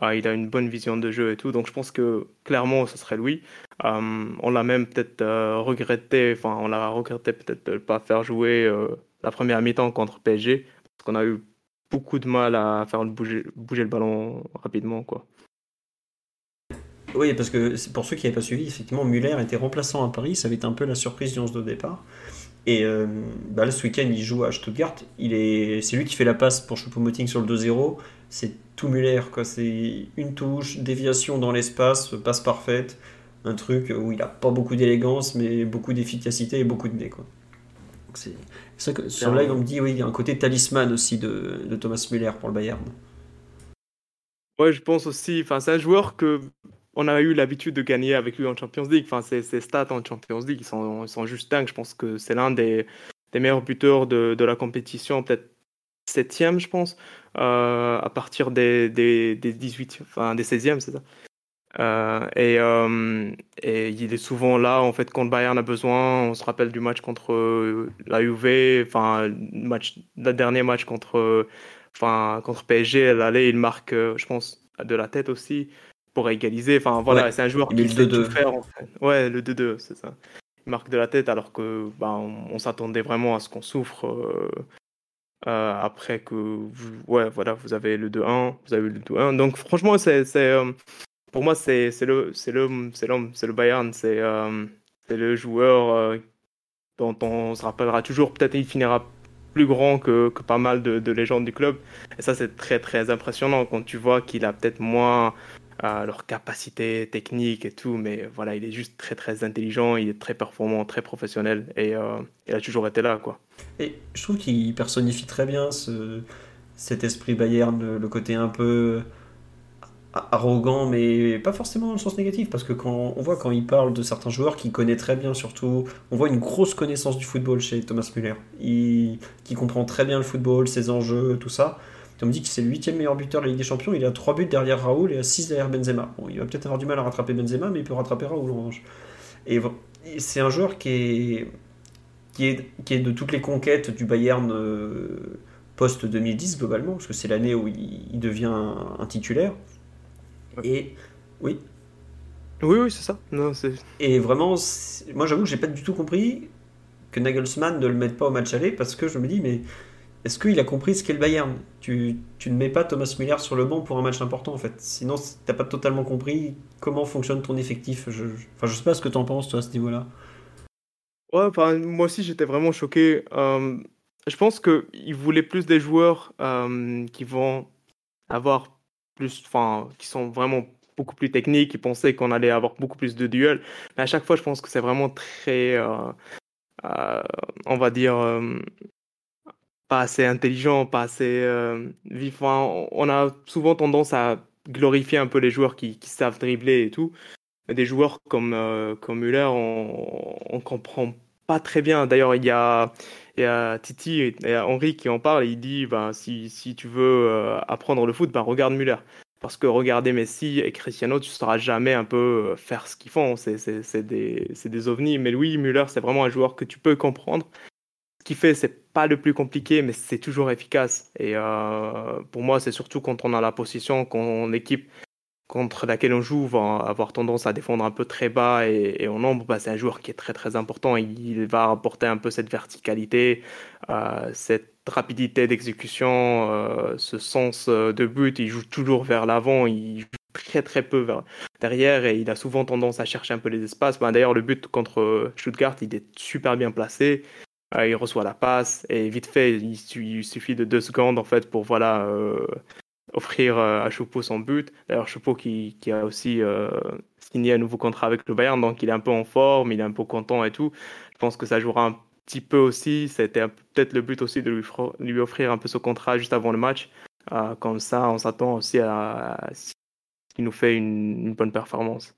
Ah, il a une bonne vision de jeu et tout. Donc je pense que clairement, ce serait lui. on l'a même peut-être regretté, enfin, on l'a regretté peut-être de ne pas faire jouer la première mi-temps contre PSG, parce qu'on a eu beaucoup de mal à faire bouger, bouger le ballon rapidement. quoi. Oui, parce que pour ceux qui n'avaient pas suivi, effectivement, Muller était remplaçant à Paris, ça avait été un peu la surprise du 11 de départ. Et euh, bah là, ce week-end, il joue à Stuttgart. Est, c'est lui qui fait la passe pour Choupo-Moting sur le 2-0. C'est tout Muller, quoi. C'est une touche, déviation dans l'espace, passe parfaite. Un truc où il n'a pas beaucoup d'élégance, mais beaucoup d'efficacité et beaucoup de nez, quoi. c'est, c'est que sur live, on me dit, oui, il y a un côté talisman aussi de, de Thomas Muller pour le Bayern. Ouais, je pense aussi. Enfin, c'est un joueur que on a eu l'habitude de gagner avec lui en Champions League. Enfin, ses, stats en Champions League, ils sont, sont juste dingues. Je pense que c'est l'un des, des, meilleurs buteurs de, de la compétition, peut-être septième, je pense, euh, à partir des, des, des 18, enfin des 16e, c'est ça. Euh, et, euh, et, il est souvent là en fait quand Bayern a besoin. On se rappelle du match contre la Juve, enfin match, le dernier match contre, enfin contre PSG. L'aller, il marque, je pense, de la tête aussi pour égaliser. Enfin voilà, c'est un joueur qui sait tout faire. En fait. Ouais, le 2-2, c'est ça. Il marque de la tête alors que bah, on, s'attendait vraiment à ce qu'on souffre. Euh, euh, après que vous, ouais voilà vous avez le 2-1 vous avez le 2-1 donc franchement c'est euh, pour moi c'est le le c'est le Bayern c'est c'est le joueur dont on se rappellera toujours peut-être il finira plus grand que, que pas mal de, de, légendes du club et ça c'est très très impressionnant quand tu vois qu'il a peut-être moins à leur capacité technique et tout, mais voilà, il est juste très très intelligent, il est très performant, très professionnel et euh, il a toujours été là quoi. Et je trouve qu'il personnifie très bien ce, cet esprit Bayern, le côté un peu arrogant, mais pas forcément dans le sens négatif, parce que quand on voit quand il parle de certains joueurs qu'il connaît très bien, surtout, on voit une grosse connaissance du football chez Thomas Müller, qui comprend très bien le football, ses enjeux, tout ça. On me dit que c'est le huitième meilleur buteur de la Ligue des Champions. Il a 3 buts derrière Raoul et 6 derrière Benzema. Bon, il va peut-être avoir du mal à rattraper Benzema, mais il peut rattraper Raoul en revanche. Et c'est un joueur qui est, qui, est, qui est de toutes les conquêtes du Bayern euh, post-2010 globalement, parce que c'est l'année où il, devient un, titulaire. Et oui. Oui, oui, c'est ça. Non, et vraiment, moi j'avoue que j'ai pas du tout compris que Nagelsmann ne le mette pas au match aller, parce que je me dis, mais est-ce qu'il a compris ce qu'est le Bayern? Tu, tu, ne mets pas Thomas Müller sur le banc pour un match important en fait. Sinon, tu n'as pas totalement compris comment fonctionne ton effectif. Je, enfin, je sais pas ce que tu en penses toi à ce niveau-là. Ouais, moi aussi j'étais vraiment choqué. Euh, je pense qu'il voulait plus des joueurs euh, qui vont avoir plus, enfin, qui sont vraiment beaucoup plus techniques, qui pensaient qu'on allait avoir beaucoup plus de duels. Mais à chaque fois, je pense que c'est vraiment très, euh, on va dire, pas assez intelligent, pas assez euh, vivant. On a souvent tendance à glorifier un peu les joueurs qui, savent dribbler et tout. Des joueurs comme, euh, comme Müller, on, on comprend pas très bien. D'ailleurs, il y a, y a Titi et Henri qui en parlent. il dit ben, si, si tu veux euh, apprendre le foot, ben, regarde Müller. Parce que regarder Messi et Cristiano, tu ne sauras jamais un peu faire ce qu'ils font. C'est des, des ovnis. Mais Louis Müller, c'est vraiment un joueur que tu peux comprendre qui fait, c'est pas le plus compliqué, mais c'est toujours efficace. Et euh, pour moi, c'est surtout quand on a la position, quand l'équipe contre laquelle on joue va avoir tendance à défendre un peu très bas et, en ombre, bah, c'est un joueur qui est très très important. Il va apporter un peu cette verticalité, euh, cette rapidité d'exécution, euh, ce sens de but. Il joue toujours vers l'avant, il joue très très peu vers, derrière et il a souvent tendance à chercher un peu les espaces. Bah, d'ailleurs, le but contre Stuttgart, il est super bien placé. Euh, il reçoit la passe et vite fait, il, suffit de deux secondes en fait pour voilà euh, offrir euh, à Choupo son but. D'ailleurs, Choupo qui, qui, a aussi signé un nouveau contrat avec le Bayern, donc il est un peu en forme, il est un peu content et tout. Je pense que ça jouera un petit peu aussi. C'était peut-être le but aussi de lui, lui, offrir un peu ce contrat juste avant le match. comme ça, on s'attend aussi à, ce qu'il nous fait une bonne performance.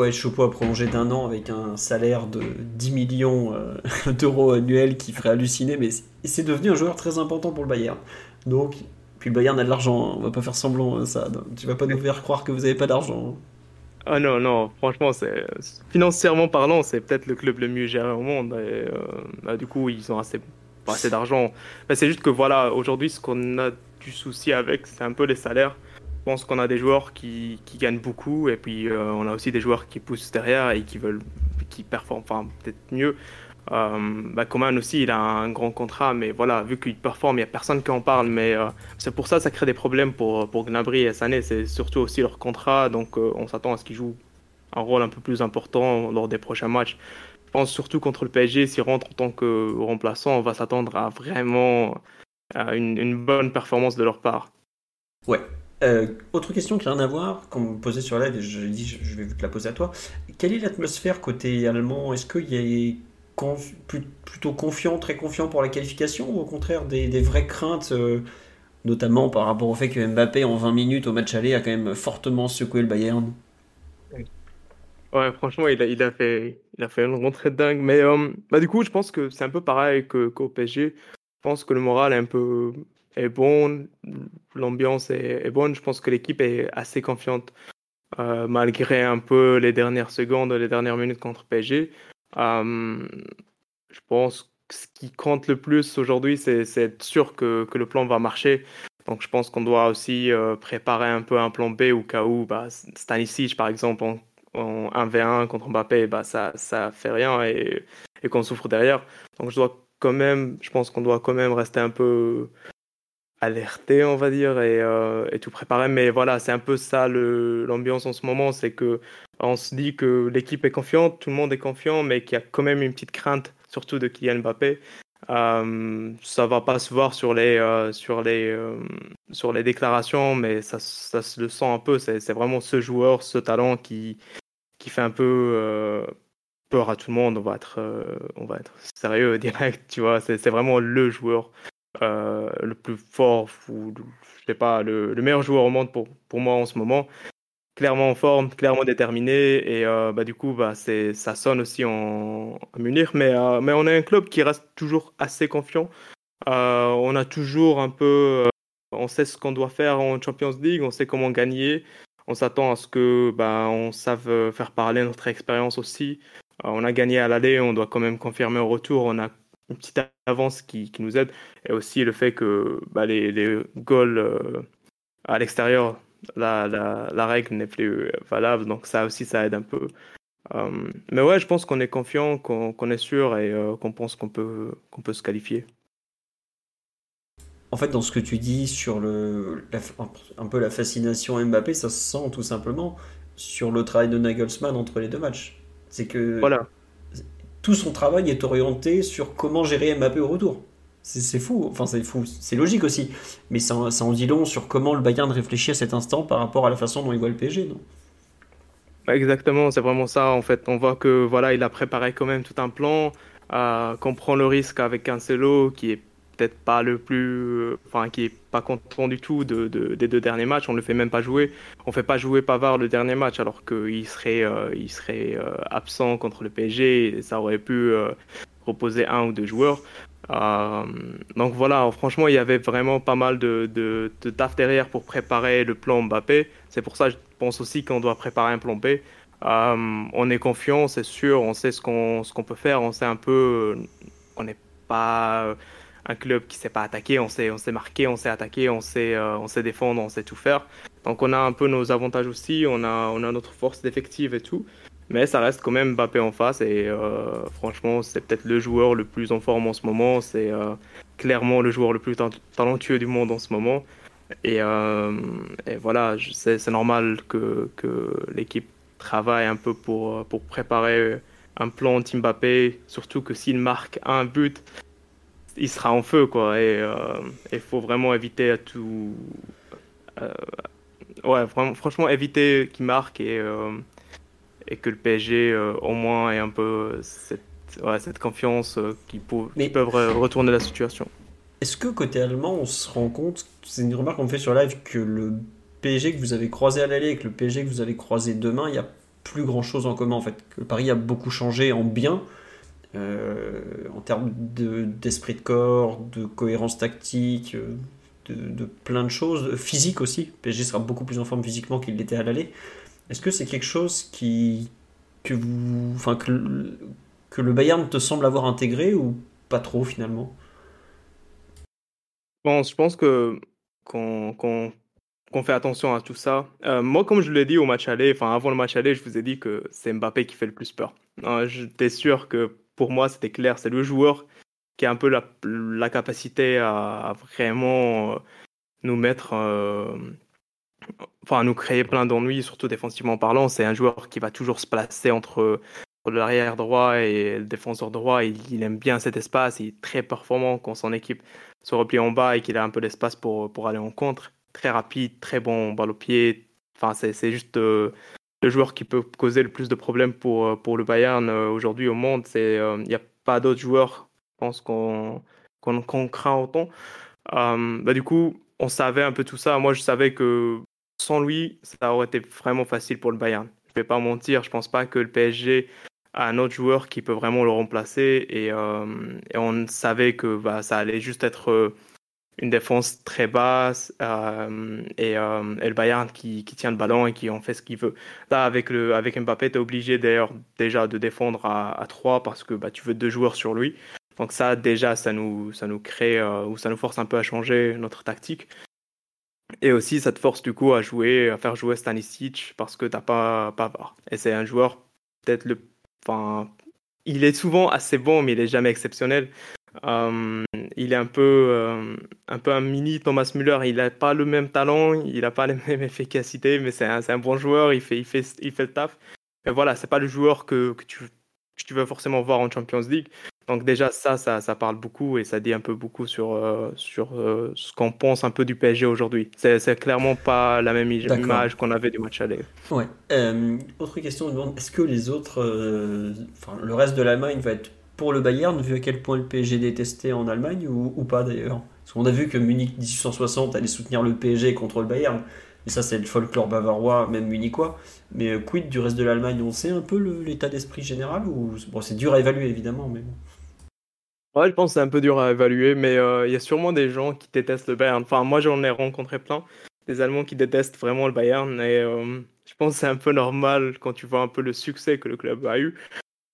Ouais, a prolongé d'un an avec un salaire de 10 millions euh, <laughs> d'euros annuels qui ferait halluciner, mais c'est devenu un joueur très important pour le Bayern. Donc, puis Bayern a de l'argent, hein, on va pas faire semblant hein, ça. Tu vas pas nous faire croire que vous avez pas d'argent. Hein. Ah non, non, franchement, c'est financièrement parlant, c'est peut-être le club le mieux géré au monde. Euh, bah, du coup, ils ont assez, pas assez d'argent. c'est juste que voilà, aujourd'hui, ce qu'on a du souci avec, c'est un peu les salaires pense qu'on a des joueurs qui, qui, gagnent beaucoup et puis euh, on a aussi des joueurs qui poussent derrière et qui veulent, qui performent enfin, peut-être mieux. Euh, bah, Coman aussi, il a un grand contrat, mais voilà, vu qu'il performe, il n'y a personne qui en parle. Mais euh, c'est pour ça que ça crée des problèmes pour, pour Gnabry et Sané. C'est surtout aussi leur contrat, donc euh, on s'attend à ce qu'ils jouent un rôle un peu plus important lors des prochains matchs. Je pense surtout contre le PSG, s'il rentre en tant que remplaçant, on va s'attendre à vraiment à une, bonne performance de leur part. Ouais. autre question qui n'a rien à voir, qu'on me posait sur live, je je vais te la poser à toi. Quelle est l'atmosphère côté allemand? Est-ce qu'il y a plutôt confiant, très confiant pour la qualification, ou au contraire des, vraies craintes, euh, notamment par rapport au fait que Mbappé en 20 minutes au match aller a quand même fortement secoué le Bayern? Ouais, franchement, il a, fait, il a fait une rentrée dingue. Mais euh, bah, du coup, je pense que c'est un peu pareil qu'au PSG. Je pense que le moral est un peu bon, l'ambiance est, bonne. Je pense que l'équipe est assez confiante, euh, malgré un peu les dernières secondes, les dernières minutes contre PSG je pense que ce qui compte le plus aujourd'hui, c'est être sûr que, le plan va marcher. Donc je pense qu'on doit aussi euh, préparer un peu un plan B au cas où bah, Stanisic, par exemple, en, 1v1 contre Mbappé, bah, ça ça fait rien et, et qu'on souffre derrière. Donc je dois quand même, je pense qu'on doit quand même rester un peu alerté, on va dire, et, euh, tout préparer. Mais voilà, c'est un peu ça l'ambiance en ce moment, c'est que on se dit que l'équipe est confiante, tout le monde est confiant, mais qu'il y a quand même une petite crainte, surtout de Kylian Mbappé. Euh, ça va pas se voir sur les euh, euh, sur les déclarations, mais ça, se le sent un peu. C'est vraiment ce joueur, ce talent qui fait un peu peur à tout le monde. On va être on va être sérieux <laughs> direct, tu vois. C'est vraiment le joueur le plus fort je sais pas le, le, meilleur joueur au monde pour pour moi en ce moment clairement en forme, clairement déterminé et euh, bah, du coup bah, ça sonne aussi en, Munich mais euh, mais on a un club qui reste toujours assez confiant. Euh, on a toujours un peu on sait ce qu'on doit faire en Champions League, on sait comment gagner. On s'attend à ce que bah, on save faire parler notre expérience aussi. on a gagné à l'aller, on doit quand même confirmer au retour. On a une petite avance qui, qui nous aide et aussi le fait que bah, les, les goals à l'extérieur la, la, règle n'est plus valable, donc ça aussi, ça aide un peu. Euh, mais ouais, je pense qu'on est confiant, qu'on est sûr et euh, qu'on pense qu'on peut, qu'on peut se qualifier. En fait, dans ce que tu dis sur le, un peu la fascination Mbappé, ça se sent tout simplement sur le travail de Nagelsmann entre les deux matchs. C'est que voilà. Tout son travail est orienté sur comment gérer Mbappé au retour. C'est fou, enfin c'est fou, c'est logique aussi, mais ça, en dit long sur comment le Bayern réfléchit à cet instant par rapport à la façon dont il voit le PSG, non? Exactement, c'est vraiment ça en fait. On voit que voilà, il a préparé quand même tout un plan, euh, qu'on prend le risque avec Cancelo qui est peut-être pas le plus, enfin qui est pas content du tout de, des deux derniers matchs. On le fait même pas jouer. On fait pas jouer Pavard le dernier match alors qu'il serait, euh, il serait euh, absent contre le PSG. Et ça aurait pu euh, reposer un ou deux joueurs. Euh, donc voilà, franchement, il y avait vraiment pas mal de, de, taf derrière pour préparer le plan Mbappé. C'est pour ça je pense aussi qu'on doit préparer un plan B. Euh, on est confiant, c'est sûr, on sait ce qu'on ce qu'on peut faire, on sait un peu, on n'est pas un club qui sait pas attaquer, on sait on sait marquer, on sait attaquer, on sait euh, on sait défendre, on sait tout faire. Donc on a un peu nos avantages aussi, on a on a notre force d'effectif et tout. Mais ça reste quand même Mbappé en face et euh, franchement, c'est peut-être le joueur le plus en forme en ce moment. C'est euh, clairement le joueur le plus talentueux du monde en ce moment. Et, euh, voilà, c'est normal que, l'équipe travaille un peu pour, préparer un plan anti-Mbappé, surtout que s'il marque un but, il sera en feu. Quoi, et il faut vraiment éviter à tout. ouais, franchement, éviter qu'il marque et et que le PSG euh, au moins ait un peu cette, cette confiance euh, qu'ils peuvent retourner la situation. Est-ce que côté allemand, on se rend compte, c'est une remarque qu'on fait sur live, que le PSG que vous avez croisé à l'aller et que le PSG que vous allez croiser demain, il n'y a plus grand chose en commun en fait. Que Paris a beaucoup changé en bien, euh, en termes d'esprit de, corps, de cohérence tactique, de, de, plein de choses, physique aussi. PSG sera beaucoup plus en forme physiquement qu'il l'était à l'aller. Est-ce que c'est quelque chose que que, le Bayern te semble avoir intégré ou pas trop finalement? Bon, je pense que qu'on fait attention à tout ça. Euh, moi, comme je l'ai dit au match aller, enfin avant le match aller, je vous ai dit que c'est Mbappé qui fait le plus peur. J'étais sûr que pour moi, c'était clair, c'est le joueur qui a un peu la, capacité à, vraiment euh, nous mettre, euh, enfin nous créer plein d'ennuis, surtout défensivement parlant. C'est un joueur qui va toujours se placer entre l'arrière droit et le défenseur droit. Il, aime bien cet espace, il est très performant quand son équipe se replie en bas et qu'il a un peu d'espace pour, pour aller en contre très rapide, très bon balle au pied. Enfin, c'est juste euh, le joueur qui peut causer le plus de problèmes pour, euh, pour le Bayern euh, aujourd'hui au monde. Il n'y a pas d'autres joueurs, je pense, qu'on qu'on craint autant. bah, du coup, on savait un peu tout ça. Moi, je savais que sans lui, ça aurait été vraiment facile pour le Bayern. Je vais pas mentir, je pense pas que le PSG a un autre joueur qui peut vraiment le remplacer. Et, et on savait que bah, ça allait juste être une défense très basse euh, et, euh, le Bayern qui, qui, tient le ballon et qui en fait ce qu'il veut. Là, avec, le, avec Mbappé, tu es obligé d'ailleurs déjà de défendre à, à 3 parce que bah, tu veux deux joueurs sur lui. Donc ça, déjà, ça nous, ça nous crée euh, ou ça nous force un peu à changer notre tactique. Et aussi, ça te force du coup à jouer, à faire jouer Stanisic parce que t'as pas Pavard. Et c'est un joueur peut-être le, enfin, il est souvent assez bon, mais il est jamais exceptionnel. Euh, il est un peu, euh, un peu un mini Thomas Müller. Il n'a pas le même talent, il n'a pas la <laughs> même efficacité, mais c'est un, un, bon joueur. Il fait, il fait, il fait le taf. Mais voilà, c'est pas le joueur que, que, tu, que tu veux forcément voir en Champions League. Donc déjà ça, ça, ça, parle beaucoup et ça dit un peu beaucoup sur, euh, sur ce qu'on pense un peu du PSG aujourd'hui. C'est clairement pas la même image qu'on avait du match aller. Ouais. autre question, est-ce que les autres, enfin le reste de l'Allemagne va être pour le Bayern, vu à quel point le PSG est détesté en Allemagne ou, pas d'ailleurs Parce qu'on a vu que Munich 1860 allait soutenir le PSG contre le Bayern. Mais ça, c'est le folklore bavarois, même munichois. Mais euh, quid du reste de l'Allemagne? On sait un peu l'état d'esprit général ou bon, c'est dur à évaluer évidemment, mais Ouais, je pense que c'est un peu dur à évaluer, mais euh, il y a sûrement des gens qui détestent le Bayern. Enfin, moi, j'en ai rencontré plein, des Allemands qui détestent vraiment le Bayern, et euh, je pense que c'est un peu normal quand tu vois un peu le succès que le club a eu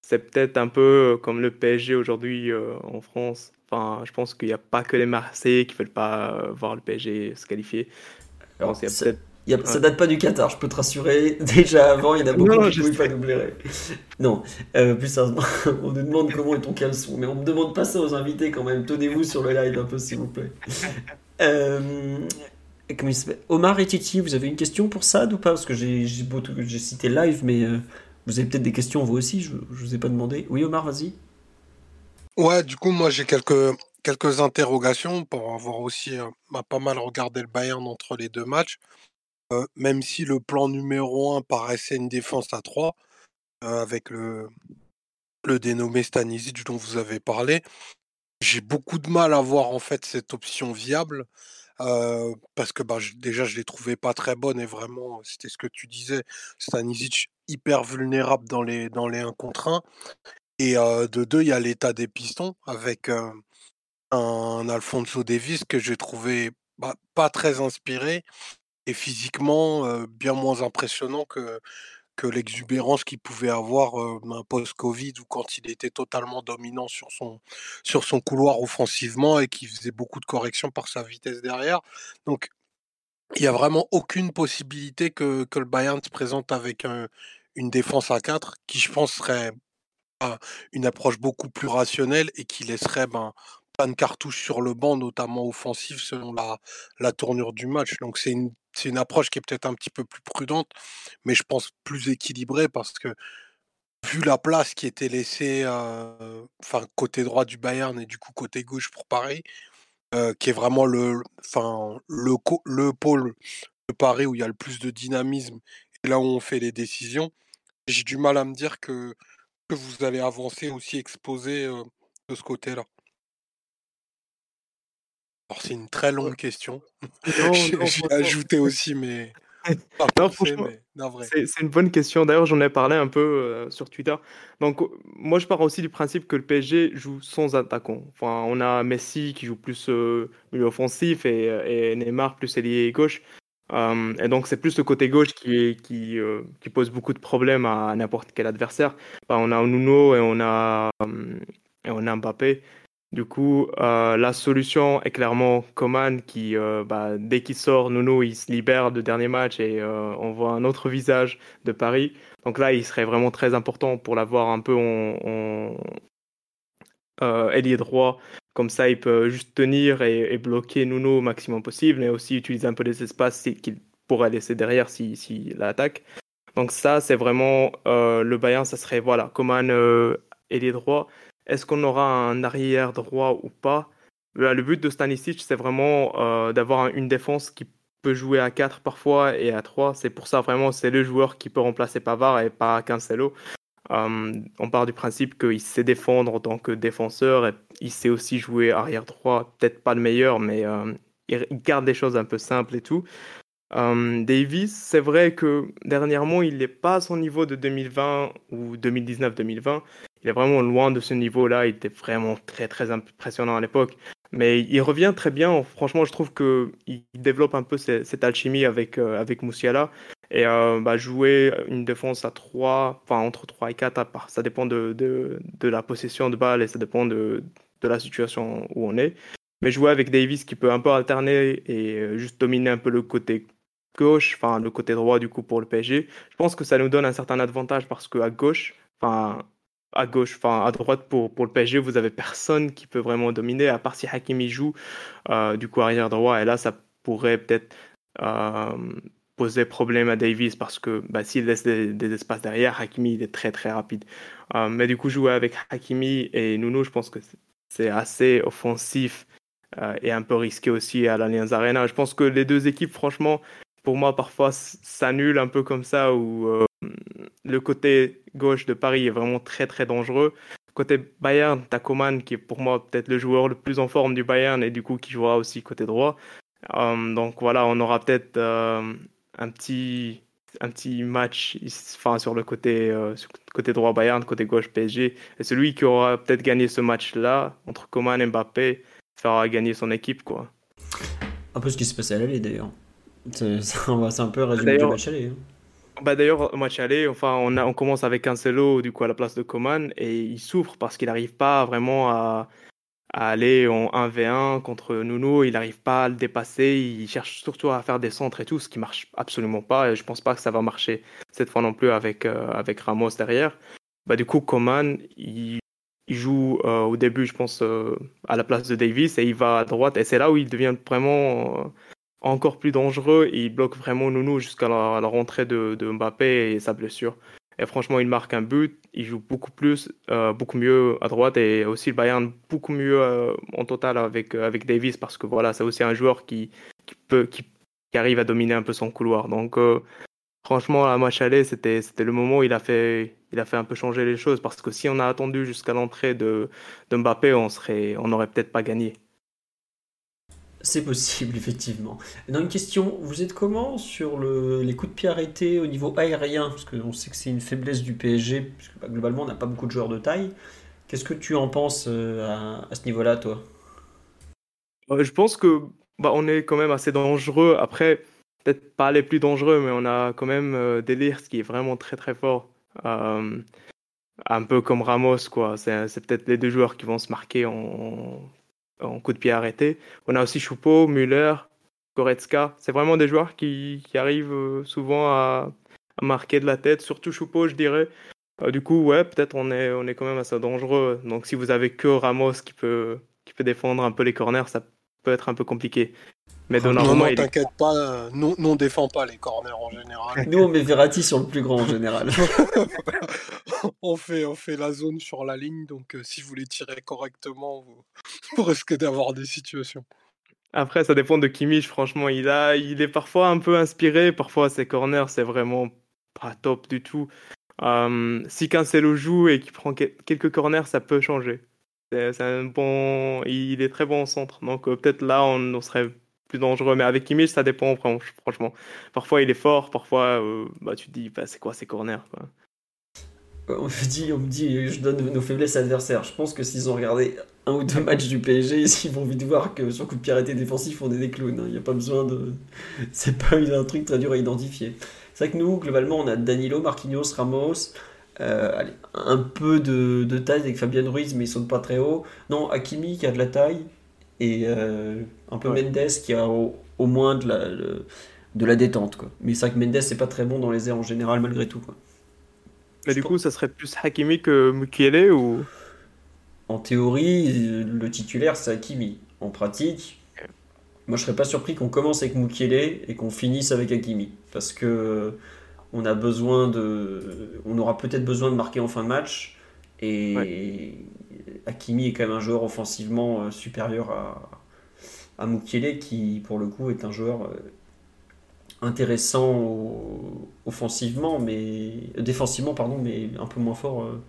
c'est peut-être un peu euh, comme le PSG aujourd'hui euh, en France. Enfin, je pense qu'il n'y a pas que les Marseillais qui ne veulent pas euh, voir le PSG se qualifier. Alors, ça, date pas du Qatar, je peux te rassurer. <laughs> Déjà avant, il y en a beaucoup non, qui ne pouvaient pas nous Non, plus sérieusement, <laughs> on nous demande comment est ton caleçon, mais on ne me demande pas ça aux invités quand même. Tenez-vous sur le live un peu, s'il vous plaît. <laughs> Omar et Titi, vous avez une question pour ça ou pas? Parce que j'ai cité live, mais vous avez peut-être des questions vous aussi, je ne vous ai pas demandé. Oui Omar, vas-y. Ouais, du coup, moi j'ai quelques, interrogations pour avoir aussi euh, pas mal regardé le Bayern entre les deux matchs. Euh, même si le plan numéro 1 paraissait une défense à 3, euh, avec le, dénommé Stanisic dont vous avez parlé, j'ai beaucoup de mal à voir en fait cette option viable. parce que bah, déjà je l'ai trouvé pas très bonne et vraiment c'était ce que tu disais Stanisic hyper vulnérable dans les, dans les 1 contre 1. Et de deux, il y a l'état des pistons avec un Alfonso Davis que j'ai trouvé bah, pas très inspiré et physiquement bien moins impressionnant que, que l'exubérance qu'il pouvait avoir un post-Covid ou quand il était totalement dominant sur son, sur son couloir offensivement et qui faisait beaucoup de corrections par sa vitesse derrière. Donc, il n'y a vraiment aucune possibilité que, que le Bayern se présente avec un, une défense à 4 qui, je pense, serait une approche beaucoup plus rationnelle et qui laisserait ben, pas de cartouches sur le banc, notamment offensif, selon la, la tournure du match. Donc c'est une, une approche qui est peut-être un petit peu plus prudente, mais je pense plus équilibrée parce que vu la place qui était laissée enfin, côté droit du Bayern et du coup côté gauche pour Paris, qui est vraiment le, enfin, le, le pôle de Paris où il y a le plus de dynamisme et là où on fait les décisions, j'ai du mal à me dire que, que vous allez avancer aussi exposé de ce côté-là. Alors c'est une très longue question. <laughs> J'ai ajouté aussi mais <laughs> c'est une bonne question. D'ailleurs, j'en ai parlé un peu sur Twitter. Donc, moi, je pars aussi du principe que le PSG joue sans attaquant. Enfin, on a Messi qui joue plus milieu offensif et, et, Neymar plus ailier gauche. Euh, et donc, c'est plus le côté gauche qui, qui, euh, pose beaucoup de problèmes à n'importe quel adversaire. On a Nuno et on a, euh, et on a Mbappé. Du coup, la solution est clairement Coman qui, bah, dès qu'il sort, Nuno, il se libère de dernier match et on voit un autre visage de Paris. Donc là, il serait vraiment très important pour l'avoir un peu en, en ailier droit. Comme ça, il peut juste tenir et, bloquer Nuno au maximum possible, mais aussi utiliser un peu les espaces qu'il pourrait laisser derrière s'il si, l'attaque. Donc ça, c'est vraiment le Bayern, ça serait voilà, Coman ailier droit est-ce qu'on aura un arrière droit ou pas? Bah, Le but de Stanisic, c'est vraiment euh, d'avoir une défense qui peut jouer à 4 parfois et à 3. C'est pour ça vraiment, c'est le joueur qui peut remplacer Pavard et pas Cancelo. Euh, on part du principe qu'il sait défendre en tant que défenseur et il sait aussi jouer arrière droit, peut-être pas le meilleur, mais euh, il garde des choses un peu simples et tout. Davis, c'est vrai que dernièrement, il n'est pas à son niveau de 2020 ou 2019-2020 il est vraiment loin de ce niveau-là. Il était vraiment très très impressionnant à l'époque. Mais il revient très bien. Franchement, je trouve qu'il développe un peu cette, alchimie avec, euh, avec Moussiala. Et euh, bah, jouer une défense à 3, enfin entre 3 et 4, ça dépend de, de, la possession de balle et ça dépend de, de la situation où on est. Mais jouer avec Davis qui peut un peu alterner et euh, juste dominer un peu le côté gauche, enfin le côté droit du coup pour le PSG, je pense que ça nous donne un certain avantage parce qu'à gauche, enfin à gauche, enfin à droite pour, pour le PSG, vous avez personne qui peut vraiment dominer, à part si Hakimi joue euh, du coup arrière droit. Et là, ça pourrait peut-être poser problème à Davis parce que bah, s'il laisse des, espaces derrière, Hakimi il est très très rapide. Euh, mais du coup, jouer avec Hakimi et Nuno, je pense que c'est assez offensif et un peu risqué aussi à l'Allianz Arena. Je pense que les deux équipes, franchement, pour moi, parfois s'annulent un peu comme ça où le côté gauche de Paris est vraiment très très dangereux. Côté Bayern, t'as Coman qui est pour moi peut-être le joueur le plus en forme du Bayern et du coup qui jouera aussi côté droit. Euh, donc voilà, on aura peut-être euh, un petit un petit match enfin, sur le côté, euh, côté droit Bayern, côté gauche PSG. Et celui qui aura peut-être gagné ce match-là, entre Coman et Mbappé, fera gagner son équipe. quoi. Un peu ce qui s'est passé à l'aller d'ailleurs. C'est <laughs> un peu résumé du match aller. Hein. Bah d'ailleurs, au match aller, enfin, on, a, on commence avec Cancelo du coup à la place de Coman et il souffre parce qu'il n'arrive pas vraiment à, aller en 1v1 contre Nuno. Il n'arrive pas à le dépasser. Il cherche surtout à faire des centres et tout, ce qui marche absolument pas. Et je pense pas que ça va marcher cette fois non plus avec, euh, avec Ramos derrière. Bah, du coup, Coman, il, joue euh, au début, je pense, euh, à la place de Davis et il va à droite. Et c'est là où il devient vraiment encore plus dangereux il bloque vraiment Nounou jusqu'à la, rentrée de, Mbappé et sa blessure. Et franchement, il marque un but, il joue beaucoup plus, euh, mieux à droite et aussi le Bayern beaucoup mieux euh, en total avec, euh, Davis parce que voilà, c'est aussi un joueur qui, qui peut, qui, arrive à dominer un peu son couloir. Donc franchement, à match aller, c'était, c'était le moment où il a, fait, il a fait un peu changer les choses parce que si on a attendu jusqu'à l'entrée de, de Mbappé, on serait, on n'aurait peut-être pas gagné. C'est possible, <laughs> effectivement. Dans une question, vous êtes comment sur le, les coups de pied arrêtés au niveau aérien? Parce qu'on sait que c'est une faiblesse du PSG, puisque bah, globalement, on n'a pas beaucoup de joueurs de taille. Qu'est-ce que tu en penses euh, à, ce niveau-là, toi? Euh, Je pense que bah, on est quand même assez dangereux. Après, peut-être pas les plus dangereux, mais on a quand même euh, qui est vraiment très très fort. Euh, un peu comme Ramos, quoi. C'est peut-être les deux joueurs qui vont se marquer en, en coup de pied arrêté. On a aussi Choupeau, Müller, Goretzka. C'est vraiment des joueurs qui, arrivent euh, souvent à, à, marquer de la tête, surtout Choupeau, je dirais. Euh, du coup, ouais, peut-être on est, on est quand même assez dangereux. Donc si vous avez que Ramos qui peut, qui peut défendre un peu les corners, ça peut être un peu compliqué. Mais non, non, t'inquiète pas, nous, on défend pas les corners en général. Nous, on met Verratti sur le plus grand en général. <laughs> on, fait, on fait la zone sur la ligne, donc euh, si vous les tirez correctement, <laughs> vous, risquez d'avoir des situations. Après, ça dépend de Kimmich, franchement, il, a, il est parfois un peu inspiré, parfois ses corners, c'est vraiment pas top du tout. Euh, si Cancelo joue et qu'il prend quelques corners, ça peut changer. C'est un bon, il est très bon au centre, donc euh, peut-être là, on, serait plus dangereux. Mais avec Kimmich, ça dépend, franchement. Parfois, il est fort, parfois, euh, bah, tu te dis, bah, c'est quoi ces corners quoi? On me, dit, on me dit, je donne nos faiblesses adversaires. Je pense que s'ils ont regardé un ou deux matchs du PSG, <laughs> ils vont vite voir que sur coup de pied arrêté défensif, on est des clowns. Hein. Il n'y a pas besoin de. <laughs> C'est pas un truc très dur à identifier. C'est vrai que nous, globalement, on a Danilo, Marquinhos, Ramos, un peu de, taille avec Fabien Ruiz, mais il saute pas très haut. Non, Hakimi qui a de la taille et un peu Mendes qui a au, moins de la, de la détente. Quoi. Mais c'est vrai que Mendes, c'est pas très bon dans les airs en général, malgré tout. Quoi. Mais du coup, ça serait plus Hakimi que Mukiele ou? En théorie, le titulaire, c'est Hakimi. En pratique, moi, je serais pas surpris qu'on commence avec Mukiele et qu'on finisse avec Hakimi. Parce que on a besoin de. On aura peut-être besoin de marquer en fin de match. Et Hakimi est quand même un joueur offensivement euh, supérieur à, à Mukiele, qui, pour le coup, est un joueur euh, intéressant offensivement, mais défensivement, pardon, mais un peu moins fort euh,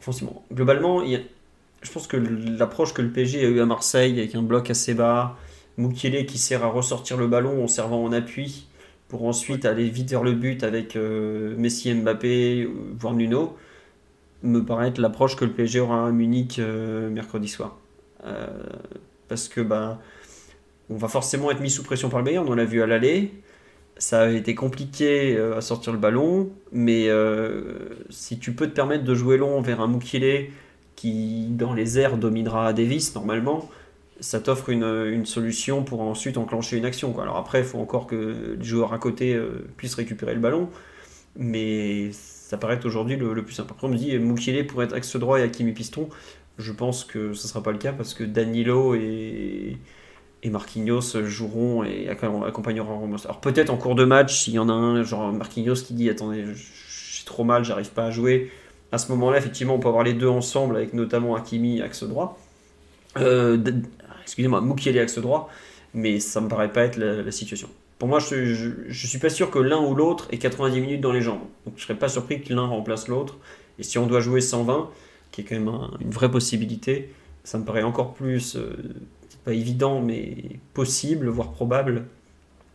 offensivement. Globalement, je pense que l'approche que le PSG a eu à Marseille avec un bloc assez bas, Mukiele qui sert à ressortir le ballon en servant en appui pour ensuite aller vite vers le but avec euh, Messi, Mbappé, voire Nuno, me paraît être l'approche que le PSG aura à Munich euh, mercredi soir. parce que bah, on va forcément être mis sous pression par le Bayern, on l'a vu à l'aller ça a été compliqué euh, à sortir le ballon, mais euh, si tu peux te permettre de jouer long vers un Mukile qui, dans les airs, dominera Davis, normalement, ça t'offre une, solution pour ensuite enclencher une action. Alors après, il faut encore que les joueurs à côté euh, puissent récupérer le ballon, mais ça paraît aujourd'hui le, plus simple. Après, on me dit Mukile pour être axe droit et Akimi Piston. Je pense que ce ne sera pas le cas parce que Danilo et et Marquinhos joueront et accompagneront Ramos. Alors peut-être en cours de match, s'il y en a un, genre Marquinhos qui dit attendez, j'ai trop mal, j'arrive pas à jouer. À ce moment-là, effectivement, on peut avoir les deux ensemble avec notamment Hakimi axe droit. Euh, excusez-moi, Moukieli axe droit, mais ça me paraît pas être la, situation. Pour moi, je, je, suis pas sûr que l'un ou l'autre ait 90 minutes dans les jambes. Donc je serais pas surpris que l'un remplace l'autre. Et si on doit jouer 120, qui est quand même une vraie possibilité, ça me paraît encore plus euh, pas évident, mais possible, voire probable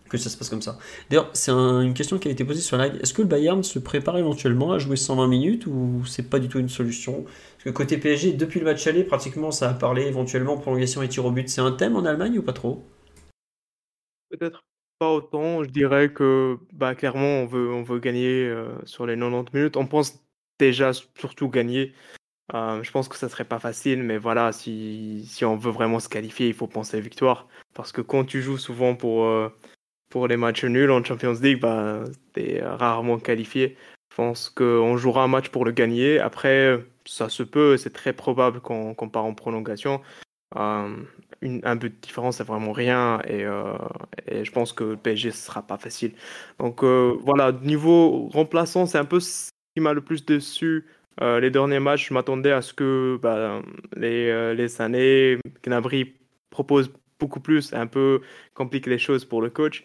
que ça se passe comme ça. D'ailleurs, c'est une question qui a été posée sur live. Est-ce que le Bayern se prépare éventuellement à jouer 120 minutes ou c'est pas du tout une solution? Parce que côté PSG, depuis le match aller, pratiquement ça a parlé éventuellement prolongation et tir au but. C'est un thème en Allemagne ou pas trop? Peut-être pas autant. Je dirais que bah, clairement on veut, gagner euh, sur les 90 minutes. On pense déjà surtout gagner. Euh, je pense que ça serait pas facile, mais voilà, si, si, on veut vraiment se qualifier, il faut penser à victoire. Parce que quand tu joues souvent pour, euh, pour les matchs nuls en Champions League, bah, tu es rarement qualifié. Je pense qu'on jouera un match pour le gagner. Après, ça se peut, c'est très probable qu'on part en prolongation. Euh, un but de différence, c'est vraiment rien. Et, et, je pense que le PSG, ce sera pas facile. Donc voilà, niveau remplaçant, c'est un peu ce qui m'a le plus déçu euh, les derniers matchs, je m'attendais à ce que bah, les, euh, les Sané, Gnabry proposent beaucoup plus, un peu complique les choses pour le coach.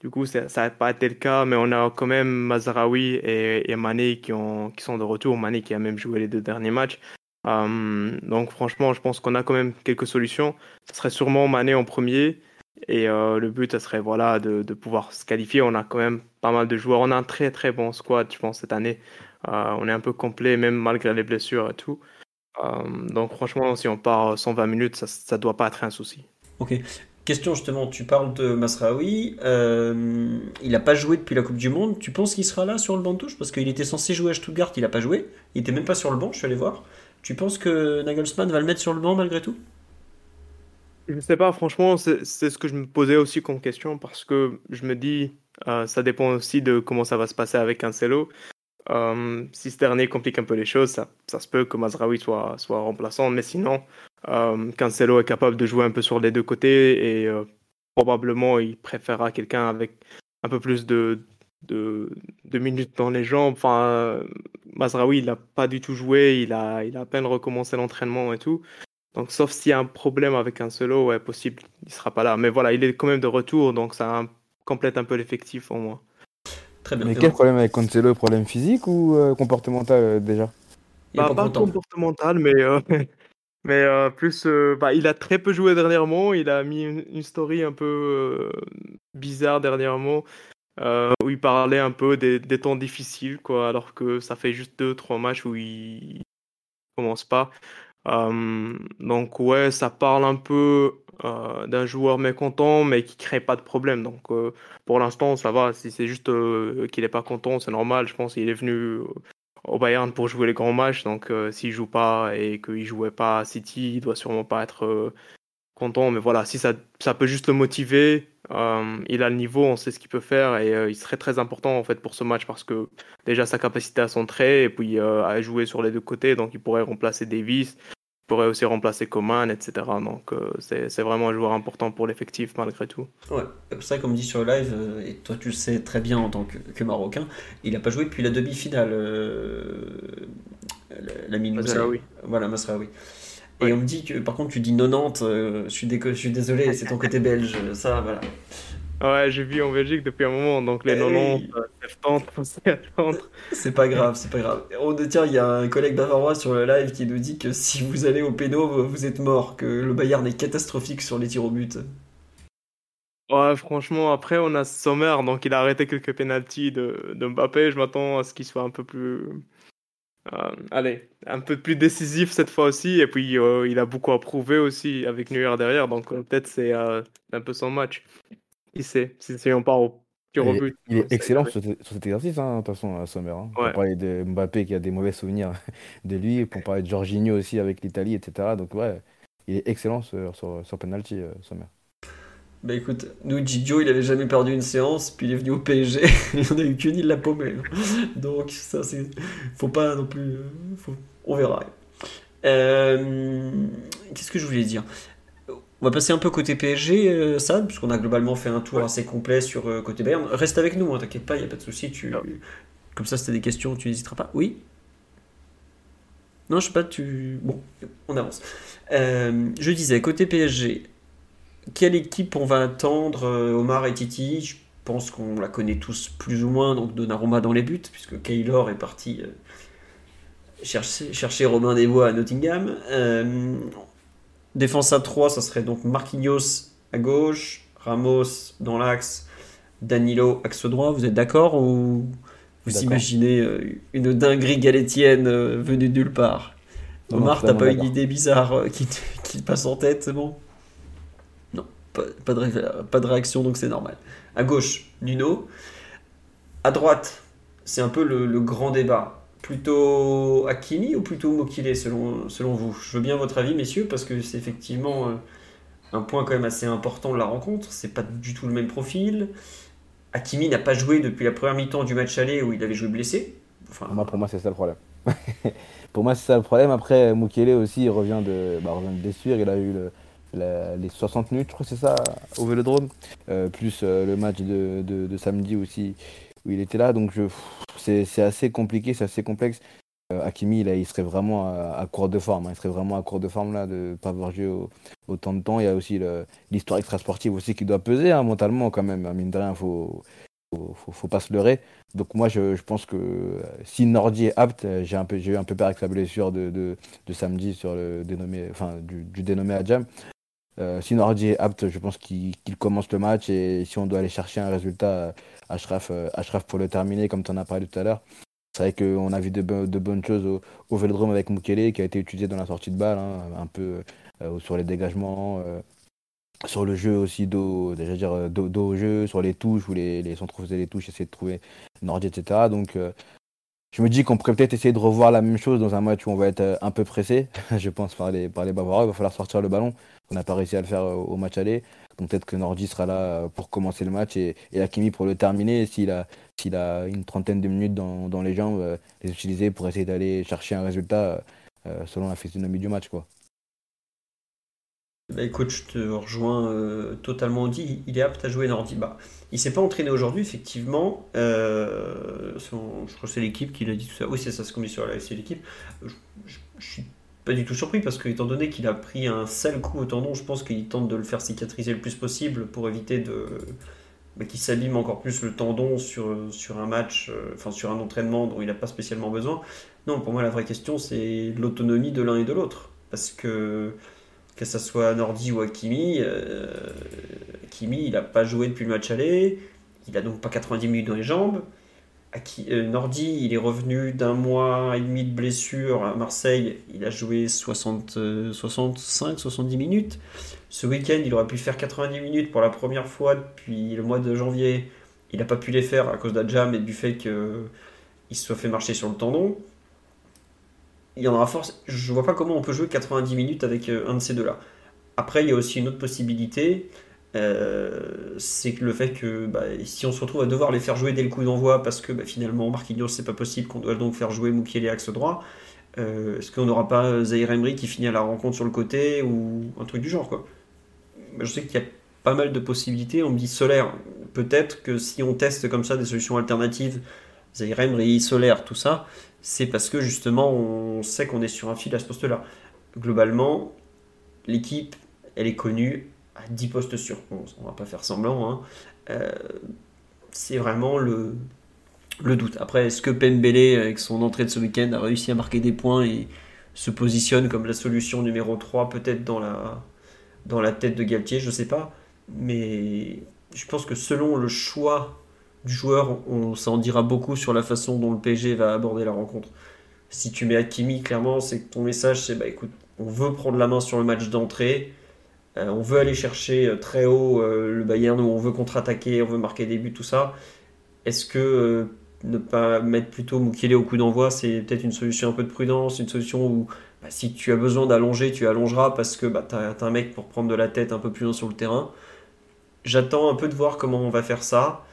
Du coup, ça n'a pas été le cas, mais on a quand même Mazaraoui et, et qui, ont, qui sont de retour. Mané qui a même joué les deux derniers matchs. Euh, donc franchement, je pense qu'on a quand même quelques solutions. Ce serait sûrement Mané en premier. Et le but, ce serait voilà, de, pouvoir se qualifier. On a quand même pas mal de joueurs. On a un très très bon squad, je pense, cette année. Euh, on est un peu complet, même malgré les blessures et tout. Euh, donc franchement, si on part 120 minutes, ça ne doit pas être un souci. Ok. Question justement, tu parles de Masraoui. Euh, il n'a pas joué depuis la Coupe du Monde. Tu penses qu'il sera là sur le banc de touche? Parce qu'il était censé jouer à Stuttgart, il n'a pas joué. Il n'était même pas sur le banc, je suis allé voir. Tu penses que Nagelsmann va le mettre sur le banc malgré tout? Je ne sais pas, franchement, c'est ce que je me posais aussi comme question parce que je me dis, ça dépend aussi de comment ça va se passer avec Cancelo. Euh, si ce dernier complique un peu les choses, ça, se peut que Mazraoui soit, remplaçant, mais sinon, euh, Cancelo est capable de jouer un peu sur les deux côtés et euh, probablement il préférera quelqu'un avec un peu plus de, de, de, minutes dans les jambes. Enfin, Mazraoui, il n'a pas du tout joué, il a, il a à peine recommencé l'entraînement et tout. Donc, sauf s'il y a un problème avec Cancelo, ouais, possible, il sera pas là. Mais voilà, il est quand même de retour, donc ça complète un peu l'effectif en moi. Mais quel problème avec Cancelo? Problème physique ou euh, comportemental euh, déjà? Bah, Pas comportemental, mais, euh, <laughs> mais plus. Bah, il a très peu joué dernièrement. Il a mis une, story un peu bizarre dernièrement où il parlait un peu des, temps difficiles, quoi, alors que ça fait juste 2-3 matchs où il commence pas. donc, ouais, ça parle un peu euh, d'un joueur mécontent mais qui crée pas de problème. Donc euh, pour l'instant ça va. Si c'est juste euh, qu'il est pas content, c'est normal. Je pense qu'il est venu au Bayern pour jouer les grands matchs. Donc s'il joue pas et qu'il jouait pas à City, il doit sûrement pas être content. Mais voilà, si ça, ça peut juste le motiver, il a le niveau, on sait ce qu'il peut faire et il serait très important en fait pour ce match parce que déjà sa capacité à centrer et puis à jouer sur les deux côtés, donc il pourrait remplacer Davis, pourrait aussi remplacer Coman, etc. Donc euh, c'est vraiment un joueur important pour l'effectif malgré tout. Ouais, c'est ça comme dit sur le live, euh, et toi tu le sais très bien en tant que, Marocain, il n'a pas joué depuis la demi-finale. Euh, la, la Masraoui. Voilà, Masraoui. Et on me dit que par contre tu dis 90, je, suis je suis désolé, c'est ton côté belge, ça voilà. Ouais, j'ai vu en Belgique depuis un moment, donc les 90, 70, faut s'y attendre. C'est pas grave, c'est pas grave. Oh, tiens, il y a un collègue bavarois sur le live qui nous dit que si vous allez au péno, vous êtes mort, que le Bayern est catastrophique sur les tirs au but. Ouais, franchement, après, on a Sommer, donc il a arrêté quelques pénalties de, de Mbappé. Je m'attends à ce qu'il soit un peu plus. Euh, allez, un peu plus décisif cette fois aussi. Et puis, euh, il a beaucoup à prouver aussi avec Neuer derrière, donc euh, peut-être c'est un peu son match. Qui sait Si on part au tir au but. Il est excellent sur, cet exercice, hein, de toute façon, à Sommer. Hein. Pour parler de Mbappé qui a des mauvais souvenirs <laughs> de lui, pour parler de Jorginho aussi avec l'Italie, etc. Donc, ouais, il est excellent sur, sur, penalty, euh, Sommer. Bah écoute, nous, Gigio, il avait jamais perdu une séance, puis il est venu au PSG, <laughs> il en a eu qu'une, il l'a paumé. Donc, ça, c'est. Faut pas non plus. Euh, faut... On verra. Euh... Qu'est-ce que je voulais dire? On va passer un peu côté PSG, euh, Sad, puisqu'on a globalement fait un tour assez complet sur euh, côté Bayern. Reste avec nous, hein, t'inquiète pas, il n'y a pas de souci. Tu... Comme ça, si tu as des questions, tu n'hésiteras pas. Oui? Non, je sais pas, tu. Bon, on avance. Euh, je disais, côté PSG, quelle équipe on va attendre Omar et Titi? Je pense qu'on la connaît tous plus ou moins, donc Donnarumma dans les buts, puisque Kaylor est parti chercher, chercher Romain Desbois à Nottingham. Défense à 3, ça serait donc Marquinhos à gauche, Ramos dans l'axe, Danilo axe droit. Vous êtes d'accord ou vous imaginez euh, une dinguerie galétienne euh, venue de nulle part? Omar, t'as pas une idée bizarre euh, qui, <laughs> passe en tête, c'est bon? Non, pas, de, pas de réaction, donc c'est normal. À gauche, Nuno. À droite, c'est un peu le grand débat plutôt Hakimi ou plutôt Mokile selon, vous? Je veux bien votre avis, messieurs, parce que c'est effectivement euh, un point quand même assez important de la rencontre. C'est pas du tout le même profil. Hakimi n'a pas joué depuis la première mi-temps du match aller où il avait joué blessé. Pour moi, c'est ça le problème. <laughs> pour moi, c'est ça le problème. Après, Mokele aussi, il revient de, bah, revient blessure. Il a eu les 60 minutes, je crois, c'est ça, au Vélodrome. Euh, plus euh, le match de, samedi aussi, où il était là. Donc, je, c'est assez compliqué, c'est assez complexe. Euh, Hakimi, là, il serait vraiment à, court de forme. Hein. Il serait vraiment à court de forme là, de ne pas avoir joué autant de temps. Il y a aussi l'histoire extrasportive aussi qui doit peser hein, mentalement quand même. Mine de rien, faut, faut, pas se leurrer. Donc moi, je, je pense que euh, si Nordi est apte, euh, j'ai un peu, eu un peu peur avec sa blessure de, de, de, samedi sur le dénommé, enfin, du, du dénommé Adjam. Euh, si Nordi est apte, je pense qu'il commence le match et si on doit aller chercher un résultat, Ashraf, euh, Ashraf pour le terminer, comme tu en as parlé tout à l'heure. C'est vrai qu'on a vu de, bonnes choses au, au, avec Mukele qui a été utilisé dans la sortie de balle, hein, un peu euh, sur les dégagements, sur le jeu aussi déjà dire dos, au jeu, sur les touches où les, les centres faisaient les touches, essayer de trouver Nordi, etc. Donc je me dis qu'on pourrait peut-être essayer de revoir la même chose dans un match où on va être un peu pressé, <laughs> je pense, par les, par les Bavarois. Il va falloir sortir le ballon. On n'a pas réussi à le faire euh, au match aller. Donc peut-être que Nordi sera là euh, pour commencer le match et, et Hakimi pour le terminer. S'il a, s'il a une trentaine de minutes dans, les jambes, euh, les utiliser pour essayer d'aller chercher un résultat selon la physionomie du match. Quoi. Bah écoute, je te rejoins totalement dit. Il est apte à jouer Nordi. Bah, il s'est pas entraîné aujourd'hui, effectivement. je crois que c'est l'équipe qui l'a dit tout ça. Oui, c'est ça, ce qu'on dit sur la c'est l'équipe. Je, je, je, pas du tout surpris parce que, étant donné qu'il a pris un sale coup au tendon, je pense qu'il tente de le faire cicatriser le plus possible pour éviter de bah, qu'il s'abîme encore plus le tendon sur, sur un match, euh, enfin sur un entraînement dont il n'a pas spécialement besoin. Non, pour moi, la vraie question, c'est l'autonomie de l'un et de l'autre. Parce que, que ce soit Nordi ou Hakimi, euh, Hakimi, il n'a pas joué depuis le match aller, il a donc pas 90 minutes dans les jambes. Euh, Nordi, il est revenu d'un mois et demi de blessure à Marseille. Il a joué 60, 65, 70 minutes. Ce week-end, il aurait pu faire 90 minutes pour la première fois depuis le mois de janvier. Il n'a pas pu les faire à cause d'Adjam et du fait qu'il se soit fait marcher sur le tendon. il y en aura force. Je vois pas comment on peut jouer 90 minutes avec un de ces deux-là. Après, il y a aussi une autre possibilité. C'est le fait que bah, si on se retrouve à devoir les faire jouer dès le coup d'envoi parce que bah, finalement Marquinhos c'est pas possible qu'on doit donc faire jouer Mukiele axe droit est-ce qu'on n'aura pas Zaire Emery qui finit à la rencontre sur le côté ou un truc du genre quoi? Je sais qu'il y a pas mal de possibilités. On me dit solaire. Peut-être que si on teste comme ça des solutions alternatives, Zairem, Ri, solaire, tout ça, c'est parce que justement on sait qu'on est sur un fil à ce poste-là. Globalement, l'équipe, elle est connue à 10 postes sur 11. On va pas faire semblant. Hein. Euh, c'est vraiment le, le doute. Après, est-ce que Pembele, avec son entrée de ce week-end, a réussi à marquer des points et se positionne comme la solution numéro 3 peut-être dans la, dans la tête de Galtier, je sais pas. Mais je pense que selon le choix du joueur, on, ça en dira beaucoup sur la façon dont le PSG va aborder la rencontre. Si tu mets Hakimi, clairement, c'est que ton message, c'est bah écoute, on veut prendre la main sur le match d'entrée, euh, on veut aller chercher euh, très haut euh, le Bayern, où on veut contre-attaquer, on veut marquer des buts, tout ça. Est-ce que ne pas mettre plutôt Mukele au coup d'envoi, c'est peut-être une solution un peu de prudence, une solution où bah, si tu as besoin d'allonger, tu allongeras parce que bah, tu as, un mec pour prendre de la tête un peu plus loin sur le terrain. J'attends un peu de voir comment on va faire ça.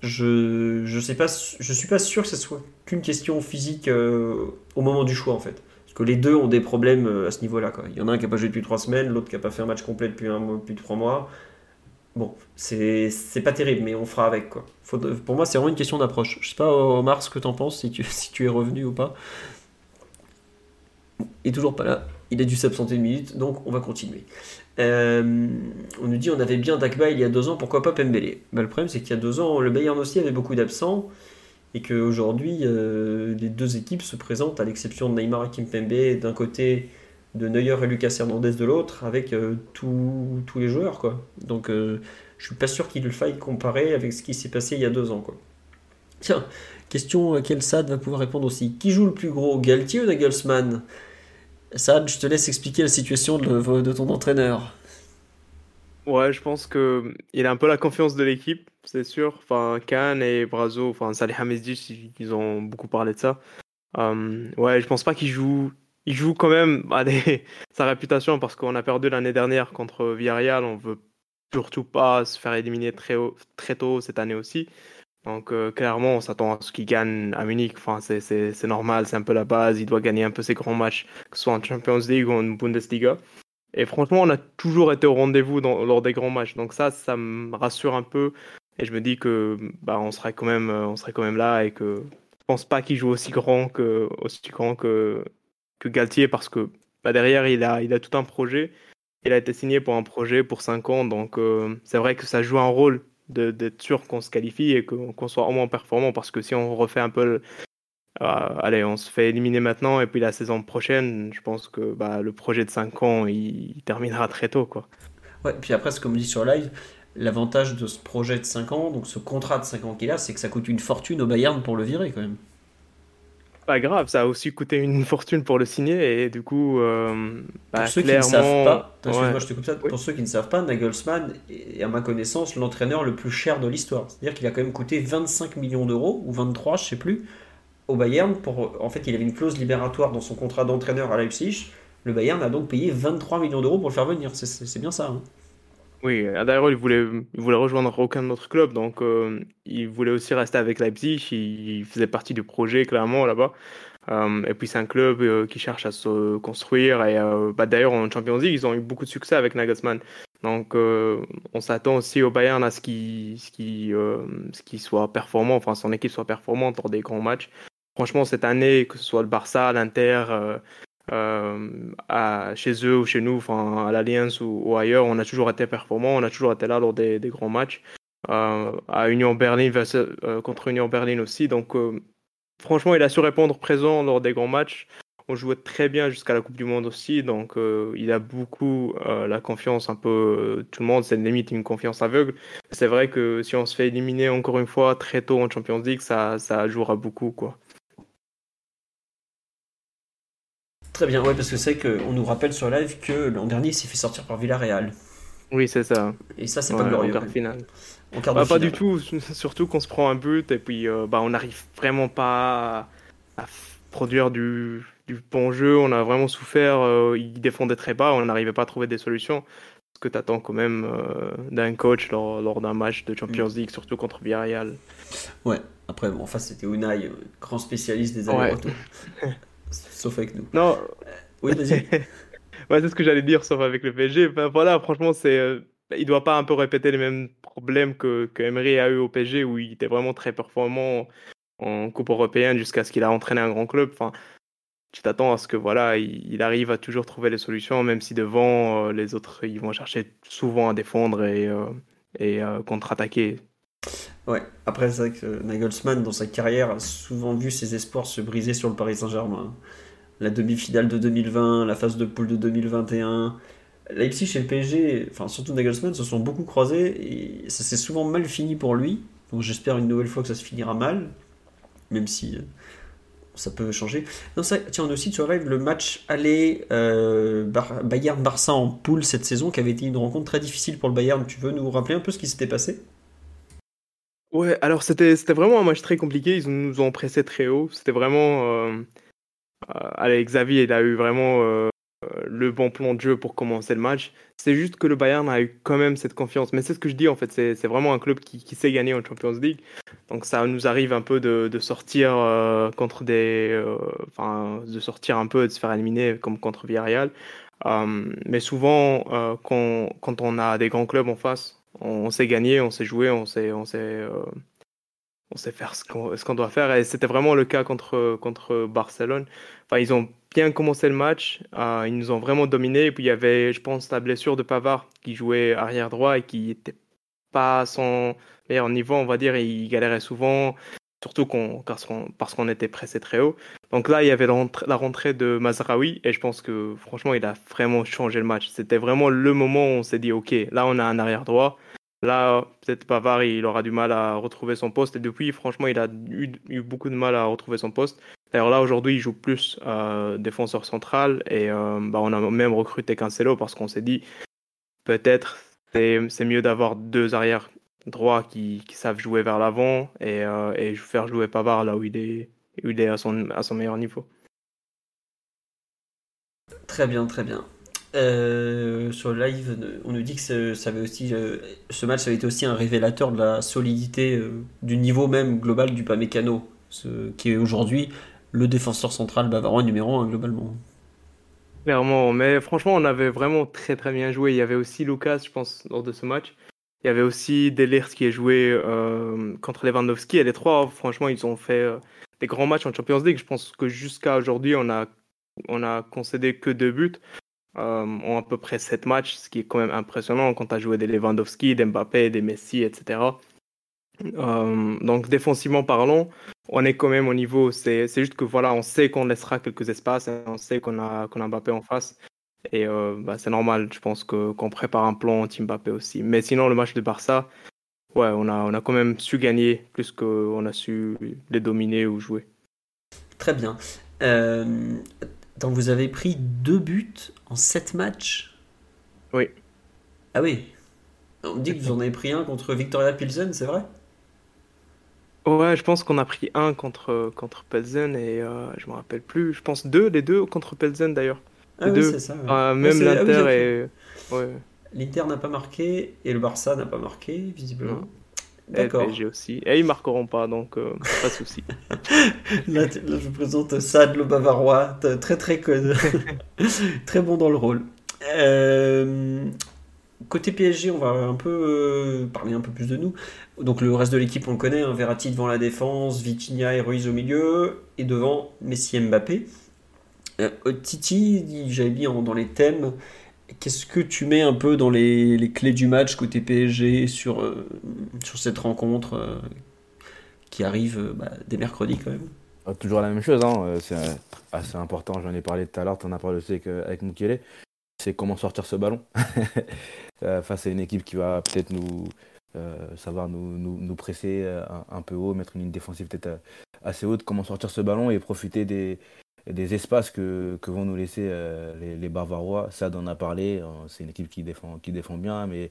Je pas, je suis pas sûr que ce soit qu'une question physique au moment du choix en fait. Parce que les deux ont des problèmes euh, à ce niveau-là. Il y en a un qui n'a pas joué depuis trois semaines, l'autre qui n'a pas fait un match complet depuis un mois, depuis trois mois. Bon, c'est pas terrible, mais on fera avec. Quoi. pour moi, c'est vraiment une question d'approche. Je sais pas, Omar, ce que tu en penses, <laughs> si tu, es revenu ou pas. Il est toujours pas là. Il a dû s'absenter une minute, donc on va continuer. Euh, on nous dit on avait bien Dakba il y a deux ans, pourquoi pas Pembele? Bah, Le problème c'est qu'il y a deux ans, le Bayern aussi avait beaucoup d'absents et qu'aujourd'hui euh, les deux équipes se présentent à l'exception de Neymar et Kimpembe d'un côté, de Neuer et Lucas Hernandez de l'autre, avec euh, tous les joueurs. Quoi. Donc je suis pas sûr qu'il faille comparer avec ce qui s'est passé il y a deux ans. Quoi. Tiens, question à quel Sad va pouvoir répondre aussi. Qui joue le plus gros, Galtier ou Nagelsmann? Sad, je te laisse expliquer la situation de, ton entraîneur. Ouais, je pense que il a un peu la confiance de l'équipe, c'est sûr. Enfin, Khan et Brazo, enfin Salih ils ont beaucoup parlé de ça. Euh, ouais, je pense pas qu'il joue. Il joue quand même <laughs> à sa réputation parce qu'on a perdu l'année dernière contre Villarreal. On veut surtout pas se faire éliminer très, très tôt cette année aussi. Donc euh, clairement, on s'attend à ce qu'il gagne à Munich. Enfin, c'est normal, c'est un peu la base. Il doit gagner un peu ses grands matchs, que ce soit en Champions League ou en Bundesliga. Et franchement, on a toujours été au rendez-vous lors des grands matchs. Donc ça, ça me rassure un peu. Et je me dis que bah, on serait quand même, on serait quand même là et que je pense pas qu'il joue aussi grand que aussi grand que que Galtier parce que bah, derrière il a il a tout un projet. Il a été signé pour un projet pour 5 ans, donc euh, c'est vrai que ça joue un rôle d'être sûr qu'on se qualifie et qu'on soit au moins performant parce que si on refait un peu euh, allez on se fait éliminer maintenant et puis la saison prochaine je pense que bah, le projet de 5 ans il, terminera très tôt quoi ouais puis après ce qu'on me dit sur live l'avantage de ce projet de 5 ans donc ce contrat de 5 ans qu'il a c'est que ça coûte une fortune au Bayern pour le virer quand même pas grave, ça a aussi coûté une <laughs> fortune pour le signer et du coup, euh, bah, pour ceux qui ne savent pas, je te coupe ça. Pour ceux qui ne savent pas, Nagelsmann est à ma connaissance l'entraîneur le plus cher de l'histoire. C'est-à-dire qu'il a quand même coûté 25 millions d'euros ou 23, je sais plus, au Bayern. Pour, en fait, il avait une clause libératoire dans son contrat d'entraîneur à Leipzig. Le Bayern a donc payé 23 millions d'euros pour le faire venir. C'est bien ça. Hein. Oui, d'ailleurs, il voulait, il voulait rejoindre aucun autre club, donc euh, il voulait aussi rester avec Leipzig. Il, faisait partie du projet, clairement, là-bas. Euh, et puis, c'est un club euh, qui cherche à se construire. Et bah, d'ailleurs, en Champions League, ils ont eu beaucoup de succès avec Nagelsmann. Donc, on s'attend aussi au Bayern à ce qu'il ce soit performant, enfin, son équipe soit performante lors des grands matchs. Franchement, cette année, que ce soit le Barça, l'Inter, euh, à, chez eux ou chez nous, enfin, à l'Alliance ou, ailleurs, on a toujours été performant, on a toujours été là lors des, grands matchs. Euh, à Union Berlin euh, contre Union Berlin aussi. Donc, franchement, il a su répondre présent lors des grands matchs. On jouait très bien jusqu'à la Coupe du Monde aussi, donc il a beaucoup la confiance, un peu tout le monde, c'est limite une confiance aveugle. C'est vrai que si on se fait éliminer encore une fois très tôt en Champions League, ça, ça jouera beaucoup, quoi. Très bien, ouais, parce que c'est qu'on nous rappelle sur live que l'an dernier il s'est fait sortir par Villarreal. Oui, c'est ça. Et ça, c'est pas glorieux. En finale. Bah, pas du tout, surtout qu'on se prend un but et puis euh, bah, on n'arrive vraiment pas à produire du, du bon jeu. On a vraiment souffert. ils défendaient très bas. On n'arrivait pas à trouver des solutions. Ce que tu attends quand même d'un coach lors, d'un match de Champions mm. League, surtout contre Villarreal. Ouais, après, bon, en face, c'était Unai, grand spécialiste des allers-retours. <laughs> sauf avec nous. Non. oui, vas-y. <laughs> ouais, c'est ce que j'allais dire, sauf avec le PSG. voilà, franchement, c'est il doit pas un peu répéter les mêmes problèmes que, que Emery a eu au PSG où il était vraiment très performant en Coupe européenne jusqu'à ce qu'il a entraîné un grand club. Enfin, tu t'attends à ce que voilà, il, arrive à toujours trouver les solutions, même si devant euh, les autres, ils vont chercher souvent à défendre et, euh, et euh, contre-attaquer. Ouais, après c'est vrai que Nagelsmann dans sa carrière a souvent vu ses espoirs se briser sur le Paris Saint-Germain. La demi-finale de 2020, la phase de poule de 2021, Leipzig et le PSG, enfin surtout Nagelsmann, se sont beaucoup croisés et ça s'est souvent mal fini pour lui. Donc j'espère une nouvelle fois que ça se finira mal, même si euh, ça peut changer. Tiens, on aussi sur live le match aller euh, Bayern-Barça en poule cette saison, qui avait été une rencontre très difficile pour le Bayern. Tu veux nous rappeler un peu ce qui s'était passé? Ouais, alors c'était vraiment un match très compliqué. Ils nous ont pressé très haut. C'était vraiment. Euh, euh allez, Xavier, il a eu vraiment euh, le bon plan de jeu pour commencer le match. C'est juste que le Bayern a eu quand même cette confiance. Mais c'est ce que je dis en fait, c'est vraiment un club qui, sait gagner en Champions League. Donc ça nous arrive un peu de, sortir euh, contre des, enfin de sortir un peu, de se faire éliminer comme contre Villarreal. mais souvent, quand, quand, on a des grands clubs en face, on, sait gagner, on sait jouer, on sait, on on sait faire ce qu'on doit faire. Et c'était vraiment le cas contre, contre Barcelone. Enfin, ils ont bien commencé le match. Euh, ils nous ont vraiment dominé. Et puis il y avait, je pense, la blessure de Pavard qui jouait arrière droit et qui n'était pas à son meilleur niveau, on va dire. Et il galérait souvent, surtout parce qu'on était pressé très haut. Donc là, il y avait la rentrée, de Mazraoui et je pense que franchement, il a vraiment changé le match. C'était vraiment le moment où on s'est dit, OK, là, on a un arrière droit. Là, peut-être Pavard, il aura du mal à retrouver son poste. Et depuis, franchement, il a eu, beaucoup de mal à retrouver son poste. D'ailleurs, là, aujourd'hui, il joue plus euh, défenseur central et euh, bah, on a même recruté Cancelo parce qu'on s'est dit peut-être c'est mieux d'avoir deux arrières droits qui, savent jouer vers l'avant et, euh, et, faire jouer Pavard là où il est, où il est à son meilleur niveau. Très bien, très bien. Sur le live, on nous dit que ça avait aussi, ce match avait été aussi un révélateur de la solidité du niveau même global du Pamecano, qui est aujourd'hui le défenseur central bavarois numéro 1 globalement. Clairement, mais franchement, on avait vraiment très très bien joué. Il y avait aussi Lucas, je pense, lors de ce match. Il y avait aussi Delers qui a joué euh, contre Lewandowski. Et les trois, franchement, ils ont fait euh, des grands matchs en Champions League. Je pense que jusqu'à aujourd'hui, on a, on a concédé que deux buts euh, en à peu près sept matchs, ce qui est quand même impressionnant quand tu as joué des Lewandowski, des Mbappé, des Messi, etc. Euh, donc défensivement parlant, on est quand même au niveau. C'est juste que voilà, on sait qu'on laissera quelques espaces, on sait qu'on a qu'on Mbappé en face. Et euh, bah, c'est normal, je pense qu'on prépare un plan anti Mbappé aussi. Mais sinon, le match de Barça, ouais, on a, on a quand même su gagner plus qu'on a su les dominer ou jouer. Très bien. Donc vous avez pris deux buts en sept matchs? Oui. Ah oui. On dit que vous en avez pris un contre Victoria Pilsen, c'est vrai? Ouais, je pense qu'on a pris un contre, contre Pelzen et euh, je me rappelle plus. Je pense deux, les deux contre Pelzen d'ailleurs. Ah oui, c'est ça. Ah, même ah l'Inter et. Ouais. L'Inter n'a pas marqué et le Barça n'a pas marqué, visiblement. D'accord. Et aussi. Et ils marqueront pas, donc euh, pas de souci. <laughs> là, je vous présente Sad le Bavarois, très très <laughs> très bon dans le rôle. Euh, Côté PSG, on va un peu euh, parler un peu plus de nous. Donc le reste de l'équipe, on le connaît, hein, Verratti devant la défense, Vitinha et Ruiz au milieu, et devant Messi et Mbappé. Titi, j'avais dit dans les thèmes, qu'est-ce que tu mets un peu dans les, clés du match côté PSG sur, euh, sur cette rencontre qui arrive bah, dès mercredi quand même? Ah, Toujours la même chose, hein, c'est assez important, j'en ai parlé tout à l'heure, tu en as parlé aussi avec, avec c'est comment sortir ce ballon. <laughs> Euh, face à une équipe qui va peut-être nous euh, savoir nous, nous, presser euh, un, peu haut, mettre une ligne défensive peut-être assez haute, comment sortir ce ballon et profiter des, des espaces que, vont nous laisser les, les, Bavarois. Ça, en a parlé. C'est une équipe qui défend, qui défend bien, mais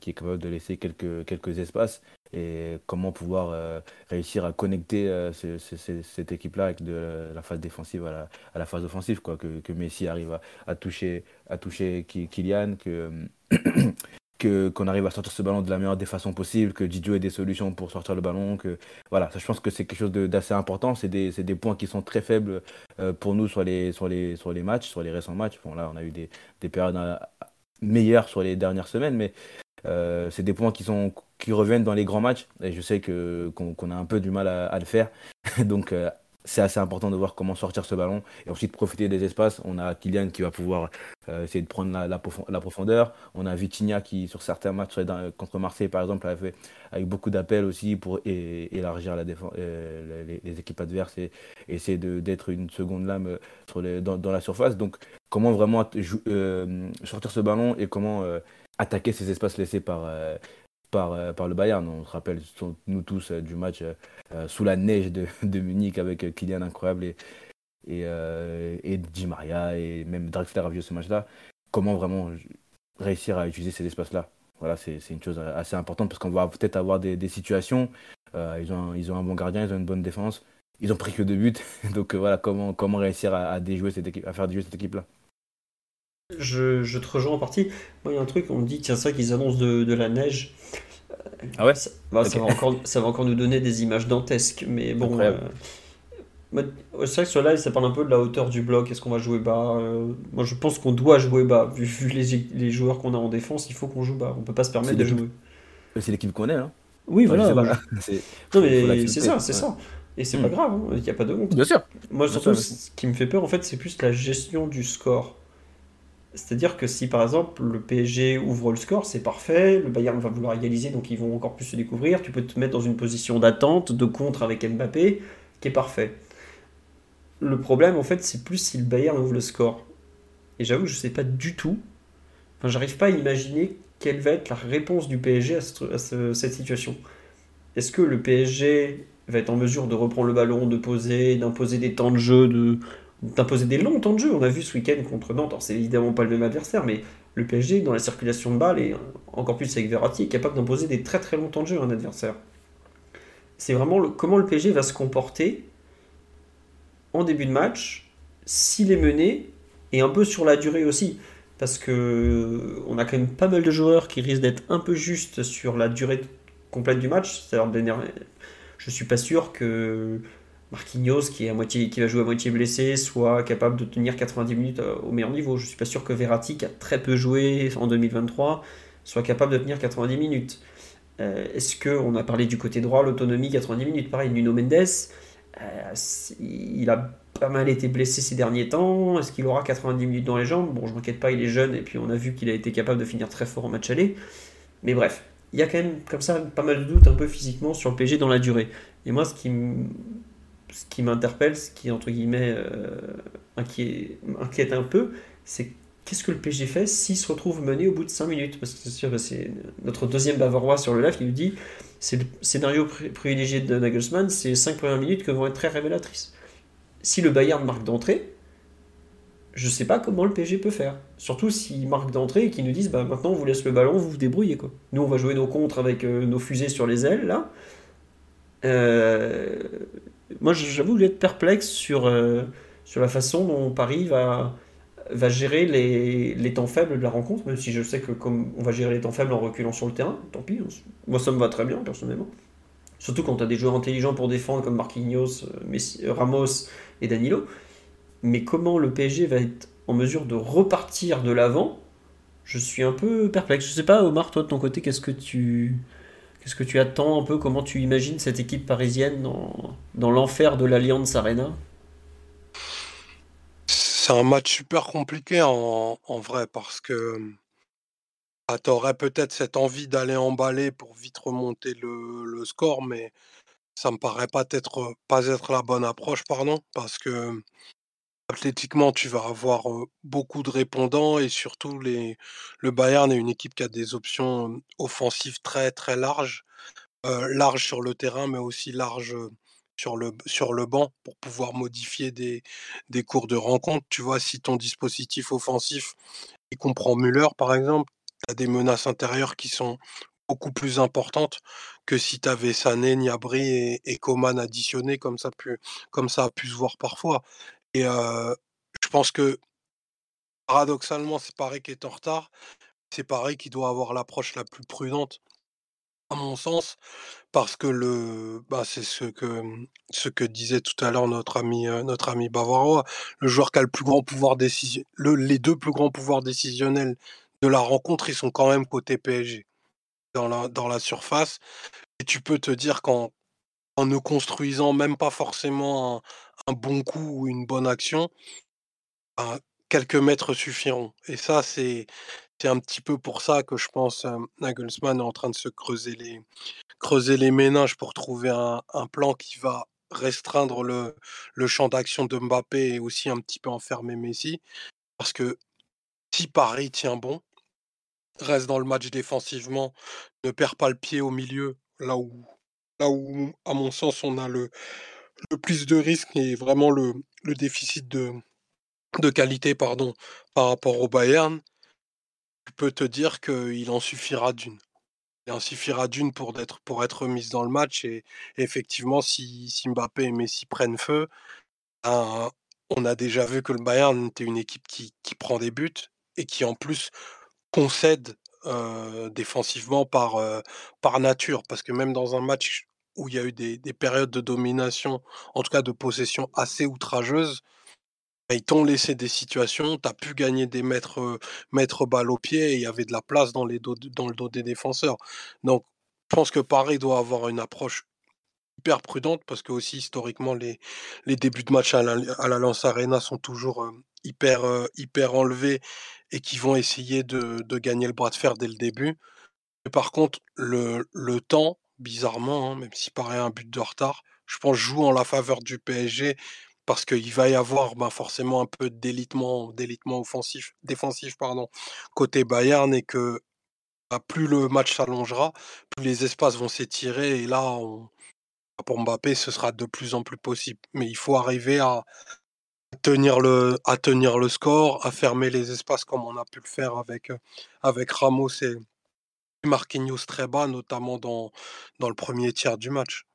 qui est capable de laisser quelques, quelques espaces. Et comment pouvoir réussir à connecter cette équipe-là avec de la phase défensive à la, phase offensive. Quoi. Que, Messi arrive à, toucher, à toucher Kylian, que <clears throat> qu'on arrive à sortir ce ballon de la meilleure des façons possibles, que Didio ait des solutions pour sortir le ballon. Que, voilà, je pense que c'est quelque chose d'assez important. C'est des, des, points qui sont très faibles euh, pour nous sur les, sur, les, sur les matchs, sur les récents matchs. Bon, là, on a eu des, des périodes euh, meilleures sur les dernières semaines, mais euh, c'est des points qui, sont, qui reviennent dans les grands matchs. Et je sais qu'on a un peu du mal à, à le faire. <laughs> Donc, c'est assez important de voir comment sortir ce ballon et ensuite profiter des espaces. On a Kylian qui va pouvoir euh, essayer de prendre la, profondeur. On a Vitinha qui, sur certains matchs contre Marseille, par exemple, a fait avec beaucoup d'appels aussi pour élargir la défense, euh, les, équipes adverses et essayer d'être une seconde lame dans, la surface. Donc, comment vraiment euh, sortir ce ballon et comment attaquer ces espaces laissés par, par, euh, par le Bayern. On se rappelle, nous tous, euh, du match euh, sous la neige de, <laughs> Munich avec Kylian incroyable et, et, et Di Maria et même Draxler a vu ce match-là. Comment vraiment réussir à utiliser ces espaces-là? Voilà, c'est une chose assez importante parce qu'on va peut-être avoir des, situations. ils, ont, un bon gardien, ils ont une bonne défense. Ils ont pris que deux buts. <laughs> Donc voilà, comment, réussir déjouer cette équipe, à faire déjouer cette équipe-là? Je, te rejoins en partie. Moi, il y a un truc, on me dit, tiens, ça qu'ils annoncent de, la neige. Ah ouais ça, bah, va encore, ça va encore nous donner des images dantesques, mais bon. Euh, c'est vrai que sur live, ça parle un peu de la hauteur du bloc. Est-ce qu'on va jouer bas euh, Moi, je pense qu'on doit jouer bas. Vu, les, joueurs qu'on a en défense, il faut qu'on joue bas. On peut pas se permettre de jouer. C'est l'équipe qu'on est, hein Oui, voilà. <laughs> non, mais c'est ça, c'est ça. Et c'est pas hmm. grave, hein. il n'y a pas de honte. Bien sûr. Moi, surtout, ce qui me fait peur, en fait, c'est plus la gestion du score. C'est-à-dire que si par exemple le PSG ouvre le score, c'est parfait, le Bayern va vouloir égaliser, donc ils vont encore plus se découvrir, tu peux te mettre dans une position d'attente, de contre avec Mbappé, qui est parfait. Le problème en fait c'est plus si le Bayern ouvre le score. Et j'avoue je ne sais pas du tout, enfin j'arrive pas à imaginer quelle va être la réponse du PSG à, cette situation. Est-ce que le PSG va être en mesure de reprendre le ballon, de poser, d'imposer des temps de jeu, de d'imposer des longs temps de jeu. On a vu ce week-end contre Nantes, alors c'est évidemment pas le même adversaire, mais le PSG, dans la circulation de balles, et encore plus avec Verratti, est capable d'imposer des très très longs temps de jeu à un adversaire. C'est vraiment comment le PSG va se comporter en début de match, s'il est mené, et un peu sur la durée aussi. Parce que on a quand même pas mal de joueurs qui risquent d'être un peu justes sur la durée complète du match. C'est-à-dire, je suis pas sûr que Marquinhos qui, est à va jouer à moitié blessé soit capable de tenir 90 minutes euh, au meilleur niveau. Je ne suis pas sûr que Verratti, qui a très peu joué en 2023, soit capable de tenir 90 minutes. Euh, est-ce qu'on a parlé du côté droit, l'autonomie 90 minutes Pareil, Nuno Mendes, euh, il a pas mal été blessé ces derniers temps. Est-ce qu'il aura 90 minutes dans les jambes? Bon, je m'inquiète pas, il est jeune et puis on a vu qu'il a été capable de finir très fort en match aller. Mais bref, il y a quand même comme ça pas mal de doutes un peu physiquement sur le PSG dans la durée. Et moi, ce qui ce qui m'interpelle, ce qui entre guillemets euh, inquiète, un peu, c'est qu'est-ce que le PG fait s'il se retrouve mené au bout de 5 minutes? Parce que c'est sûr, c'est notre deuxième bavarois sur le live qui nous dit c'est le scénario privilégié de Nagelsmann, c'est les 5 premières minutes qui vont être très révélatrices. Si le Bayern marque d'entrée, je ne sais pas comment le PG peut faire. Surtout s'il marque d'entrée et qu'ils nous disent bah, maintenant on vous laisse le ballon, vous vous débrouillez. Quoi. Nous on va jouer nos contres avec euh, nos fusées sur les ailes là. Euh, moi, j'avoue être perplexe sur, euh, sur la façon dont Paris va, va gérer les, les, temps faibles de la rencontre, même si je sais que comme on va gérer les temps faibles en reculant sur le terrain, tant pis. Moi, ça me va très bien, personnellement. Surtout quand tu as des joueurs intelligents pour défendre comme Marquinhos, euh, Messi, euh, Ramos et Danilo. Mais comment le PSG va être en mesure de repartir de l'avant Je suis un peu perplexe. Je sais pas, Omar, toi de ton côté, qu'est-ce que tu Qu'est-ce que tu attends un peu Comment tu imagines cette équipe parisienne dans, dans l'enfer de l'Alliance Arena? C'est un match super compliqué en, vrai parce que bah, tu aurais peut-être cette envie d'aller emballer pour vite remonter le, score, mais ça me paraît pas être, pas être la bonne approche, pardon, parce que Athlétiquement, tu vas avoir beaucoup de répondants et surtout le Bayern est une équipe qui a des options offensives très, très larges. larges sur le terrain, mais aussi larges sur le, banc pour pouvoir modifier des, cours de rencontre. Tu vois, si ton dispositif offensif, il comprend Muller, par exemple, tu as des menaces intérieures qui sont beaucoup plus importantes que si tu avais Sané, Niabri et, et Coman additionnés, comme ça, pu, comme ça a pu se voir parfois. Et je pense que paradoxalement, c'est Paris qui est en retard. C'est Paris qui doit avoir l'approche la plus prudente à mon sens, parce que le, bah, c'est ce que, mmh, ce que disait tout à l'heure notre ami, notre ami bavarois. Le joueur qui a le plus grand pouvoir décision, les deux plus grands pouvoirs décisionnels de la rencontre, ils sont quand même côté PSG dans la, dans la surface. Et tu peux te dire qu'en en ne construisant même pas forcément un, bon coup ou une bonne action, bah, quelques mètres suffiront. Et ça, c'est un petit peu pour ça que je pense euh, Nagelsmann est en train de se creuser les, creuser les pour trouver un, plan qui va restreindre le, le champ d'action de Mbappé et aussi un petit peu enfermer Messi. Parce que si Paris tient bon, reste dans le match défensivement, ne perd pas le pied au milieu, là où, là où à mon sens, on a le, le plus de risques et vraiment le, déficit de, qualité par rapport au Bayern, tu peux te dire qu'il en suffira d'une. Il en suffira d'une pour, être, pour dans le match. Et, effectivement, si, Mbappé et Messi prennent feu, ben, on a déjà vu que le Bayern était une équipe qui, prend des buts et qui en plus concède défensivement par, par nature. Parce que même dans un match où il y a eu des, des, périodes de domination, en tout cas de possession assez outrageuses, bah, ils t'ont laissé des situations, tu as pu gagner des mètres, mètres balles au pied et il y avait de la place dans, les dans le dos des défenseurs. Donc, je pense que Paris doit avoir une approche hyper prudente parce que aussi historiquement les, les débuts de match à la, à la Lance Arena sont toujours hyper, hyper enlevés et qui vont essayer de, de, gagner le bras de fer dès le début. Mais par contre, le, le temps, bizarrement, hein, même si paraît un but de retard, je pense joue en la faveur du PSG parce qu'il va y avoir bah, forcément un peu d'élitement, d'élitement offensif, défensif pardon, côté Bayern et que bah, plus le match s'allongera, plus les espaces vont s'étirer et là, bah, pour Mbappé, ce sera de plus en plus possible. Mais il faut arriver à tenir le, score, à fermer les espaces comme on a pu le faire avec, avec Ramos et Marquinhos très bas, notamment dans, dans le premier tiers du match.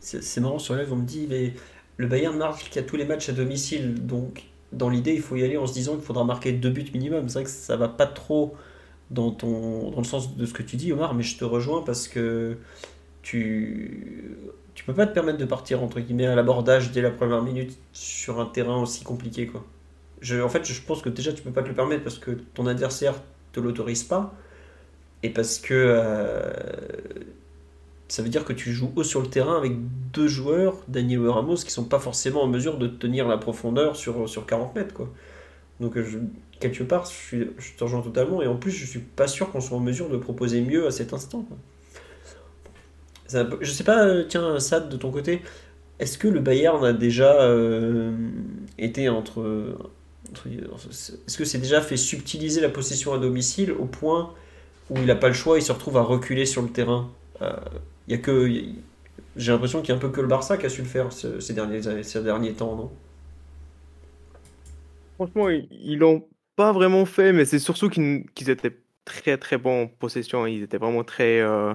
C'est marrant, sur live, on me dit, mais le Bayern marque a tous les matchs à domicile, donc dans l'idée, il faut y aller en se disant qu'il faudra marquer deux buts minimum. C'est vrai que ça va pas trop dans, ton, dans le sens de ce que tu dis, Omar, mais je te rejoins parce que tu tu peux pas te permettre de partir entre guillemets à l'abordage dès la première minute sur un terrain aussi compliqué quoi. En fait, je pense que déjà tu peux pas te le permettre parce que ton adversaire te l'autorise pas et parce que euh, ça veut dire que tu joues haut sur le terrain avec deux joueurs, Daniel Ramos, qui sont pas forcément en mesure de tenir la profondeur sur, sur 40 mètres. Quoi. Donc, je, quelque part, je, suis, te rejoins totalement. Et en plus, je suis pas sûr qu'on soit en mesure de proposer mieux à cet instant. je sais pas, euh, tiens, Sad, de ton côté, est-ce que le Bayern a déjà euh, été entre. Est-ce que c'est déjà fait subtiliser la possession à domicile au point où il n'a pas le choix, il se retrouve à reculer sur le terrain euh, il y a que. J'ai l'impression qu'il y a un peu que le Barça qui a su le faire ces derniers, ces derniers temps, non? Franchement, ils l'ont pas vraiment fait, mais c'est surtout qu'ils étaient très très bons en possession. Ils étaient vraiment très euh,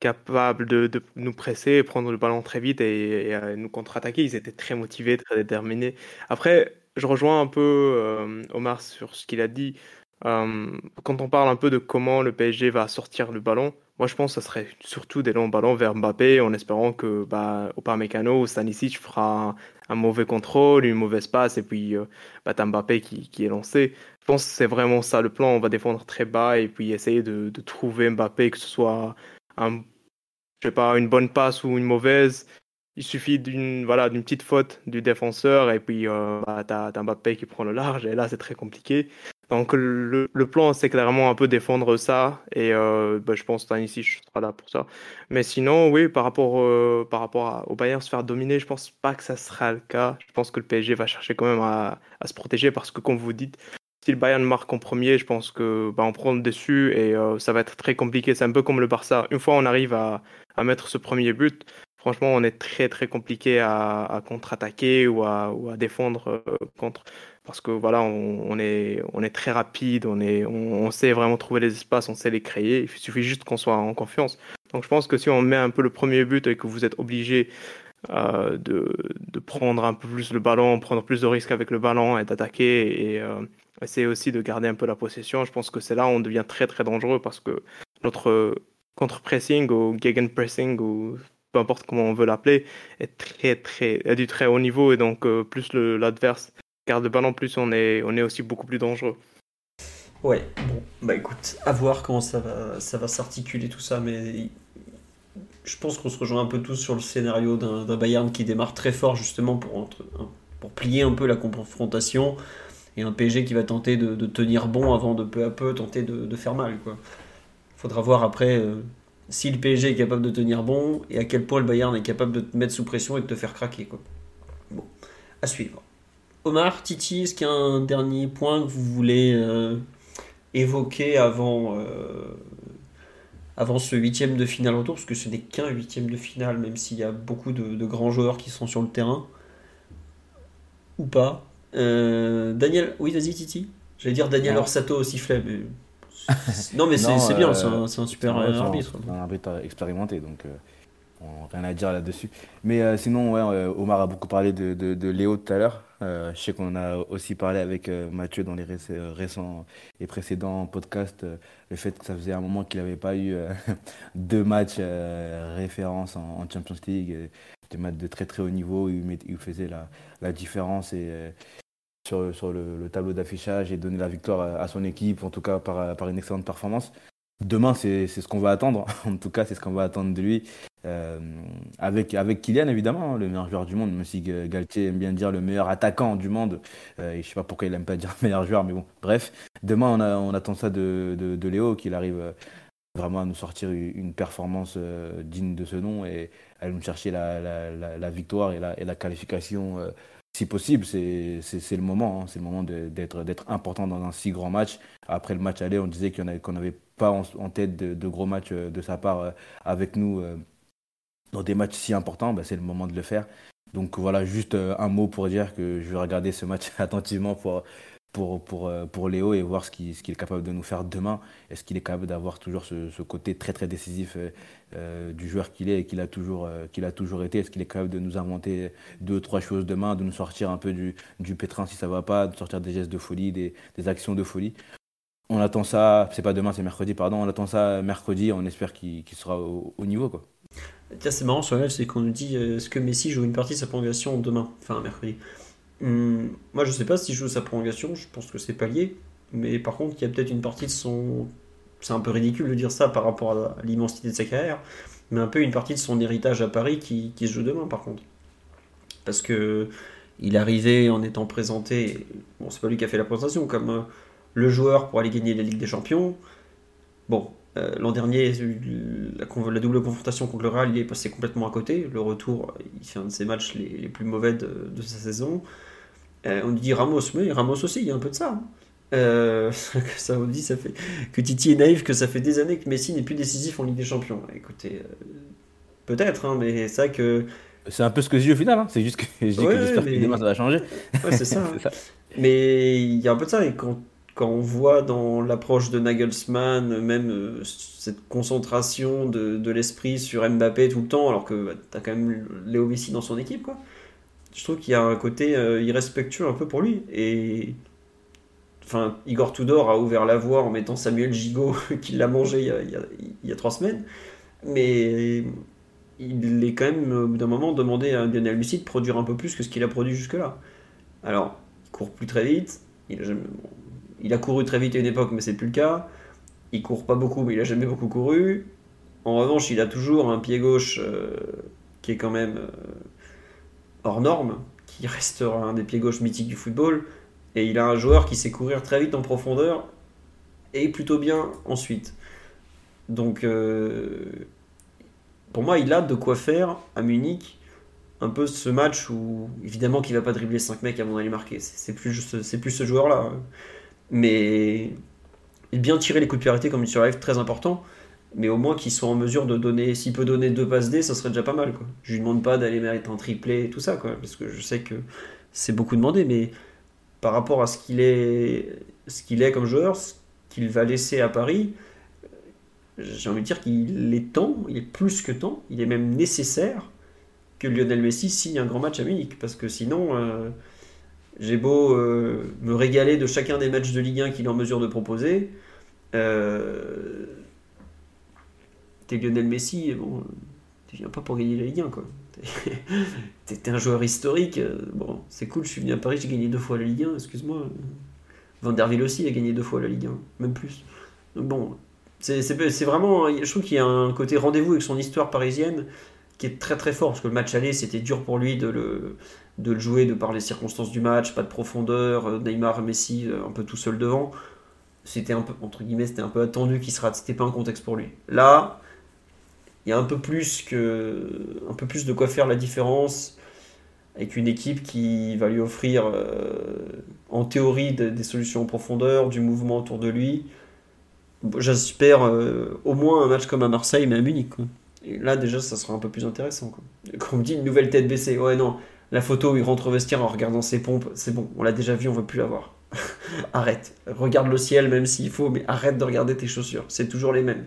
capables de, nous presser, prendre le ballon très vite et, nous contre-attaquer. Ils étaient très motivés, très déterminés. Après, je rejoins un peu euh, Omar sur ce qu'il a dit. Euh, quand on parle un peu de comment le PSG va sortir le ballon, moi, je pense que ce serait surtout des longs ballons vers Mbappé en espérant que bah, Upamecano ou Stanisic fera un, mauvais contrôle, une mauvaise passe et puis euh, bah, Mbappé qui, est lancé. Je pense que c'est vraiment ça le plan. On va défendre très bas et puis essayer de, trouver Mbappé, que ce soit un, une bonne passe ou une mauvaise. Il suffit d'une petite faute du défenseur et puis euh, bah, tu as, Mbappé qui prend le large et là c'est très compliqué. Donc le, le plan, c'est clairement un peu défendre ça, et euh, bah, je pense que ici, je serai là pour ça. Mais sinon, oui, par rapport, euh, par rapport au Bayern se faire dominer, je pense pas que ça sera le cas. Je pense que le PSG va chercher quand même à, à se protéger, parce que comme vous dites, si le Bayern marque en premier, je pense que bah, on prend le dessus et euh, ça va être très compliqué. C'est un peu comme le Barça. Une fois on arrive à, à mettre ce premier but, franchement, on est très très compliqué à, contre-attaquer ou à, ou à défendre contre. Parce que voilà, on, est, on est très rapide, on, est, on, sait vraiment trouver les espaces, on sait les créer. Il suffit juste qu'on soit en confiance. Donc je pense que si on met un peu le premier but et que vous êtes obligé de, de, prendre un peu plus le ballon, prendre plus de risques avec le ballon et d'attaquer et essayer aussi de garder un peu la possession. Je pense que c'est là où on devient très très dangereux parce que notre contre-pressing ou gegen-pressing ou peu importe comment on veut l'appeler, est très très est du très haut niveau et donc euh, plus l'adverse garde le ballon, plus on est on est aussi beaucoup plus dangereux. Ouais, bon, bah écoute, à voir comment ça va ça va s'articuler tout ça, mais je pense qu'on se rejoint un peu tous sur le scénario d'un Bayern qui démarre très fort justement pour, pour plier un peu la confrontation et un PSG qui va tenter de, tenir bon avant de peu à peu tenter de, faire mal. Il faudra voir après euh, si le PSG est capable de tenir bon et à quel point le Bayern est capable de te mettre sous pression et de te faire craquer. Quoi. Bon, à suivre. Omar, Titi, est-ce qu'il y a un dernier point que vous voulez euh, évoquer avant, euh, avant ce huitième de finale retour Parce que ce n'est qu'un huitième de finale, même s'il y a beaucoup de, de, grands joueurs qui sont sur le terrain. Ou pas euh, Daniel, oui, vas-y, Titi. J'allais dire Daniel Orsato au sifflet, mais. <laughs> non, mais c'est bien, euh, c'est un, super arbitre. un arbitre expérimenté, donc euh, rien à dire là-dessus. Mais sinon, ouais, Omar a beaucoup parlé de, Léo tout à l'heure. je sais qu'on a aussi parlé avec Mathieu dans les récents et précédents podcasts, le fait que ça faisait un moment qu'il n'avait pas eu <laughs> deux matchs référence en, Champions League, des matchs de très très haut niveau il, faisait la, différence et sur, le, tableau d'affichage et donner la victoire à, son équipe, en tout cas par une excellente performance. Demain, c'est ce qu'on va attendre. <laughs> en tout cas, c'est ce qu'on va attendre de lui. Euh, avec, avec Kylian, évidemment, hein, le meilleur joueur du monde, même si Galtier aime bien dire le meilleur attaquant du monde. Euh, et je sais pas pourquoi il aime pas dire <laughs> meilleur joueur, mais bon, bref. Demain, on, attend ça de, Léo, qu'il arrive euh, vraiment à nous sortir une performance digne de ce nom et à nous chercher la, victoire et la qualification si possible, c'est le moment. Hein. C'est le moment d'être important dans un si grand match. Après le match aller, on disait qu'on n'avait pas en, tête de, gros matchs euh, de sa part euh, avec nous euh, dans des matchs si importants. Bah, c'est le moment de le faire. Donc voilà, juste un mot pour dire que je vais regarder ce match <laughs> attentivement pour, pour, pour, euh, pour Léo et voir ce qu'il ce est capable de nous faire demain. Est-ce qu'il est capable d'avoir toujours ce, ce, côté très très décisif euh, euh, du joueur qu'il est et qu'il a, toujours, qu'il a toujours été Est-ce qu'il est capable de nous inventer deux, trois choses demain, de nous sortir un peu du, du pétrin si ça va pas, de sortir des gestes de folie, des, des actions de folie? On attend ça, c'est pas demain, c'est mercredi, pardon, on attend ça mercredi, on espère qu'il sera au, niveau. Quoi. Tiens, c'est marrant sur c'est qu'on nous dit est-ce que Messi joue une partie de sa prolongation demain, enfin mercredi? Hum, moi, je sais pas si je joue sa prolongation, je pense que c'est pas lié. Mais par contre, il y a peut-être une partie de son. C'est un peu ridicule de dire ça par rapport à l'immensité de sa carrière, mais un peu une partie de son héritage à Paris qui, se joue demain, par contre. Parce que il arrivait en étant présenté. Bon, c'est pas lui qui a fait la présentation, comme euh, le joueur pour aller gagner la Ligue des Champions. Bon, euh, l'an dernier, la, double confrontation contre le Real, il est passé complètement à côté. Le retour, il fait un de ses matchs les, plus mauvais de sa saison. Euh, on dit Ramos, mais Ramos aussi, il y a un peu de ça. Hein. Euh, <laughs> ça on dit ça fait que Titi est naïf, que ça fait des années que Messi n'est plus décisif en Ligue des Champions. Écoutez, euh, peut-être, hein, mais c'est vrai que. C'est un peu ce que je dis au final, hein. c'est juste que je dis que j'espère que demain ça va changer. <laughs> c'est ça, <laughs> ça, Mais il y a un peu de ça, et quand, quand on voit dans l'approche de Nagelsmann, même cette concentration de, de l'esprit sur Mbappé tout le temps, alors que bah, tu as quand même Léo Messi dans son équipe, quoi je trouve qu'il y a un côté euh, irrespectueux un peu pour lui. Et enfin, Igor Tudor a ouvert la voie en mettant Samuel Gigot, <laughs> qui l'a mangé il y, a, trois semaines. Mais il est quand même, au bout d'un moment, demandé à Lionel Messi de produire un peu plus que ce qu'il a produit jusque-là. Alors, il court plus très vite. Il a, couru très vite à une époque, mais c'est plus le cas. Il court pas beaucoup, mais il a jamais beaucoup couru. En revanche, il a toujours un pied gauche euh, qui est quand même euh, hors norme, qui restera un des pieds gauche mythiques du football. Et il a un joueur qui sait courir très vite en profondeur et plutôt bien ensuite. Donc, euh, pour moi, il a de quoi faire à Munich un peu ce match où, évidemment, qu'il va pas dribbler 5 mecs avant d'aller marquer. C'est plus, plus ce joueur-là. Mais bien tirer les coups de pied comme il sur live, très important. Mais au moins qu'il soit en mesure de donner, s'il peut donner deux passes D, ça serait déjà pas mal. Quoi. Je lui demande pas d'aller mettre un triplé et tout ça, quoi, parce que je sais que c'est beaucoup demandé, mais par rapport à ce qu'il est, ce qu'il est comme joueur, ce qu'il va laisser à Paris, j'ai envie de dire qu'il est temps, il est plus que temps, il est même nécessaire que Lionel Messi signe un grand match à Munich, parce que sinon, euh, j'ai beau euh, me régaler de chacun des matchs de Ligue 1 qu'il est en mesure de proposer. Euh, t'es Lionel Messi, bon, tu viens pas pour gagner la Ligue 1, quoi. <laughs> T'es un joueur historique, euh, bon, c'est cool, je suis venu à Paris, j'ai gagné deux fois la Ligue 1, excuse-moi. Van der Ville aussi a gagné deux fois la Ligue 1, même plus. Bon, c'est vraiment, je trouve qu'il y a un côté rendez-vous avec son histoire parisienne qui est très très fort, parce que le match aller, c'était dur pour lui de le, de le jouer de par les circonstances du match, pas de profondeur, euh, Neymar, Messi euh, un peu tout seul devant. C'était un peu, entre guillemets, c'était un peu attendu qu'il se rate, c'était pas un contexte pour lui. Là, il y a un peu plus de quoi faire la différence avec une équipe qui va lui offrir euh, en théorie des solutions en profondeur, du mouvement autour de lui. J'espère euh, au moins un match comme à Marseille mais à Munich. Là déjà ça sera un peu plus intéressant. Quand on me dit une nouvelle tête baissée, ouais non, la photo où il rentre au vestiaire en regardant ses pompes, c'est bon, on l'a déjà vu, on veut plus la voir. <laughs> arrête, regarde le ciel même s'il faut, mais arrête de regarder tes chaussures, c'est toujours les mêmes.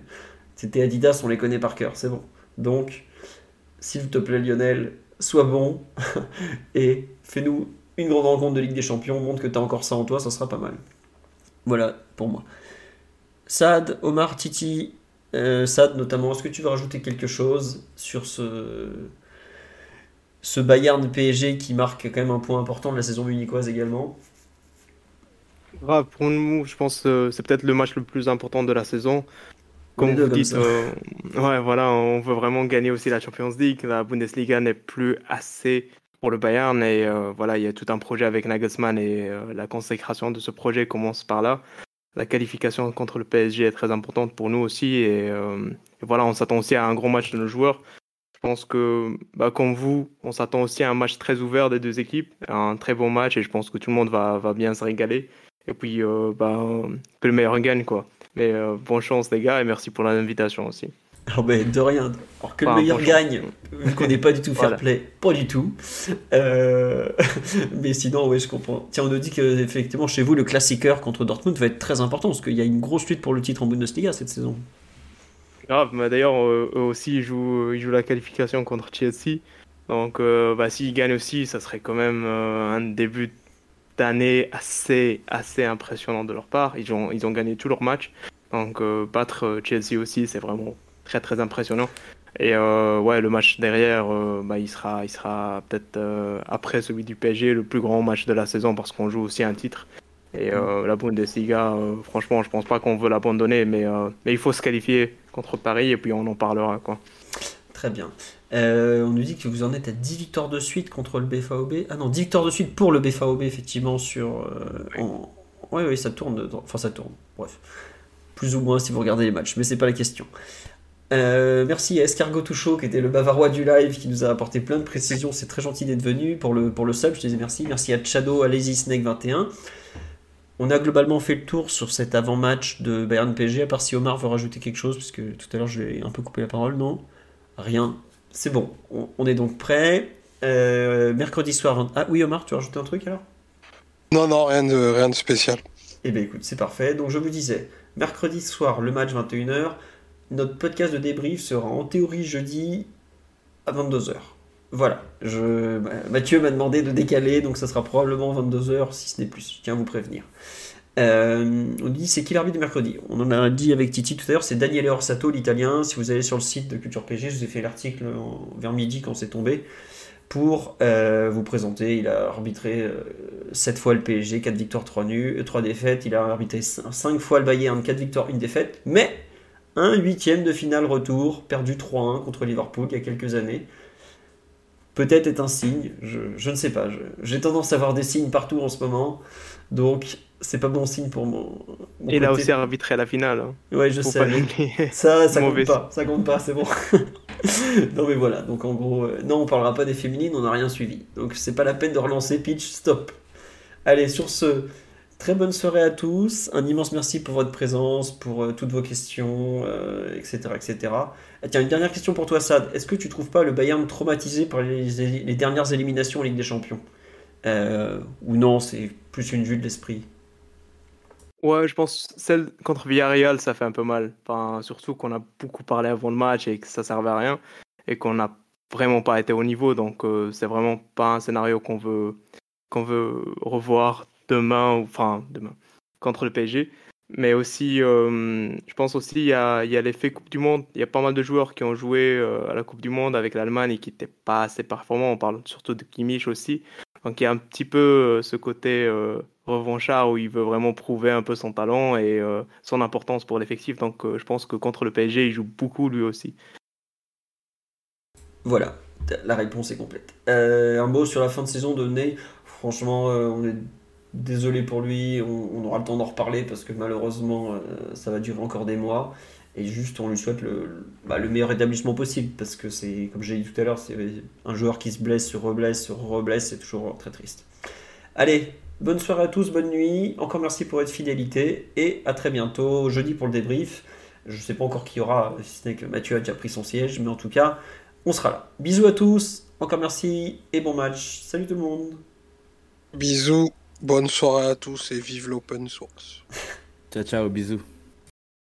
C'était Adidas, on les connaît par cœur, c'est bon. Donc, s'il te plaît Lionel, sois bon <laughs> et fais-nous une grande rencontre de Ligue des Champions, montre que tu as encore ça en toi, ça sera pas mal. Voilà pour moi. Sad, Omar, Titi, euh, Sad notamment, est-ce que tu veux rajouter quelque chose sur ce, Bayern PSG qui marque quand même un point important de la saison munichoise également? Pour nous, je pense que euh, c'est peut-être le match le plus important de la saison. Comme vous dites, euh, ouais, voilà, on veut vraiment gagner aussi la Champions League. La Bundesliga n'est plus assez pour le Bayern et euh, voilà, il y a tout un projet avec Nagelsmann et euh, la consécration de ce projet commence par là. La qualification contre le PSG est très importante pour nous aussi et, voilà, on s'attend aussi à un gros match de nos joueurs. Je pense que, bah, comme vous, on s'attend aussi à un match très ouvert des deux équipes, un très bon match et je pense que tout le monde va, va bien se régaler. Et puis, bah, que le meilleur gagne, quoi. Mais euh, bonne chance les gars et merci pour l'invitation aussi. Alors ben, de rien. Alors que le meilleur gagne, vu qu'on n'est pas du tout fair play, pas du tout. Euh, <laughs> mais sinon, oui, je comprends. Tiens, on nous dit que effectivement chez vous, le classiqueur contre Dortmund va être très important parce qu'il y a une grosse lutte pour le titre en Bundesliga cette saison. Grave, mais d'ailleurs, eux aussi, ils jouent, ils jouent la qualification contre Chelsea. Donc, euh, bah, s'ils gagnent aussi, ça serait quand même un début d'année assez, assez impressionnant de leur part. Ils ont, ils ont gagné tous leurs matchs. Donc euh, battre euh, Chelsea aussi, c'est vraiment très très impressionnant. Et euh, ouais, le match derrière, bah, il sera, il sera peut-être après celui du PSG le plus grand match de la saison parce qu'on joue aussi un titre. Et mm. la Bundesliga, franchement, je pense pas qu'on veut l'abandonner, mais, mais il faut se qualifier contre Paris et puis on en parlera. Quoi. Très bien. Euh, on nous dit que vous en êtes à 10 victoires de suite contre le BFAOB. Ah non, 10 victoires de suite pour le BFAOB, effectivement, sur. Euh, oui. oui, ça tourne. Enfin, ça tourne. Bref. Plus ou moins si vous regardez les matchs, mais c'est pas la question. Euh, merci à Escargot Touchot, qui était le bavarois du live, qui nous a apporté plein de précisions. C'est très gentil d'être venu pour le, pour le sub. Je disais merci. Merci à Shadow, à Lazy Snake 21. On a globalement fait le tour sur cet avant-match de Bayern PSG, à part si Omar veut rajouter quelque chose, parce que tout à l'heure je lui ai un peu coupé la parole, non Rien. C'est bon, on, est donc prêt. Euh, mercredi soir. Ah oui, Omar, tu as rajouté un truc alors? Non, non, rien de, rien de spécial. Eh bien écoute, c'est parfait. Donc je vous disais, mercredi soir, le match 21h. Notre podcast de débrief sera en théorie jeudi à 22h. Voilà, je, Mathieu m'a demandé de décaler, donc ça sera probablement 22h si ce n'est plus. Je tiens à vous prévenir. Euh, on dit c'est qui l'arbitre du mercredi? On en a dit avec Titi tout à l'heure, c'est Daniele Orsato, l'italien. Si vous allez sur le site de Culture PG, je vous ai fait l'article vers midi quand c'est tombé pour euh, vous présenter. Il a arbitré 7 euh, fois le PSG, 4 victoires, 3 nuls, 3 défaites. Il a arbitré 5 fois le Bayern, 4 victoires, 1 défaite. Mais un huitième de finale retour, perdu 3-1 contre Liverpool il y a quelques années. Peut-être est un signe, je, je ne sais pas. J'ai tendance à voir des signes partout en ce moment. Donc c'est pas bon signe pour mon. Et a aussi arbitré à la finale. Hein. Ouais, je sais. <laughs> Ça, ça compte pas. Ça compte pas, c'est bon. <laughs> non, mais voilà. Donc en gros, euh, non, on parlera pas des féminines, on n'a rien suivi. Donc c'est pas la peine de relancer pitch, stop. Allez, sur ce, Très bonne soirée à tous. Un immense merci pour votre présence, pour euh, toutes vos questions, etc., euh, etc. Ah, tiens, une dernière question pour toi, Sad. Est-ce que tu trouves pas le Bayern traumatisé par les, dernières éliminations en Ligue des Champions? Ou non, c'est plus une vue de l'esprit? Ouais, je pense celle contre Villarreal, ça fait un peu mal. Enfin, surtout qu'on a beaucoup parlé avant le match et que ça servait à rien et qu'on n'a vraiment pas été au niveau. Donc, c'est vraiment pas un scénario qu'on veut qu'on veut revoir demain, enfin demain, contre le PSG. Mais aussi, euh, je pense aussi, il y a, a l'effet Coupe du Monde. Il y a pas mal de joueurs qui ont joué euh, à la Coupe du Monde avec l'Allemagne et qui n'étaient pas assez performants. On parle surtout de Kimmich aussi. Donc il y a un petit peu euh, ce côté revanchard où il veut vraiment prouver un peu son talent et son importance pour l'effectif. Donc je pense que contre le PSG, il joue beaucoup lui aussi. Voilà, la réponse est complète. un mot sur la fin de saison de Ney. Franchement, on est désolé pour lui, on, aura le temps d'en reparler parce que malheureusement euh, ça va durer encore des mois. Et juste on lui souhaite le, bah, le meilleur établissement possible parce que c'est, comme j'ai dit tout à l'heure, c'est un joueur qui se blesse, se reblesse, se reblesse, c'est toujours très triste. Allez, bonne soirée à tous, bonne nuit, encore merci pour votre fidélité et à très bientôt jeudi pour le débrief. Je ne sais pas encore qui y aura, si ce n'est que Mathieu a déjà pris son siège, mais en tout cas, on sera là. Bisous à tous, encore merci et bon match. Salut tout le monde. Bisous. Bonne soirée à tous et vive l'open source. ciao, ciao, bisous.